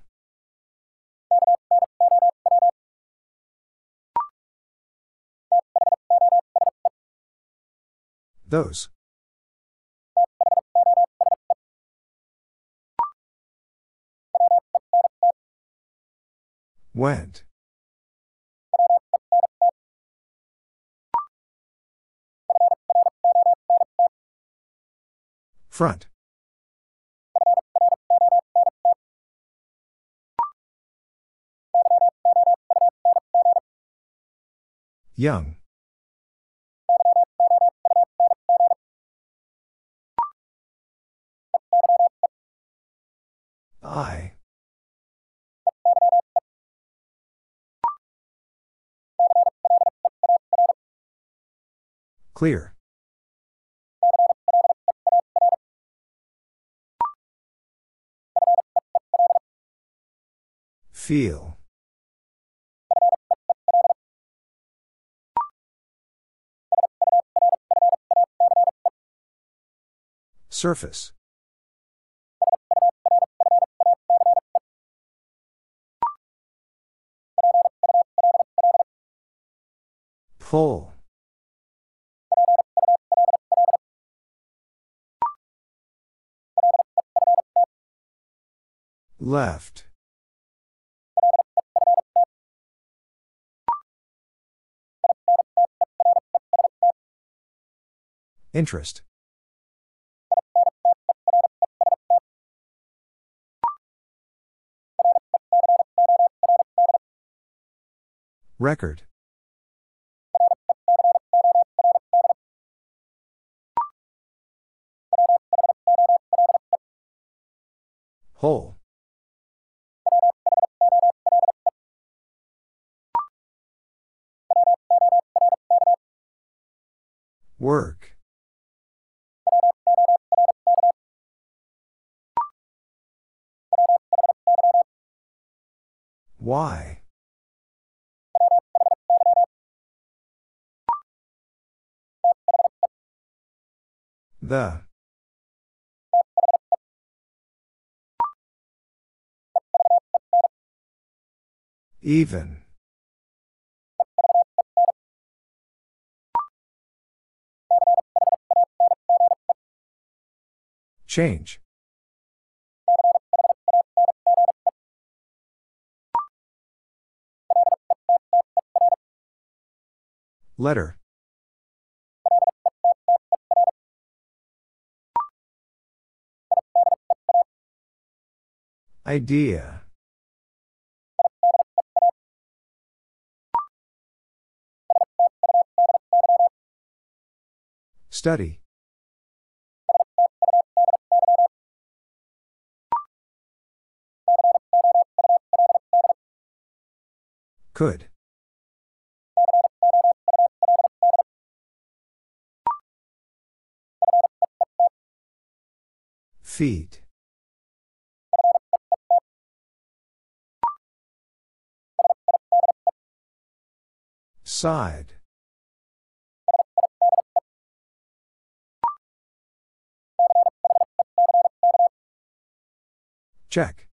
[SPEAKER 1] Those. Went. Front. Young. I. Clear. Feel. Surface. Pull. Left. Interest. Record. Whole. Work. Why? The. Even. Change. Letter. Idea. Study. Could. Feet. Side. Check.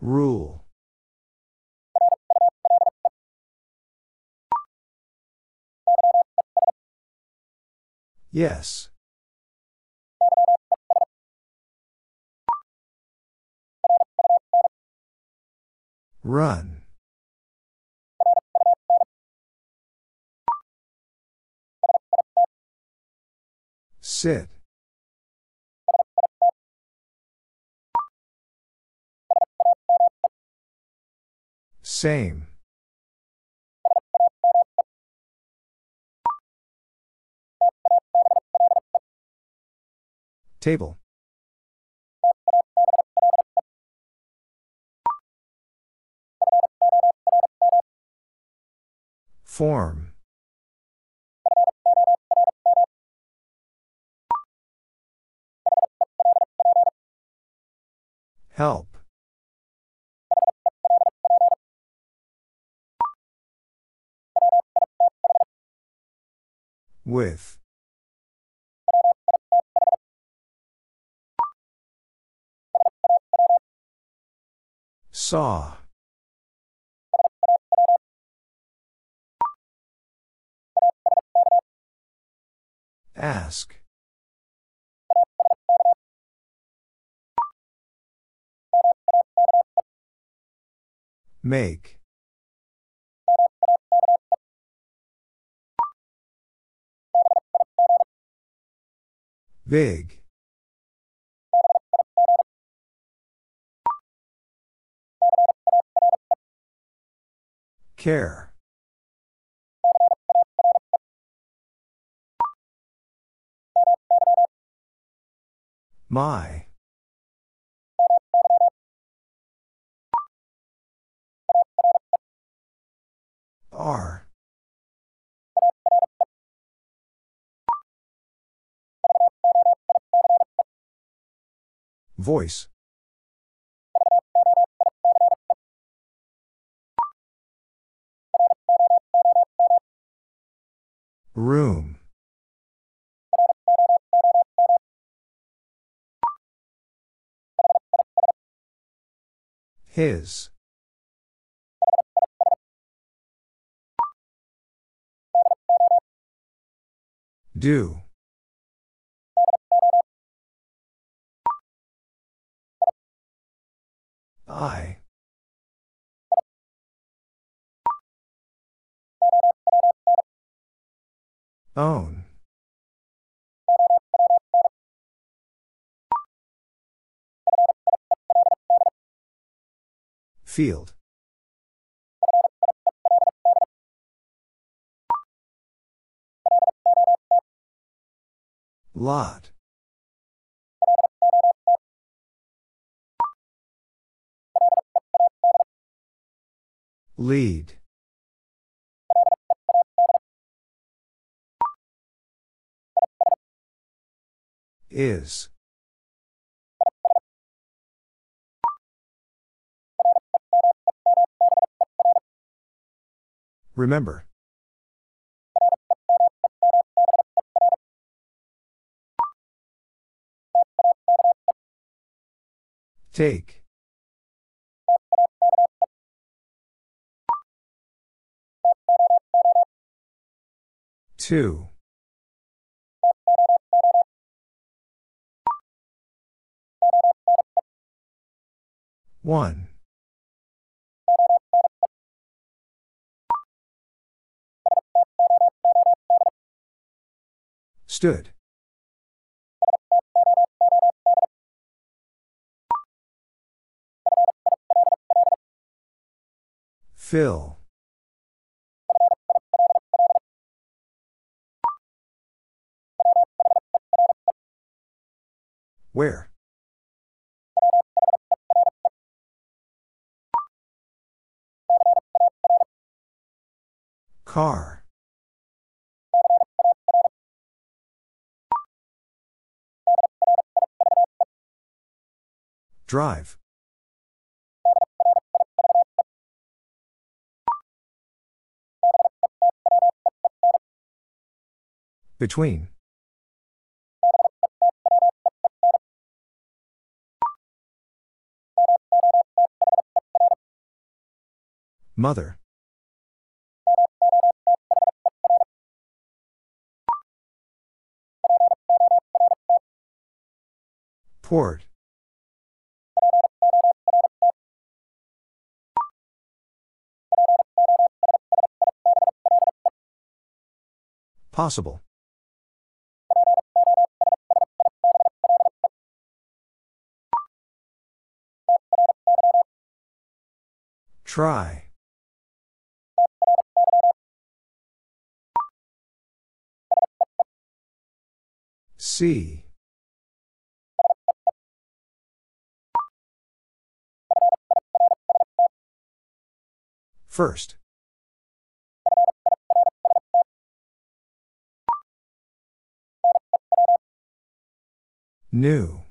[SPEAKER 1] Rule. Yes. Run. Sit. Same. Table. Form. Help. With. Saw. Ask. Make. Big. Care. My. R. Voice. Room. His. Do. I. Own. Field. Lot. Lead. Is. Remember. Take. Two. One. Stood. Fill. Where? Car. Drive. Between. Mother. Port. Possible. Try. See. First. New.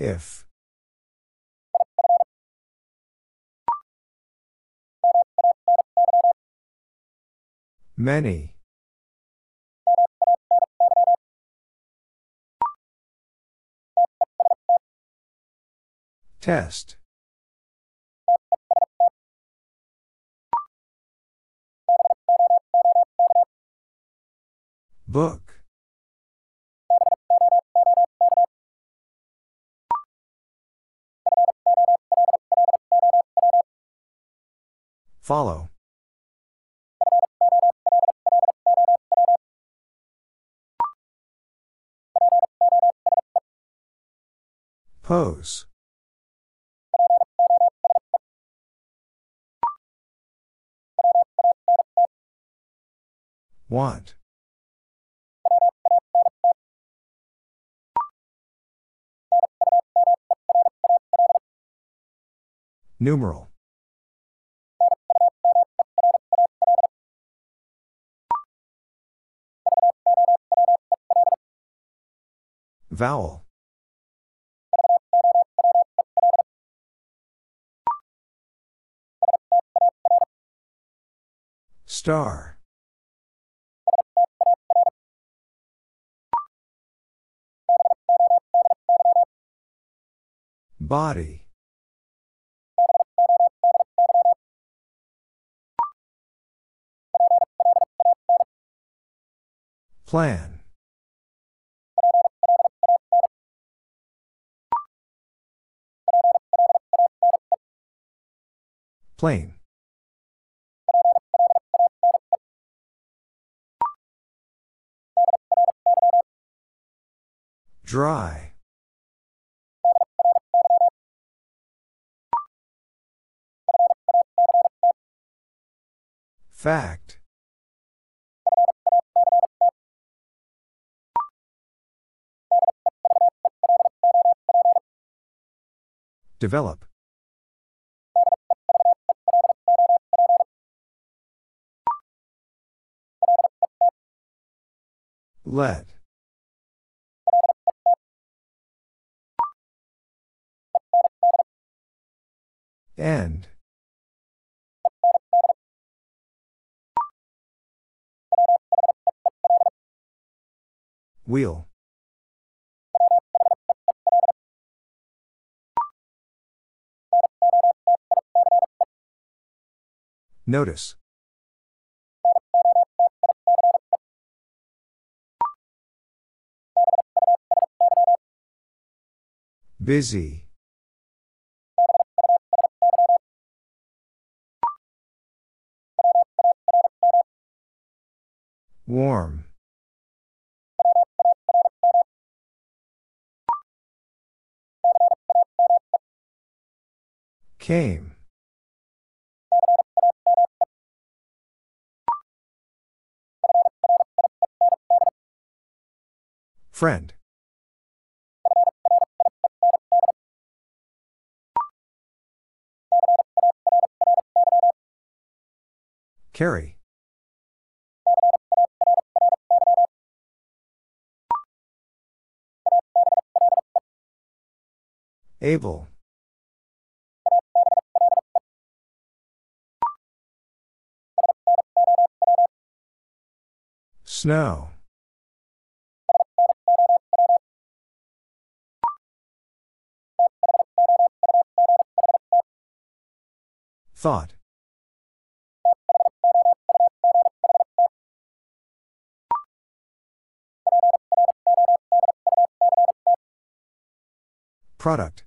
[SPEAKER 1] If. Many. Test. Book. Follow. Pose. Want. Numeral. Vowel. Star. Body. Plan. Plain. Dry. Fact. Develop. Let. End. Wheel. Notice. Busy. Warm. Came. Friend. Carry. Able. Snow. Thought. Product.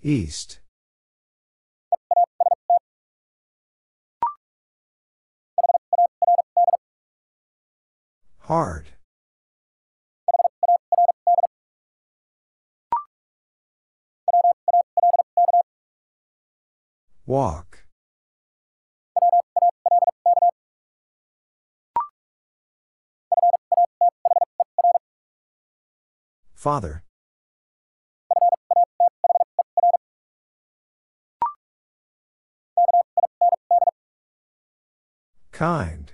[SPEAKER 1] East. Hard. Walk. Father. Kind.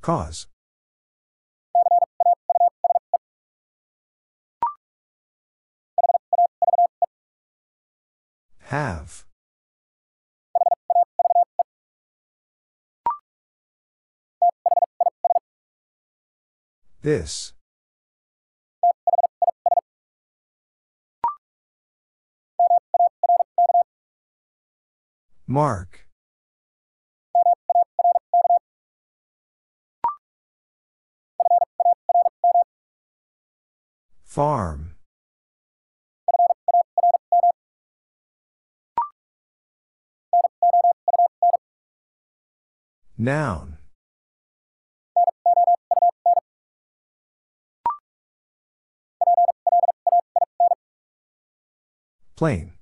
[SPEAKER 1] Cause. Have. This. Mark. Farm. Noun. Plain.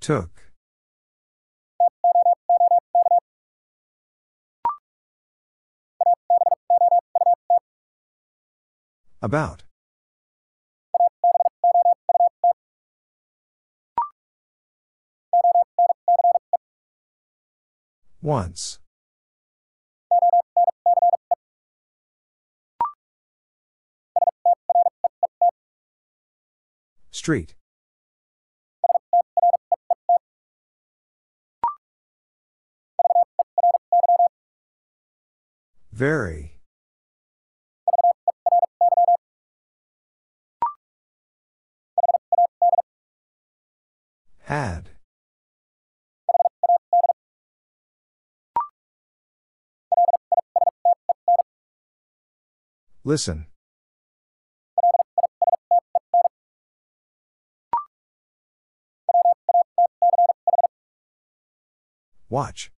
[SPEAKER 1] Took. About. Once. Street. Very. Had. Listen. Watch.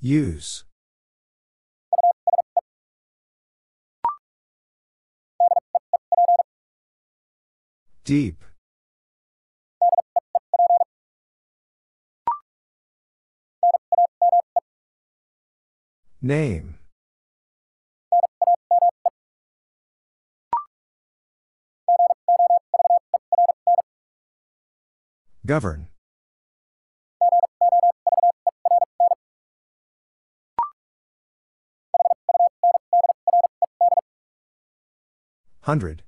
[SPEAKER 1] Use. Deep. Name. Govern. Hundred.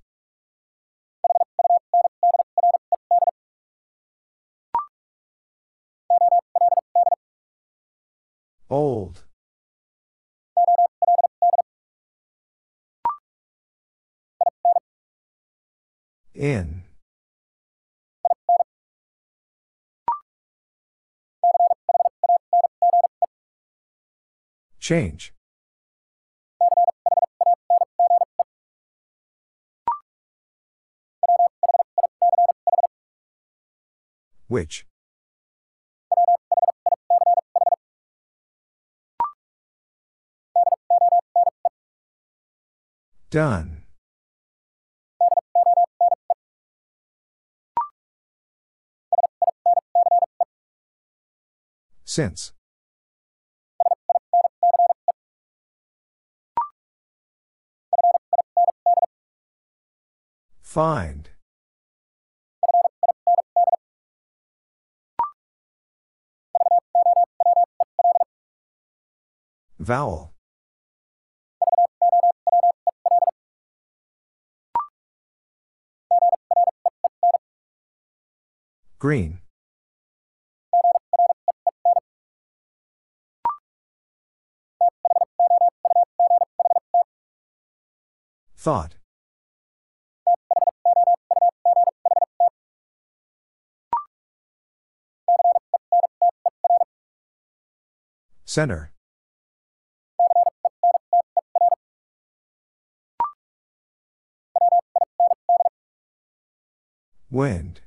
[SPEAKER 1] Old. In. Change. Which? Done. Since. Find. Vowel. Green. Thought. Center. Wind.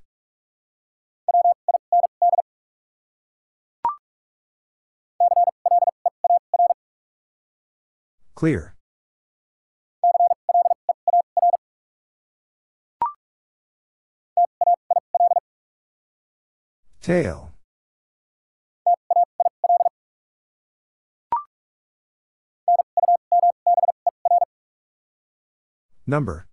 [SPEAKER 1] Clear. Tail. Number.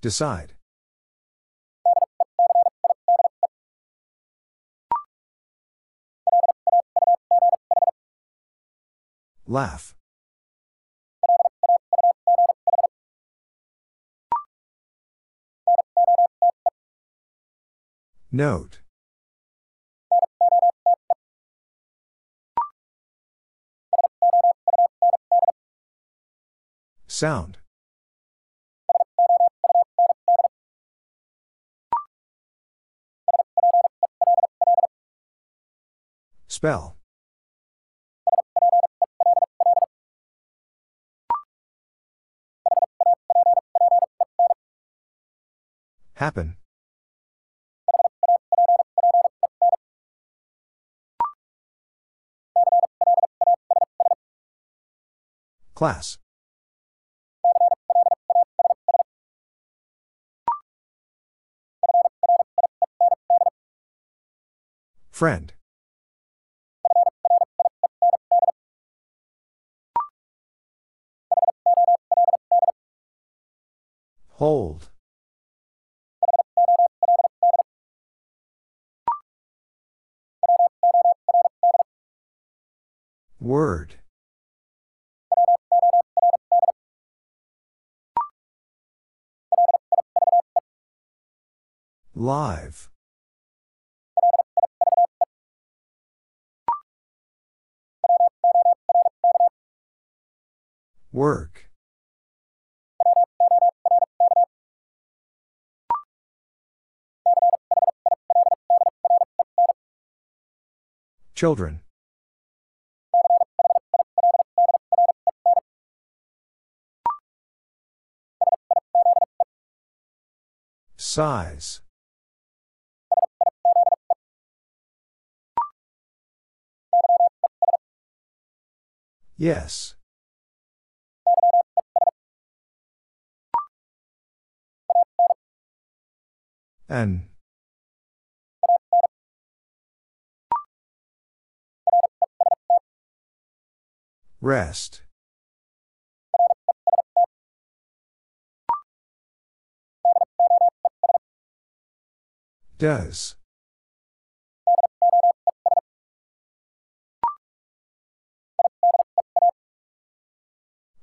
[SPEAKER 1] Decide. Laugh. Note. Sound. Spell. Happen. Class. Friend. Hold. Word. Live. Work. Children. Size. Yes. An. Rest. Does.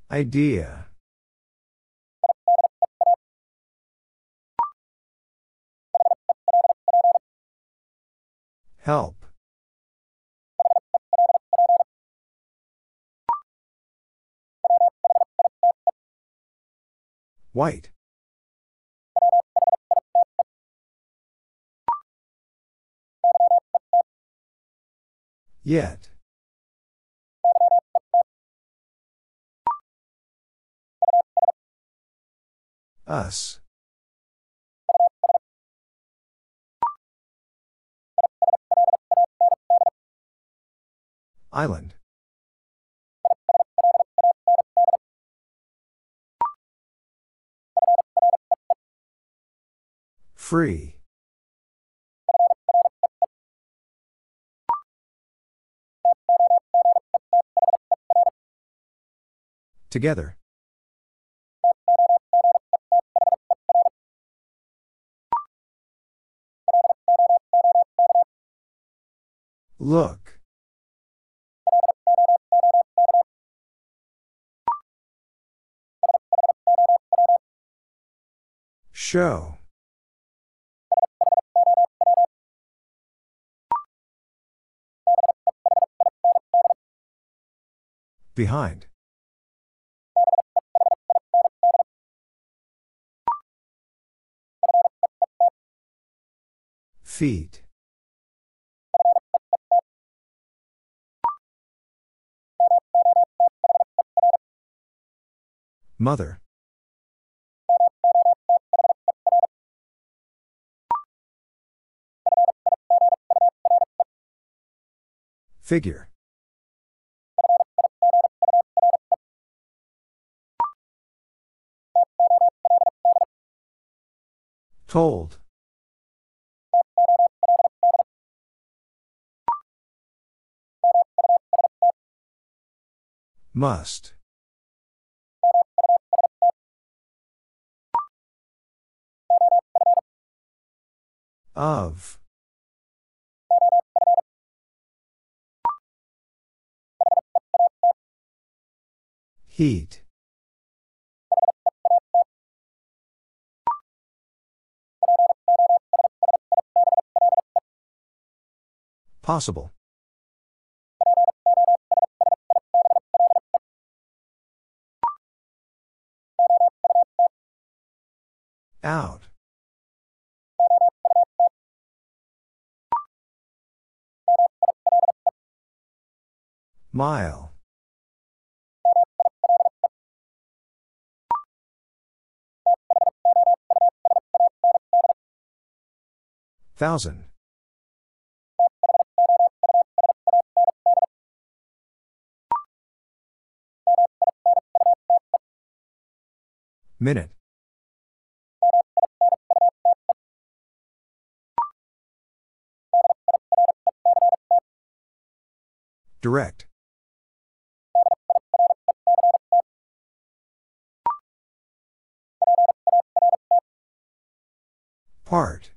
[SPEAKER 1] Idea. Help. White. Yet. Us. Island. Free. Together. Look. Show. Behind. Feet. Mother. Figure. Told. Must. Of. Heat. Possible. Out. Mile. Thousand. Minute. Direct. Part.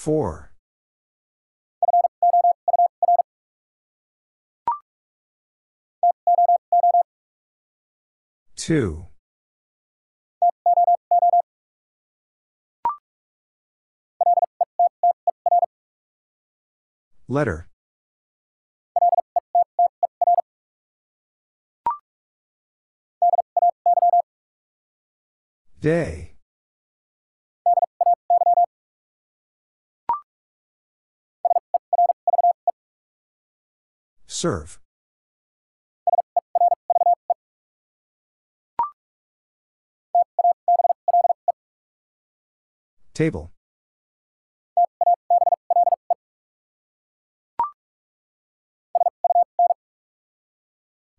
[SPEAKER 1] Four. Two. Letter. Day. Serve. Table.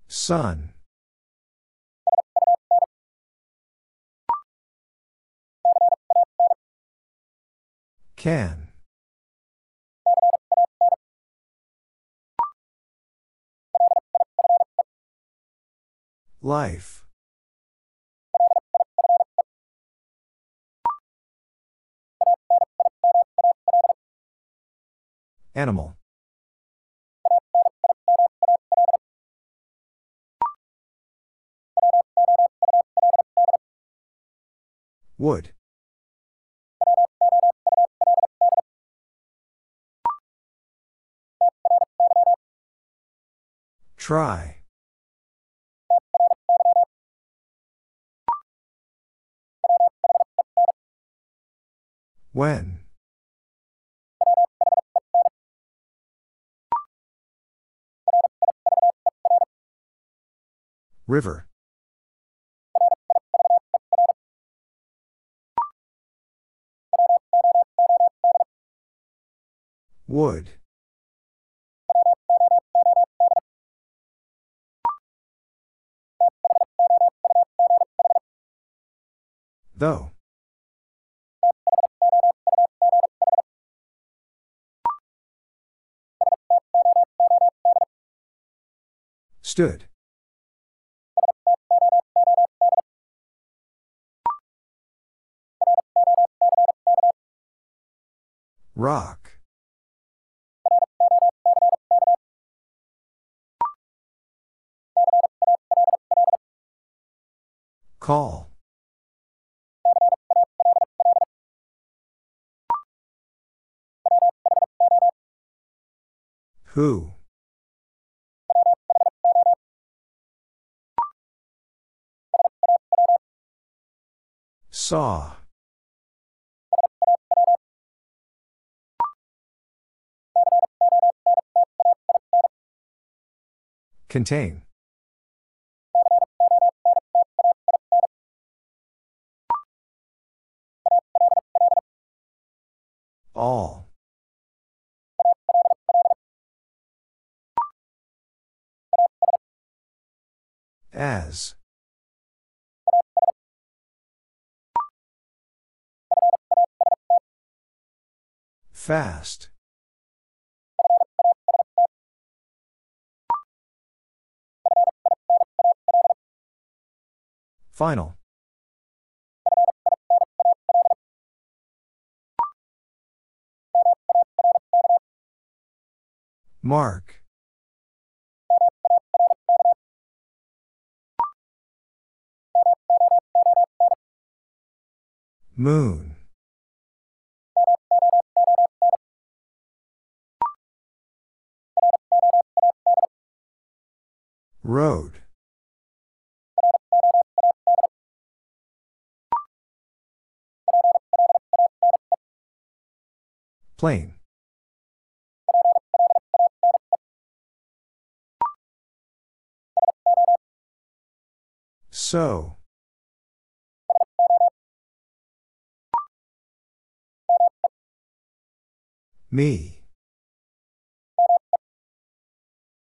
[SPEAKER 1] Sun. Can. Life. Animal. Wood. Try. When? River. Wood. Though. Stood. Rock. Call. Who? Saw. Contain. All. As. Fast. Final. Mark. Moon. Road. Plain. So. Me.